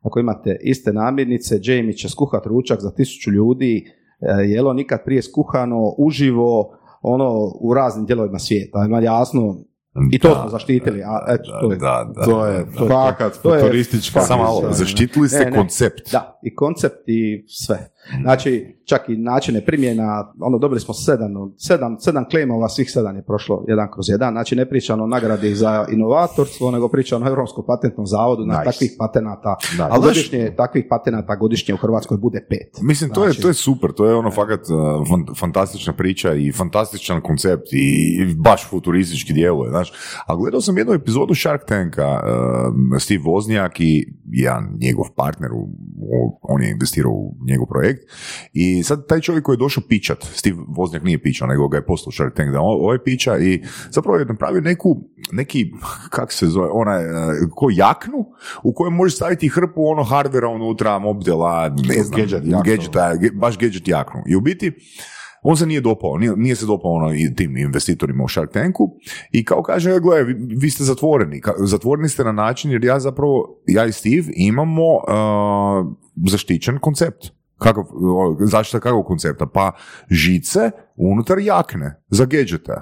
Speaker 3: ako imate iste namirnice, Jamie će skuhat ručak za tisuću ljudi, e, jelo nikad prije skuhano, uživo, ono u raznim dijelovima svijeta, ima jasno, i to
Speaker 2: Da,
Speaker 3: smo zaštitili, a eto, to je.
Speaker 2: Da, da,
Speaker 4: To je fakat futuristička.
Speaker 3: Samo
Speaker 2: zaštitili ste
Speaker 3: Ne, ne.
Speaker 2: koncept.
Speaker 3: Da, i koncept i sve. Znači, čak i načine primjena, ono, dobili smo sedam, sedam, sedam claimova, svih sedam je prošlo jedan kroz jedan. Znači, ne pričam o nagradi za inovatorstvo, nego pričam o Europskom patentnom zavodu na
Speaker 4: Nice.
Speaker 3: takvih patenata.
Speaker 2: Ali znaš-
Speaker 3: godišnje, takvih patenata godišnje u Hrvatskoj bude pet.
Speaker 2: Mislim, to je,
Speaker 3: Znači-
Speaker 2: to je super, to je ono fakat uh, fan- fantastična priča i fantastičan koncept i, i baš futuristički djeluje, znaš. A gledao sam jednu epizodu Shark Tanka, uh, Steve Voznjak i jedan njegov partner, u- on je investirao u njegov projekt i sad taj čovjek koji je došao pičat, Steve Voznjak nije pičao, nego ga je poslao Shark Tank da ovaj piča i zapravo je napravio neku, neki, kak se zove, onaj, uh, ko jaknu u kojoj možeš staviti hrpu ono hardvera unutra, mobdela, ne znam,
Speaker 4: Gadget jaknu.
Speaker 2: gadgeta, ge- baš gadget jaknu. I u biti, on se nije dopao, nije, nije se dopao ono i tim investitorima u Shark Tanku i kao kaže, gle, vi, vi ste zatvoreni. Ka- zatvoreni ste na način jer ja zapravo, ja i Steve imamo uh, zaštićen koncept. Kakav, o, zaštita kakvog koncepta? Pa žice unutar jakne za gadgete.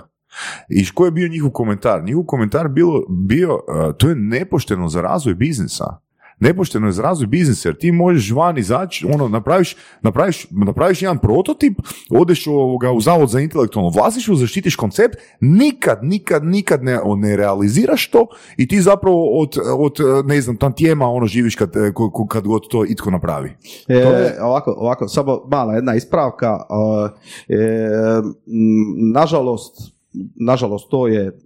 Speaker 2: I koji je bio njihov komentar? Njihov komentar bilo, bio, uh, to je nepošteno za razvoj biznisa. Nepošteno je za razvoj biznisa, jer ti možeš van izaći, ono, napraviš, napraviš, napraviš jedan prototip, odeš ovoga, u zavod za intelektualno vlasništvo, zaštitiš koncept, nikad, nikad, nikad ne, ne realiziraš to i ti zapravo od, od ne znam, tantijema ono živiš kad, ko- kad god to itko napravi.
Speaker 3: E,
Speaker 4: To je-
Speaker 3: ovako, ovako, samo mala jedna ispravka. e, nažalost, nažalost, to je,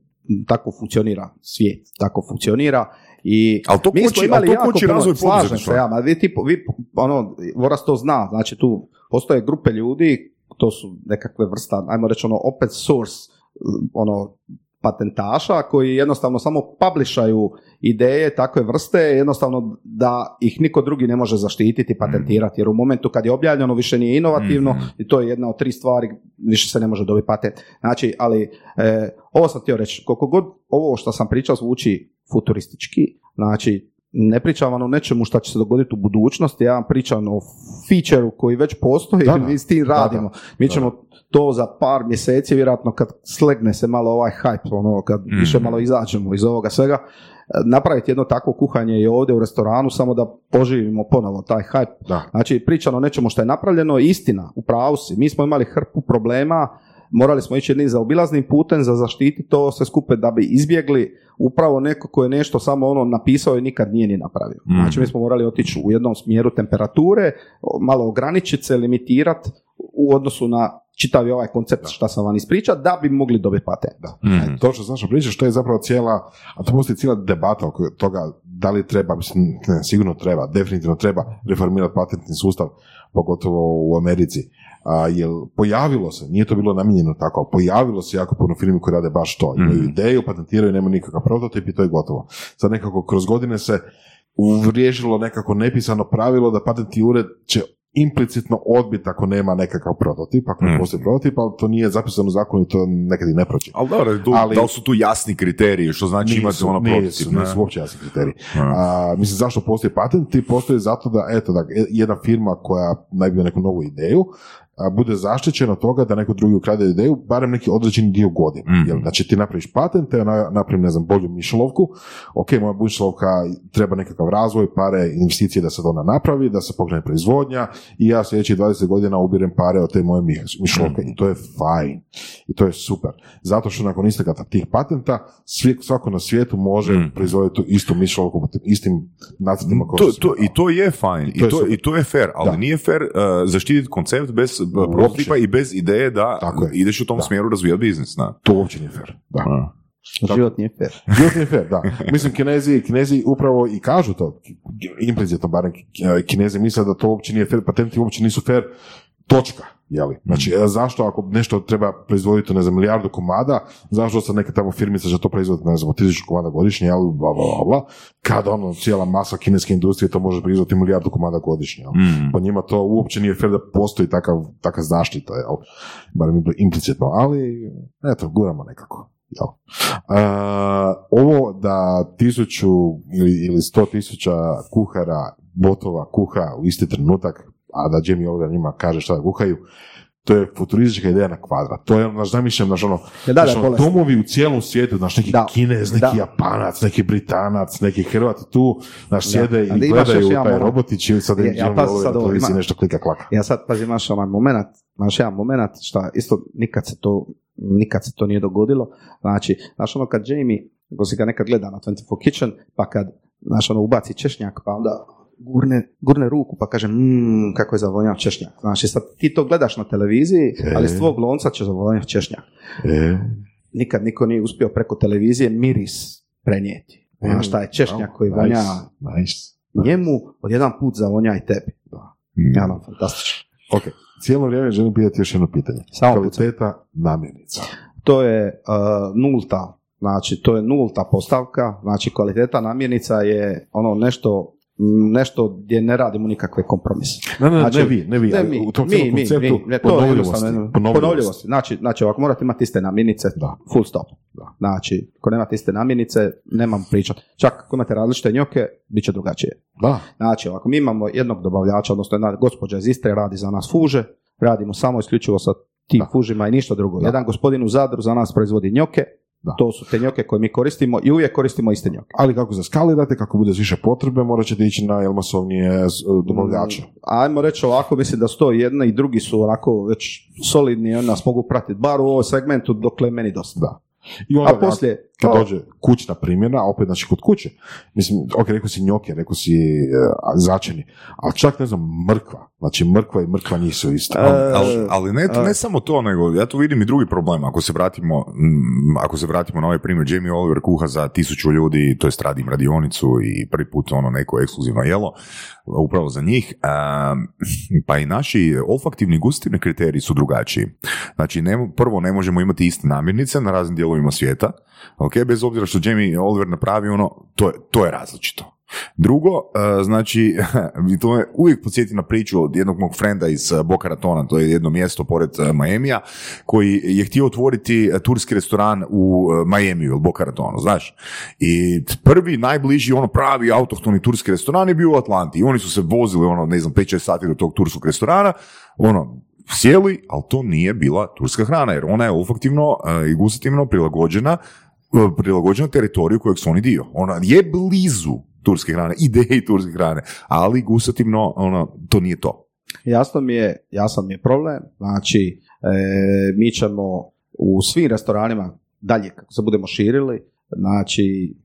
Speaker 3: tako funkcionira svijet, tako funkcionira i
Speaker 2: Ali to
Speaker 3: mi smo
Speaker 2: koči- ali
Speaker 3: imali
Speaker 2: to
Speaker 3: jako
Speaker 2: koči razvoj
Speaker 3: slažem se, ja, ma vi, ti, vi, ono, Voras to zna, znači tu postoje grupe ljudi, to su nekakve vrsta, ajmo reći ono, open source, ono, patentaša koji jednostavno samo publishaju ideje takve vrste, jednostavno da ih niko drugi ne može zaštititi, patentirati, jer u momentu kad je objavljeno više nije inovativno
Speaker 2: Mhm.
Speaker 3: i to je jedna od tri stvari, više se ne može dobiti patent. Znači, ali e, ovo sam htio reći, koliko god ovo što sam pričao zvuči futuristički, znači ne pričam vam o nečemu što će se dogoditi u budućnosti, ja vam pričam o featureu koji već postoji
Speaker 4: Da,
Speaker 3: i
Speaker 4: da.
Speaker 3: mi s tim
Speaker 4: Da, da.
Speaker 3: radimo. Mi ćemo to za par mjeseci, vjerojatno kad slegne se malo ovaj hype, ono, kad
Speaker 2: Mhm.
Speaker 3: više malo izađemo iz ovoga svega, napraviti jedno takvo kuhanje i ovdje u restoranu, samo da poživimo ponovo taj hype.
Speaker 4: Da.
Speaker 3: Znači, pričam o nečemu što je napravljeno, istina, u pravu si. Mi smo imali hrpu problema, morali smo ići jednim zaobilaznim putem za zaštiti to sve skupe da bi izbjegli upravo neko ko je nešto samo ono napisao i nikad nije ni napravio.
Speaker 2: Mhm.
Speaker 3: Znači mi smo morali otići u jednom smjeru temperature, malo ograničiti se, limitirati u odnosu na čitavi ovaj koncept što sam vam ispričao, da bi mogli dobiti patent.
Speaker 2: Mhm.
Speaker 4: E, To što znaš priča, što je zapravo cijela, a to postoji cijela debata oko toga da li treba, mislim, ne, sigurno treba, definitivno treba reformirati patentni sustav, pogotovo u Americi. A, jer pojavilo se, nije to bilo namijenjeno tako, ali pojavilo se jako puno firmi koji rade baš to. Imaju
Speaker 2: Mhm.
Speaker 4: ideju, patentiraju, nema nikakav prototip i to je gotovo. Sad nekako kroz godine se uvriježilo nekako nepisano pravilo da patentni ured će implicitno odbiti ako nema nekakav prototip, ako ne
Speaker 2: Mhm.
Speaker 4: postoji prototip, ali to nije zapisano u zakonu i to nekad i ne prođe.
Speaker 2: Ali dobro, tu,
Speaker 4: Ali-
Speaker 2: da li su tu jasni kriteriji, što znači imate ono
Speaker 4: nisu,
Speaker 2: prototip, ne?
Speaker 4: nisu uopće jasni kriteriji.
Speaker 2: Ja.
Speaker 4: A, mislim, zašto postoji patenti? Postoji zato da, eto, da jedna firma koja najbio neku novu ideju, bude zaštićen od toga da neko drugi ukrade ideju, barem neki određeni dio godine.
Speaker 2: Mhm.
Speaker 4: Jel, znači ti napraviš patent, ja na- napravim, ne znam, bolju mišelovku, ok, moja mišelovka treba nekakav razvoj, pare, investicije da se to ona napravi, da se pokrene proizvodnja i ja sljedećih 20 godina ubirem pare od te moje miš- mišelovke i to je fajn. I to je super. Zato što nakon isteka tih patenta, svi, svako na svijetu može
Speaker 2: Mhm.
Speaker 4: proizvoditi tu istu mišelovku po tim istim nacrtima
Speaker 2: To, to. I to je fajn,
Speaker 4: I to je
Speaker 2: I, to,
Speaker 4: super.
Speaker 2: i to je fair, ali
Speaker 4: Da.
Speaker 2: nije fair uh, zaštititi koncept bez uh, prototipa i bez ideje da
Speaker 4: Tako je.
Speaker 2: ideš u tom
Speaker 4: Da.
Speaker 2: smjeru razvijati biznis. Da.
Speaker 4: To uopće nije fair. Da.
Speaker 3: Život nije fair. [laughs]
Speaker 4: Život nije fair, da. [laughs] Mislim, kinezi, kinezi upravo i kažu to, implicitno barem kinezi misle da to uopće nije fair, patenti uopće nisu fair, točka. Jeli? Znači, e, zašto ako nešto treba proizvoditi, ne znam, milijardu komada, zašto sad neka tamo firmica će to proizvoditi, ne znam, tisuću komada godišnje, jel, bla, bla, bla, kada ono, cijela masa kineske industrije to može proizvoditi milijardu komada godišnje, jel?
Speaker 2: Mm.
Speaker 4: Po njima to uopće nije fair da postoji takav, takav zaštita, jel? Barem implicitno, ali eto, guramo nekako. Jel? A, ovo da tisuću ili, ili sto tisuća kuhara, botova kuha u isti trenutak, a da Jamie Oliver njima kaže šta da kuhaju, to je futuristička ideja na kvadrat. To je, znaš, zamišljam, znaš, ono,
Speaker 3: Ja, da, da,
Speaker 4: znaš, ono, domovi u cijelom svijetu, znaš, neki
Speaker 3: Da.
Speaker 4: kinez, neki
Speaker 3: Da.
Speaker 4: japanac, neki britanac, neki hrvat tu, znaš, sjede
Speaker 3: da
Speaker 4: i
Speaker 3: još
Speaker 4: gledaju taj
Speaker 3: moment.
Speaker 4: robotić i sad
Speaker 3: Ja- ja,
Speaker 4: Oliver
Speaker 3: sad ovo
Speaker 4: televiziji
Speaker 3: ima-
Speaker 4: nešto klika klaka.
Speaker 3: Ja sad, pazi, imaš onaj moment, imaš jedan moment, šta isto nikad se to, nikad se to nije dogodilo. Znači, znaš ono kad Jamie, ako si ga nekad gleda na 24 Kitchen, pa kad, znaš ono, ubaci češnjak, pa onda gurne, gurne ruku pa kaže, mmm, kako je zavonjao češnjak. Znači, sad ti to gledaš na televiziji, ali iz tvog lonca će zavonjati češnjak.
Speaker 4: E,
Speaker 3: Nikad niko nije uspio preko televizije miris prenijeti. Znaš, taj češnjak koji
Speaker 4: nice,
Speaker 3: vonja
Speaker 4: nice.
Speaker 3: njemu, od jedan put zavonja i tebi.
Speaker 2: Mm.
Speaker 3: Ja, no, fantastično.
Speaker 4: Ok, cijelo vrijeme želim pitati još jedno pitanje.
Speaker 3: Samo
Speaker 4: Kvaliteta namirnica.
Speaker 3: to je uh, nulta, znači to je nulta postavka, znači kvaliteta namirnica je ono nešto nešto gdje ne radimo nikakve kompromise.
Speaker 4: Ne, ne,
Speaker 3: Znači,
Speaker 4: ne vi, ne vi,
Speaker 3: Ne, mi,
Speaker 4: u tom
Speaker 3: mi, mi,
Speaker 4: konceptu
Speaker 3: mi, ne, to
Speaker 4: ponovljivosti. ponovljivosti.
Speaker 3: ponovljivosti. Znači, znači, ovako morate imati iste namirnice,
Speaker 4: Da.
Speaker 3: full stop. Znači, ako nemate iste namirnice, nemam pričat. Čak ako imate različite njoke, bit će drugačije.
Speaker 4: Da,
Speaker 3: Znači, ovako, mi imamo jednog dobavljača, odnosno jedna gospođa iz Istre radi za nas fuže, radimo samo isključivo sa tim
Speaker 4: Da.
Speaker 3: fužima i ništa drugo.
Speaker 4: Da.
Speaker 3: Jedan gospodin u Zadru za nas proizvodi njoke,
Speaker 4: Da.
Speaker 3: to su te njoke koje mi koristimo i uvijek koristimo iste njoke.
Speaker 4: ali kako zaskalirate, kako bude više potrebe, morat ćete ići na jel masovnije s- dobavljače.
Speaker 3: Mm, Ajmo reći ovako, mislim da su to jedna i drugi su onako već solidni i oni nas mogu pratiti, bar u ovom segmentu dokle meni dosta.
Speaker 4: Da. I onda
Speaker 3: A poslije,
Speaker 4: kad
Speaker 3: to-
Speaker 4: dođe kućna primjena, a opet znači kod kuće, mislim, ok, rekao si njoke, rekao si e, začini, ali čak ne znam, mrkva, znači mrkva i mrkva nisu isto.
Speaker 3: E,
Speaker 2: Ali, ali ne, ne samo to, nego ja tu vidim i drugi problem. Ako se vratimo, mm, ako se vratimo na ovaj primjer, Jamie Oliver kuha za tisuću ljudi, to jest radim radionicu i prvi put ono neko ekskluzivno jelo, upravo za njih. Um, pa i naši olfaktivni gustativni kriteriji su drugačiji. Znači, ne, prvo ne možemo imati iste namirnice na raznim dijelovima svijeta, ok, bez obzira što Jamie Oliver napravi ono, to je, to je različito. Drugo, e, znači, [laughs] to me uvijek podsjeti na priču od jednog mog frenda iz e, Boca Ratona, to je jedno mjesto pored Miamija, koji je htio otvoriti e, turski restoran u Miamiju ili Boca Ratonu, znaš. I prvi, najbliži, ono pravi autohtoni turski restoran je bio u Atlanti. Oni su se vozili, ono, ne znam, 5-6 sati do tog turskog restorana, ono, sjeli, ali to nije bila turska hrana, jer ona je olfaktivno i gustativno prilagođena prilagođena teritoriju kojeg su oni dio. Ona je blizu turske hrane, [laughs] ideji turske hrane, ali gustativno ono, to nije to.
Speaker 3: Jasno mi je, jasan mi je problem, znači e, mi ćemo u svim restoranima dalje kako se budemo širili, znači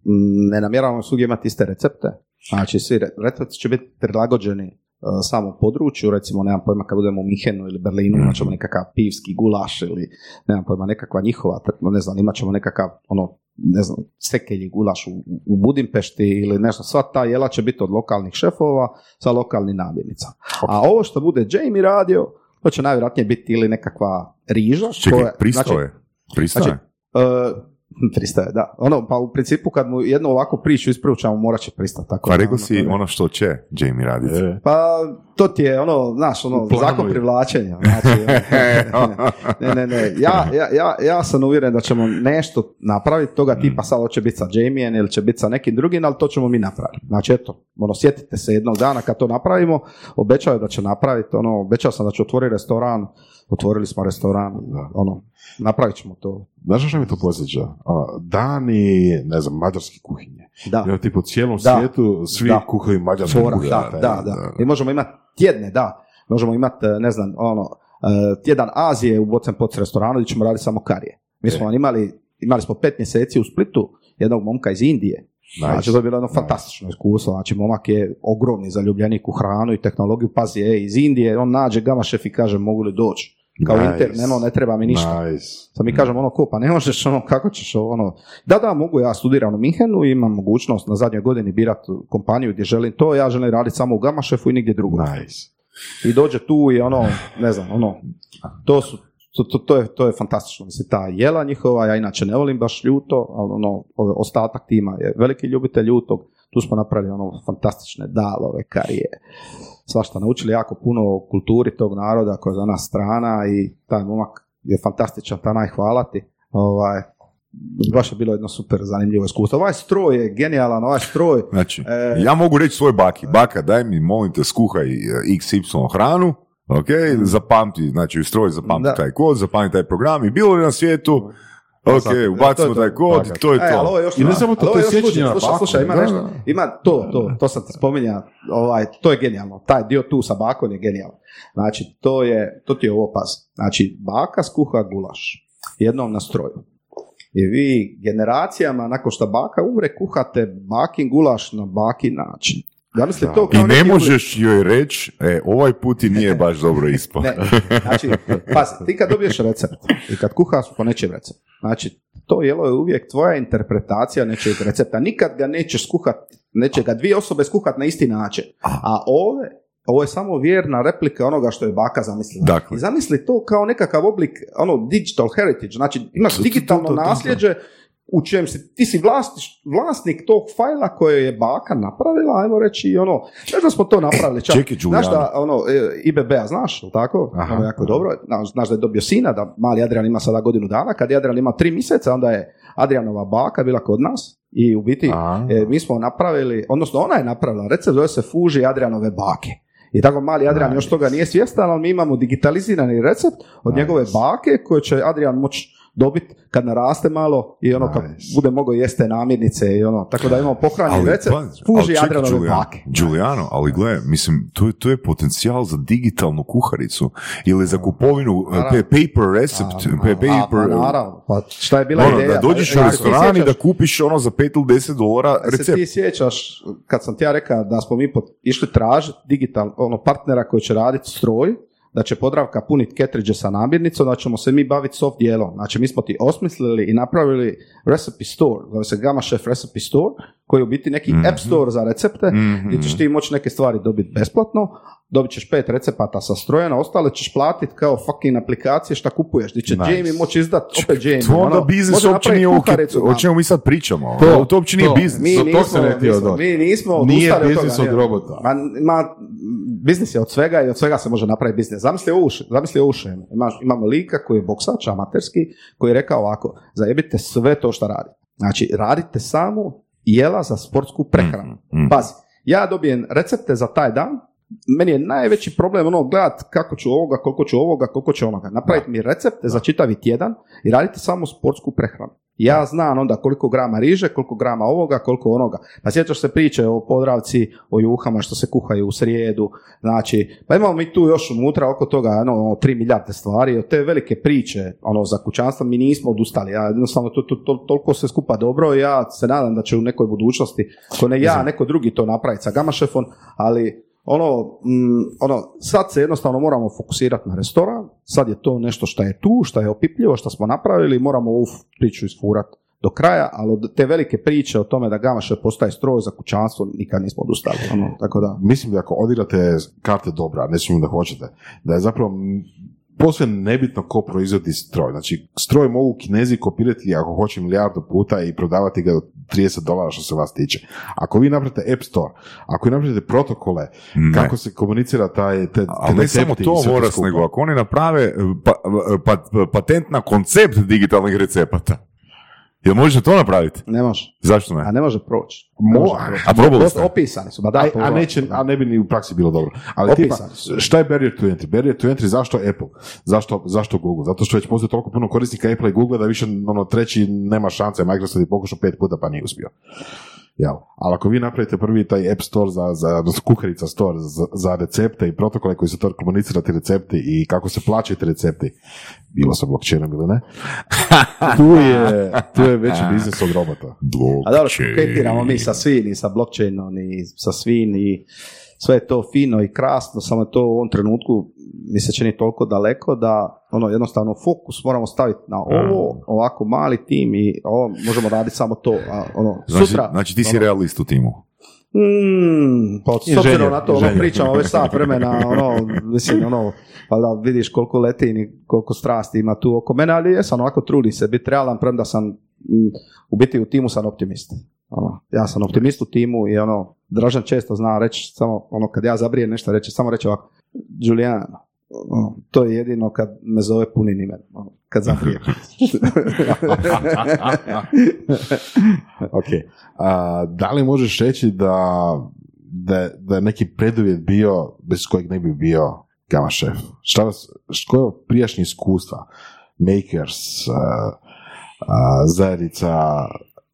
Speaker 3: ne namjeravamo svugdje imati iste recepte, znači svi re- recepti će biti prilagođeni samom području, recimo nemam pojma kad budemo u Mihenu ili Berlinu imat ćemo nekakav pivski gulaš ili nemam pojma nekakva njihova, ne znam, imat ćemo nekakav ono, ne znam, sekelji gulaš u, u Budimpešti ili nešto, sva ta jela će biti od lokalnih šefova sa lokalnih namirnica. A ovo što bude Jamie radio, to će najvjerojatnije biti ili nekakva riža.
Speaker 2: Čekaj,
Speaker 3: koja-
Speaker 2: pristao
Speaker 3: znači,
Speaker 2: je. Pristao
Speaker 3: znači,
Speaker 2: je.
Speaker 3: Pristaje, da. Ono, pa u principu kad mu jednu ovakvu priču ispričamo, morat će pristati. Tako
Speaker 2: Pa rekao
Speaker 3: ono,
Speaker 2: si ono što će Jamie raditi.
Speaker 4: E.
Speaker 3: Pa to ti je ono, znaš, ono,
Speaker 4: planu
Speaker 3: zakon
Speaker 4: je.
Speaker 3: privlačenja. [laughs] Znači, [laughs] ne, ne, ne. Ja, ja, ja, ja sam uvjeren da ćemo nešto napraviti toga
Speaker 2: Mm.
Speaker 3: tipa sad hoće biti sa Jamien ili će biti sa nekim drugim, ali to ćemo mi napraviti. Znači, eto, ono, sjetite se jednog dana kad to napravimo, obećao je da će napraviti, ono, obećao sam da će otvoriti restoran, otvorili smo restoran, ono, napravit ćemo to.
Speaker 4: Znaš što mi to posjeća? Dani, ne znam, mađarske kuhinje.
Speaker 3: Da.
Speaker 4: Jer tipo cijelom
Speaker 3: Da.
Speaker 4: svijetu svi
Speaker 3: Da.
Speaker 4: kuhaju mađarsku
Speaker 3: Fora,
Speaker 4: kuhinju.
Speaker 3: da, da, da. I možemo imati tjedne, da. Možemo imati, e, ne znam, ono, e, tjedan Azije u Bocem Poc restoranu gdje ćemo raditi samo karije. Mi
Speaker 4: E.
Speaker 3: smo imali, imali smo pet mjeseci u Splitu jednog momka iz Indije. Znači, to je bilo jedno fantastično iskustvo. Znači, momak je ogromni zaljubljenik u hranu i tehnologiju. Pazi, je iz Indije, on nađe gama šef i kaže, mogu li doći? Kao
Speaker 4: Nice.
Speaker 3: intern, ono, ne treba mi ništa.
Speaker 4: Nice.
Speaker 3: Sad mi kažemo ono ko, pa ne možeš ono, kako ćeš ono, da da mogu, ja studiram u Minhenu imam mogućnost na zadnjoj godini birati kompaniju gdje želim to, ja želim raditi samo u Gamašefu i nigdje drugo.
Speaker 4: Nice.
Speaker 3: I dođe tu i ono, ne znam, ono, to su, to, to, to je, to je fantastično. Mislim, ta jela njihova, ja inače ne volim baš ljuto, ali ono, ove- ostatak tima je veliki ljubitelj ljutog, tu smo napravili ono fantastične dalove, karije, svašta naučili jako puno o kulturi tog naroda koja je za nas strana i taj momak je fantastičan, ta najhvala ti. Ovaj, baš je bilo jedno super zanimljivo iskustvo. Ovaj stroj je genijalan, ovaj stroj,
Speaker 2: Znači,
Speaker 3: E.
Speaker 2: ja mogu reći svoj baki, baka daj mi, molim te, skuhaj e, XY hranu, ok, zapamti, znači u stroj zapamti
Speaker 3: Da.
Speaker 2: taj kod, zapamti taj program i bilo li na svijetu, ok, ubacimo taj kod,
Speaker 4: Bakat.
Speaker 2: to je
Speaker 3: E,
Speaker 2: to.
Speaker 3: ovo još
Speaker 4: I ne samo to,
Speaker 3: ali ovo
Speaker 4: to je
Speaker 3: još
Speaker 4: sjećanje na
Speaker 3: Slušaj,
Speaker 4: baku.
Speaker 3: slušaj, ima nešto, ima to, to, to sam spominja, ovaj, to je genijalno, taj dio tu sa bakom je genijalan. Znači, to je, to ti je ovo pas. Znači, baka skuha gulaš jednom na stroju. I vi generacijama, nakon što baka umre, kuhate bakin gulaš na baki način. Zamislite to
Speaker 2: I
Speaker 3: kao
Speaker 2: ne
Speaker 3: neki-
Speaker 2: možeš joj reći, e, ovaj put ti nije baš dobro [laughs] ispao.
Speaker 3: ne, znači, pazi, ti kad dobiješ recept i kad kuhaš po nečijem recept, znači, to jelo je uvijek tvoja interpretacija nečijeg recepta. Nikad ga nećeš skuhat, neće ga dvije osobe skuhat na isti način. A ove, ovo je samo vjerna replika onoga što je baka zamislila.
Speaker 2: Dakle.
Speaker 3: I zamisli to kao nekakav oblik, ono, digital heritage, znači imaš digitalno nasljeđe u čijem si, ti si vlasniš, vlasnik tog fajla koje je baka napravila, ajmo reći, i ono, znaš da smo to napravili čak.
Speaker 2: Čekaj,
Speaker 3: znaš da, ono, e, IBB-a znaš, jel tako?
Speaker 4: Aha,
Speaker 3: ono, jako
Speaker 4: aha.
Speaker 3: dobro. Znaš, znaš da je dobio sina, da mali Adrian ima sada godinu dana. Kad je Adrian ima tri mjeseca, onda je Adrianova baka bila kod nas i u biti e, mi smo napravili, odnosno ona je napravila recept, zove se fuži Adrianove bake. I tako mali Adrian još toga nije svjestan, ali mi imamo digitalizirani recept od njegove bake koje će Adrian moći dobiti kad naraste malo i ono kad
Speaker 4: Nice.
Speaker 3: bude mogao jeste namirnice i ono, tako da imamo pohranjen recept,
Speaker 2: čekaj,
Speaker 3: Adrianove
Speaker 2: Giuliano,
Speaker 3: bake.
Speaker 2: Giuliano, ali gle, mislim, to je, to je potencijal za digitalnu kuharicu ili za kupovinu uh,
Speaker 3: Naravno.
Speaker 2: pa- paper recept, pa-
Speaker 3: A, pa
Speaker 2: paper,
Speaker 3: naravno, pa šta je bila
Speaker 2: ono,
Speaker 3: ideja?
Speaker 2: da dođeš
Speaker 3: Pa,
Speaker 2: u
Speaker 3: ti
Speaker 2: restoran i
Speaker 3: sjećaš-
Speaker 2: da kupiš ono za 5 ili 10 dolara
Speaker 3: Se
Speaker 2: recept.
Speaker 3: ti sjećaš kad sam ti ja rekao da smo mi pot- išli tražiti digital, ono partnera koji će raditi stroj, da će Podravka puniti ketridže sa namirnicom, da ćemo se mi baviti soft dijelom. Znači mi smo ti osmislili i napravili recipe store, zove se Gamma Chef Recipe Store, koji je u biti neki
Speaker 2: Mhm.
Speaker 3: app store za recepte,
Speaker 2: Mhm.
Speaker 3: gdje ćeš ti moći neke stvari dobiti besplatno, dobit ćeš pet recepata sa strojena, ostale ćeš platiti kao fucking aplikacije šta kupuješ, gdje će
Speaker 4: Nice.
Speaker 3: Jamie moći izdati opet Jamie.
Speaker 2: To onda
Speaker 3: ono,
Speaker 2: biznis uopće nije o
Speaker 3: ma.
Speaker 2: čemu mi sad pričamo.
Speaker 4: To,
Speaker 2: to uopće nije
Speaker 4: to.
Speaker 2: biznis.
Speaker 3: Mi
Speaker 4: tog
Speaker 3: nismo,
Speaker 4: se ne
Speaker 3: nismo- mi nismo
Speaker 4: Nije
Speaker 3: odustali od
Speaker 4: biznis
Speaker 3: toga,
Speaker 4: od
Speaker 3: nije.
Speaker 4: robota.
Speaker 3: Ma, ma, biznis je od svega i od svega se može napraviti biznis. Zamisli ovu, zamisli ovu šemu. Imamo lika koji je boksač, amaterski, koji je rekao ovako, zajebite sve to što radi. Znači, radite samo jela za sportsku prehranu.
Speaker 2: Mhm.
Speaker 3: Pazi, ja dobijem recepte za taj dan, meni je najveći problem ono gledat kako ću ovoga, koliko ću ovoga, koliko ću onoga. Napraviti mi recepte za čitavi tjedan i raditi samo sportsku prehranu. Ja znam onda koliko grama riže, koliko grama ovoga, koliko onoga. Pa sjećaš se priče o podravci, o juhama što se kuhaju u srijedu. Znači, pa imamo mi tu još unutra oko toga ono, 3 milijarde stvari. Od te velike priče ono, za kućanstvo mi nismo odustali. Ja jednostavno to, to, to, toliko se skupa dobro ja se nadam da će u nekoj budućnosti, ko ne ja, neko drugi to napraviti sa Gamašefom, ali ono, mm, ono, sad se jednostavno moramo fokusirati na restoran, sad je to nešto što je tu, što je opipljivo, što smo napravili, moramo ovu priču isfurati do kraja, ali od te velike priče o tome da Gamaše postaje stroj za kućanstvo nikad nismo odustali. Ono, tako da,
Speaker 4: Mislim da ako odigrate karte dobra, ne sumnjam da hoćete, da je zapravo posve nebitno ko proizvodi stroj. Znači, stroj mogu kinezi kopirati ako hoće milijardu puta i prodavati ga 30 dolara što se vas tiče. Ako vi napravite App Store, ako vi napravite protokole,
Speaker 2: Ne.
Speaker 4: kako se komunicira taj, te,
Speaker 2: Ali
Speaker 4: te
Speaker 2: ne samo to, Voras, nego ako oni naprave pa, pa, patent na koncept digitalnih recepata, jel možete to napraviti?
Speaker 3: Ne može.
Speaker 2: Zašto ne?
Speaker 3: A ne može proći.
Speaker 4: Mo-
Speaker 2: a probali ste?
Speaker 3: Opisani su, ba da.
Speaker 4: a, a, neće, a ne bi ni u praksi bilo dobro. Ali tipa, šta je barrier to entry? Barrier to entry, zašto Apple? Zašto, zašto Google? Zato što već postoji toliko puno korisnika Apple i Google da više ono, treći nema šanse. Microsoft je pokušao pet puta pa nije uspio. Jel? Ali ako vi napravite prvi taj App Store za, za odnosno kuharica Store za, za recepte i protokole koji se to komunicira ti recepti i kako se plaćaju ti recepti, bilo sa blockchainom ili ne, [laughs] tu je, tu je veći biznis od robota.
Speaker 3: A dobro,
Speaker 2: Blockchain.
Speaker 3: koketiramo mi sa svim, i sa blockchainom, i sa svim, i sve je to fino i krasno, samo je to u ovom trenutku mi se čini toliko daleko da ono jednostavno fokus moramo staviti na ovo, ovako mali tim i ovo možemo raditi samo to, a ono
Speaker 2: Znači,
Speaker 3: sutra
Speaker 2: znači ti si
Speaker 3: ono,
Speaker 2: realist u timu.
Speaker 3: Mm, pa s obzirom na to, ono, pričamo već sat vremena, ono, mislim, ono, pa da vidiš koliko leti i koliko strasti ima tu oko mene, ali jesam ovako trudi se biti realan, premda sam, mm, u biti u timu sam optimist. Ono, ja sam optimist u timu i ono, Dražan često zna reći, samo, ono, kad ja zabrijem nešto reći, samo reći ovako, Julian, ono, to je jedino kad me zove punim imenom, ono, kad zabrijem. [laughs]
Speaker 4: ok. A, da li možeš reći da, da, da je neki preduvjet bio bez kojeg ne bi bio Gama Chef? Šta vas, koje je prijašnje iskustva? Makers, a, a, zajednica,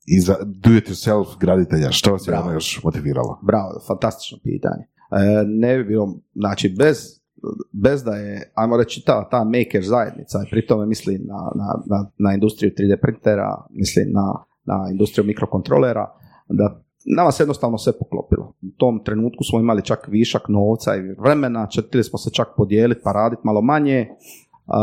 Speaker 4: i za, do it yourself graditelja, što vas je ono još motiviralo?
Speaker 3: Bravo, fantastično pitanje. E, ne bi bilo, znači bez, bez da je, ajmo reći ta, ta maker zajednica, i pri tome mislim na, na, na, na industriju 3D printera, mislim na, na industriju mikrokontrolera, da nama se jednostavno sve poklopilo. U tom trenutku smo imali čak višak novca i vremena, četiri smo se čak podijeliti pa raditi malo manje, Uh,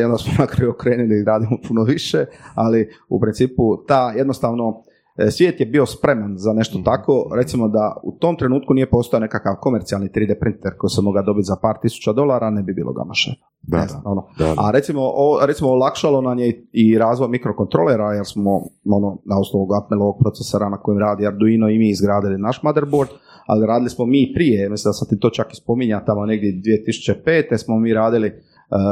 Speaker 3: i onda smo [laughs] na kraju okrenuli i radimo puno više, ali u principu ta jednostavno e, svijet je bio spreman za nešto tako, recimo da u tom trenutku nije postojao nekakav komercijalni 3D printer koji se mogao dobiti za par tisuća dolara, ne bi bilo gama šefa.
Speaker 4: Da,
Speaker 3: Ne znam, ono.
Speaker 4: da, da.
Speaker 3: A recimo, o, recimo olakšalo nam je i- razvoj mikrokontrolera jer smo ono, na osnovu ovog Atmelovog procesora na kojem radi Arduino i mi izgradili naš motherboard, ali radili smo mi prije, mislim da sam ti to čak i spominjao tamo negdje 2005. smo mi radili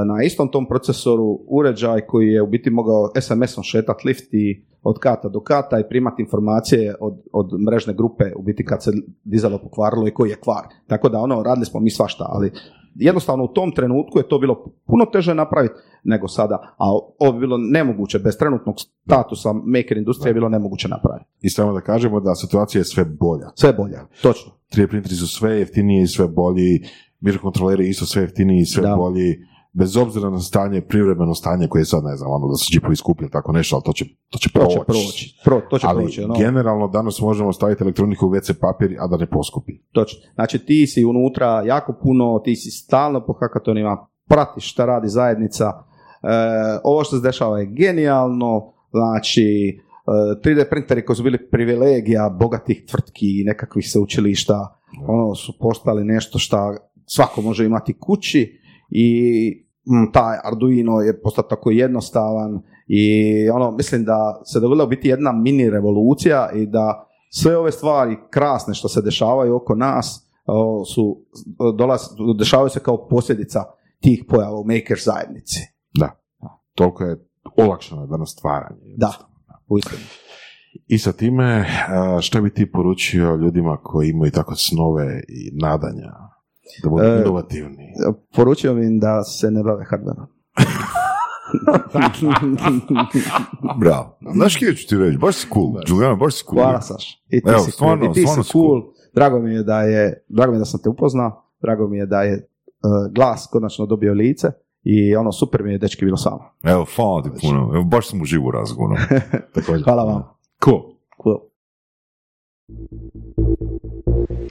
Speaker 3: na istom tom procesoru uređaj koji je u biti mogao SMS-om šetat lift i od kata do kata i primati informacije od, od mrežne grupe u biti kad se dizalo pokvarilo i koji je kvar. Tako da ono, radili smo mi svašta, ali jednostavno u tom trenutku je to bilo puno teže napraviti nego sada, a ovo bi bilo nemoguće, bez trenutnog statusa maker industrije je bilo nemoguće napraviti.
Speaker 4: I samo da kažemo da situacija je sve bolja.
Speaker 3: Sve bolje, točno.
Speaker 4: 3D printeri su sve jeftiniji i sve bolji, mikrokontroleri isto sve jeftiniji i sve
Speaker 3: Da.
Speaker 4: bolji, bez obzira na stanje, privremeno stanje koje je sad, ne znam, ono da su džipovi skuplji ili tako nešto, ali to će, to će
Speaker 3: To
Speaker 4: proći.
Speaker 3: će proći. Pro, to će
Speaker 4: ali
Speaker 3: proći. Ono,
Speaker 4: generalno danas možemo staviti elektroniku u WC papir, a da ne poskupi.
Speaker 3: Točno. Znači ti si unutra jako puno, ti si stalno po hakatonima, pratiš šta radi zajednica. E, ovo što se dešava je genijalno, znači e, 3D printeri koji su bili privilegija bogatih tvrtki i nekakvih sveučilišta, ono su postali nešto što svako može imati kući i taj Arduino je postao tako jednostavan i ono mislim da se dogodila biti jedna mini revolucija i da sve ove stvari krasne što se dešavaju oko nas su dolaz, dešavaju se kao posljedica tih pojava u maker zajednici.
Speaker 4: Da. Toliko je olakšano danas stvaranje.
Speaker 3: Da, uistinu.
Speaker 4: I sa time, a, šta bi ti poručio ljudima koji imaju tako snove i nadanja da budu
Speaker 3: E,
Speaker 4: inovativni?
Speaker 3: Poručio im da se ne bave hardverom. [laughs]
Speaker 2: Bravo. Znaš kje ću ti reći? Baš si cool. Julijana, baš si cool.
Speaker 3: Hvala Saš. I ti
Speaker 2: Evo,
Speaker 3: si
Speaker 2: stvarno,
Speaker 3: cool. I ti
Speaker 2: stvarno
Speaker 3: si
Speaker 2: cool.
Speaker 3: cool. Drago mi je da je, drago mi je da sam te upoznao, drago mi je da je uh, glas konačno dobio lice i ono super mi je dečki bilo samo.
Speaker 2: Evo, hvala ti puno. Evo, baš sam uživo. [laughs]
Speaker 4: Također.
Speaker 3: Hvala vam.
Speaker 4: Cool.
Speaker 3: Cool.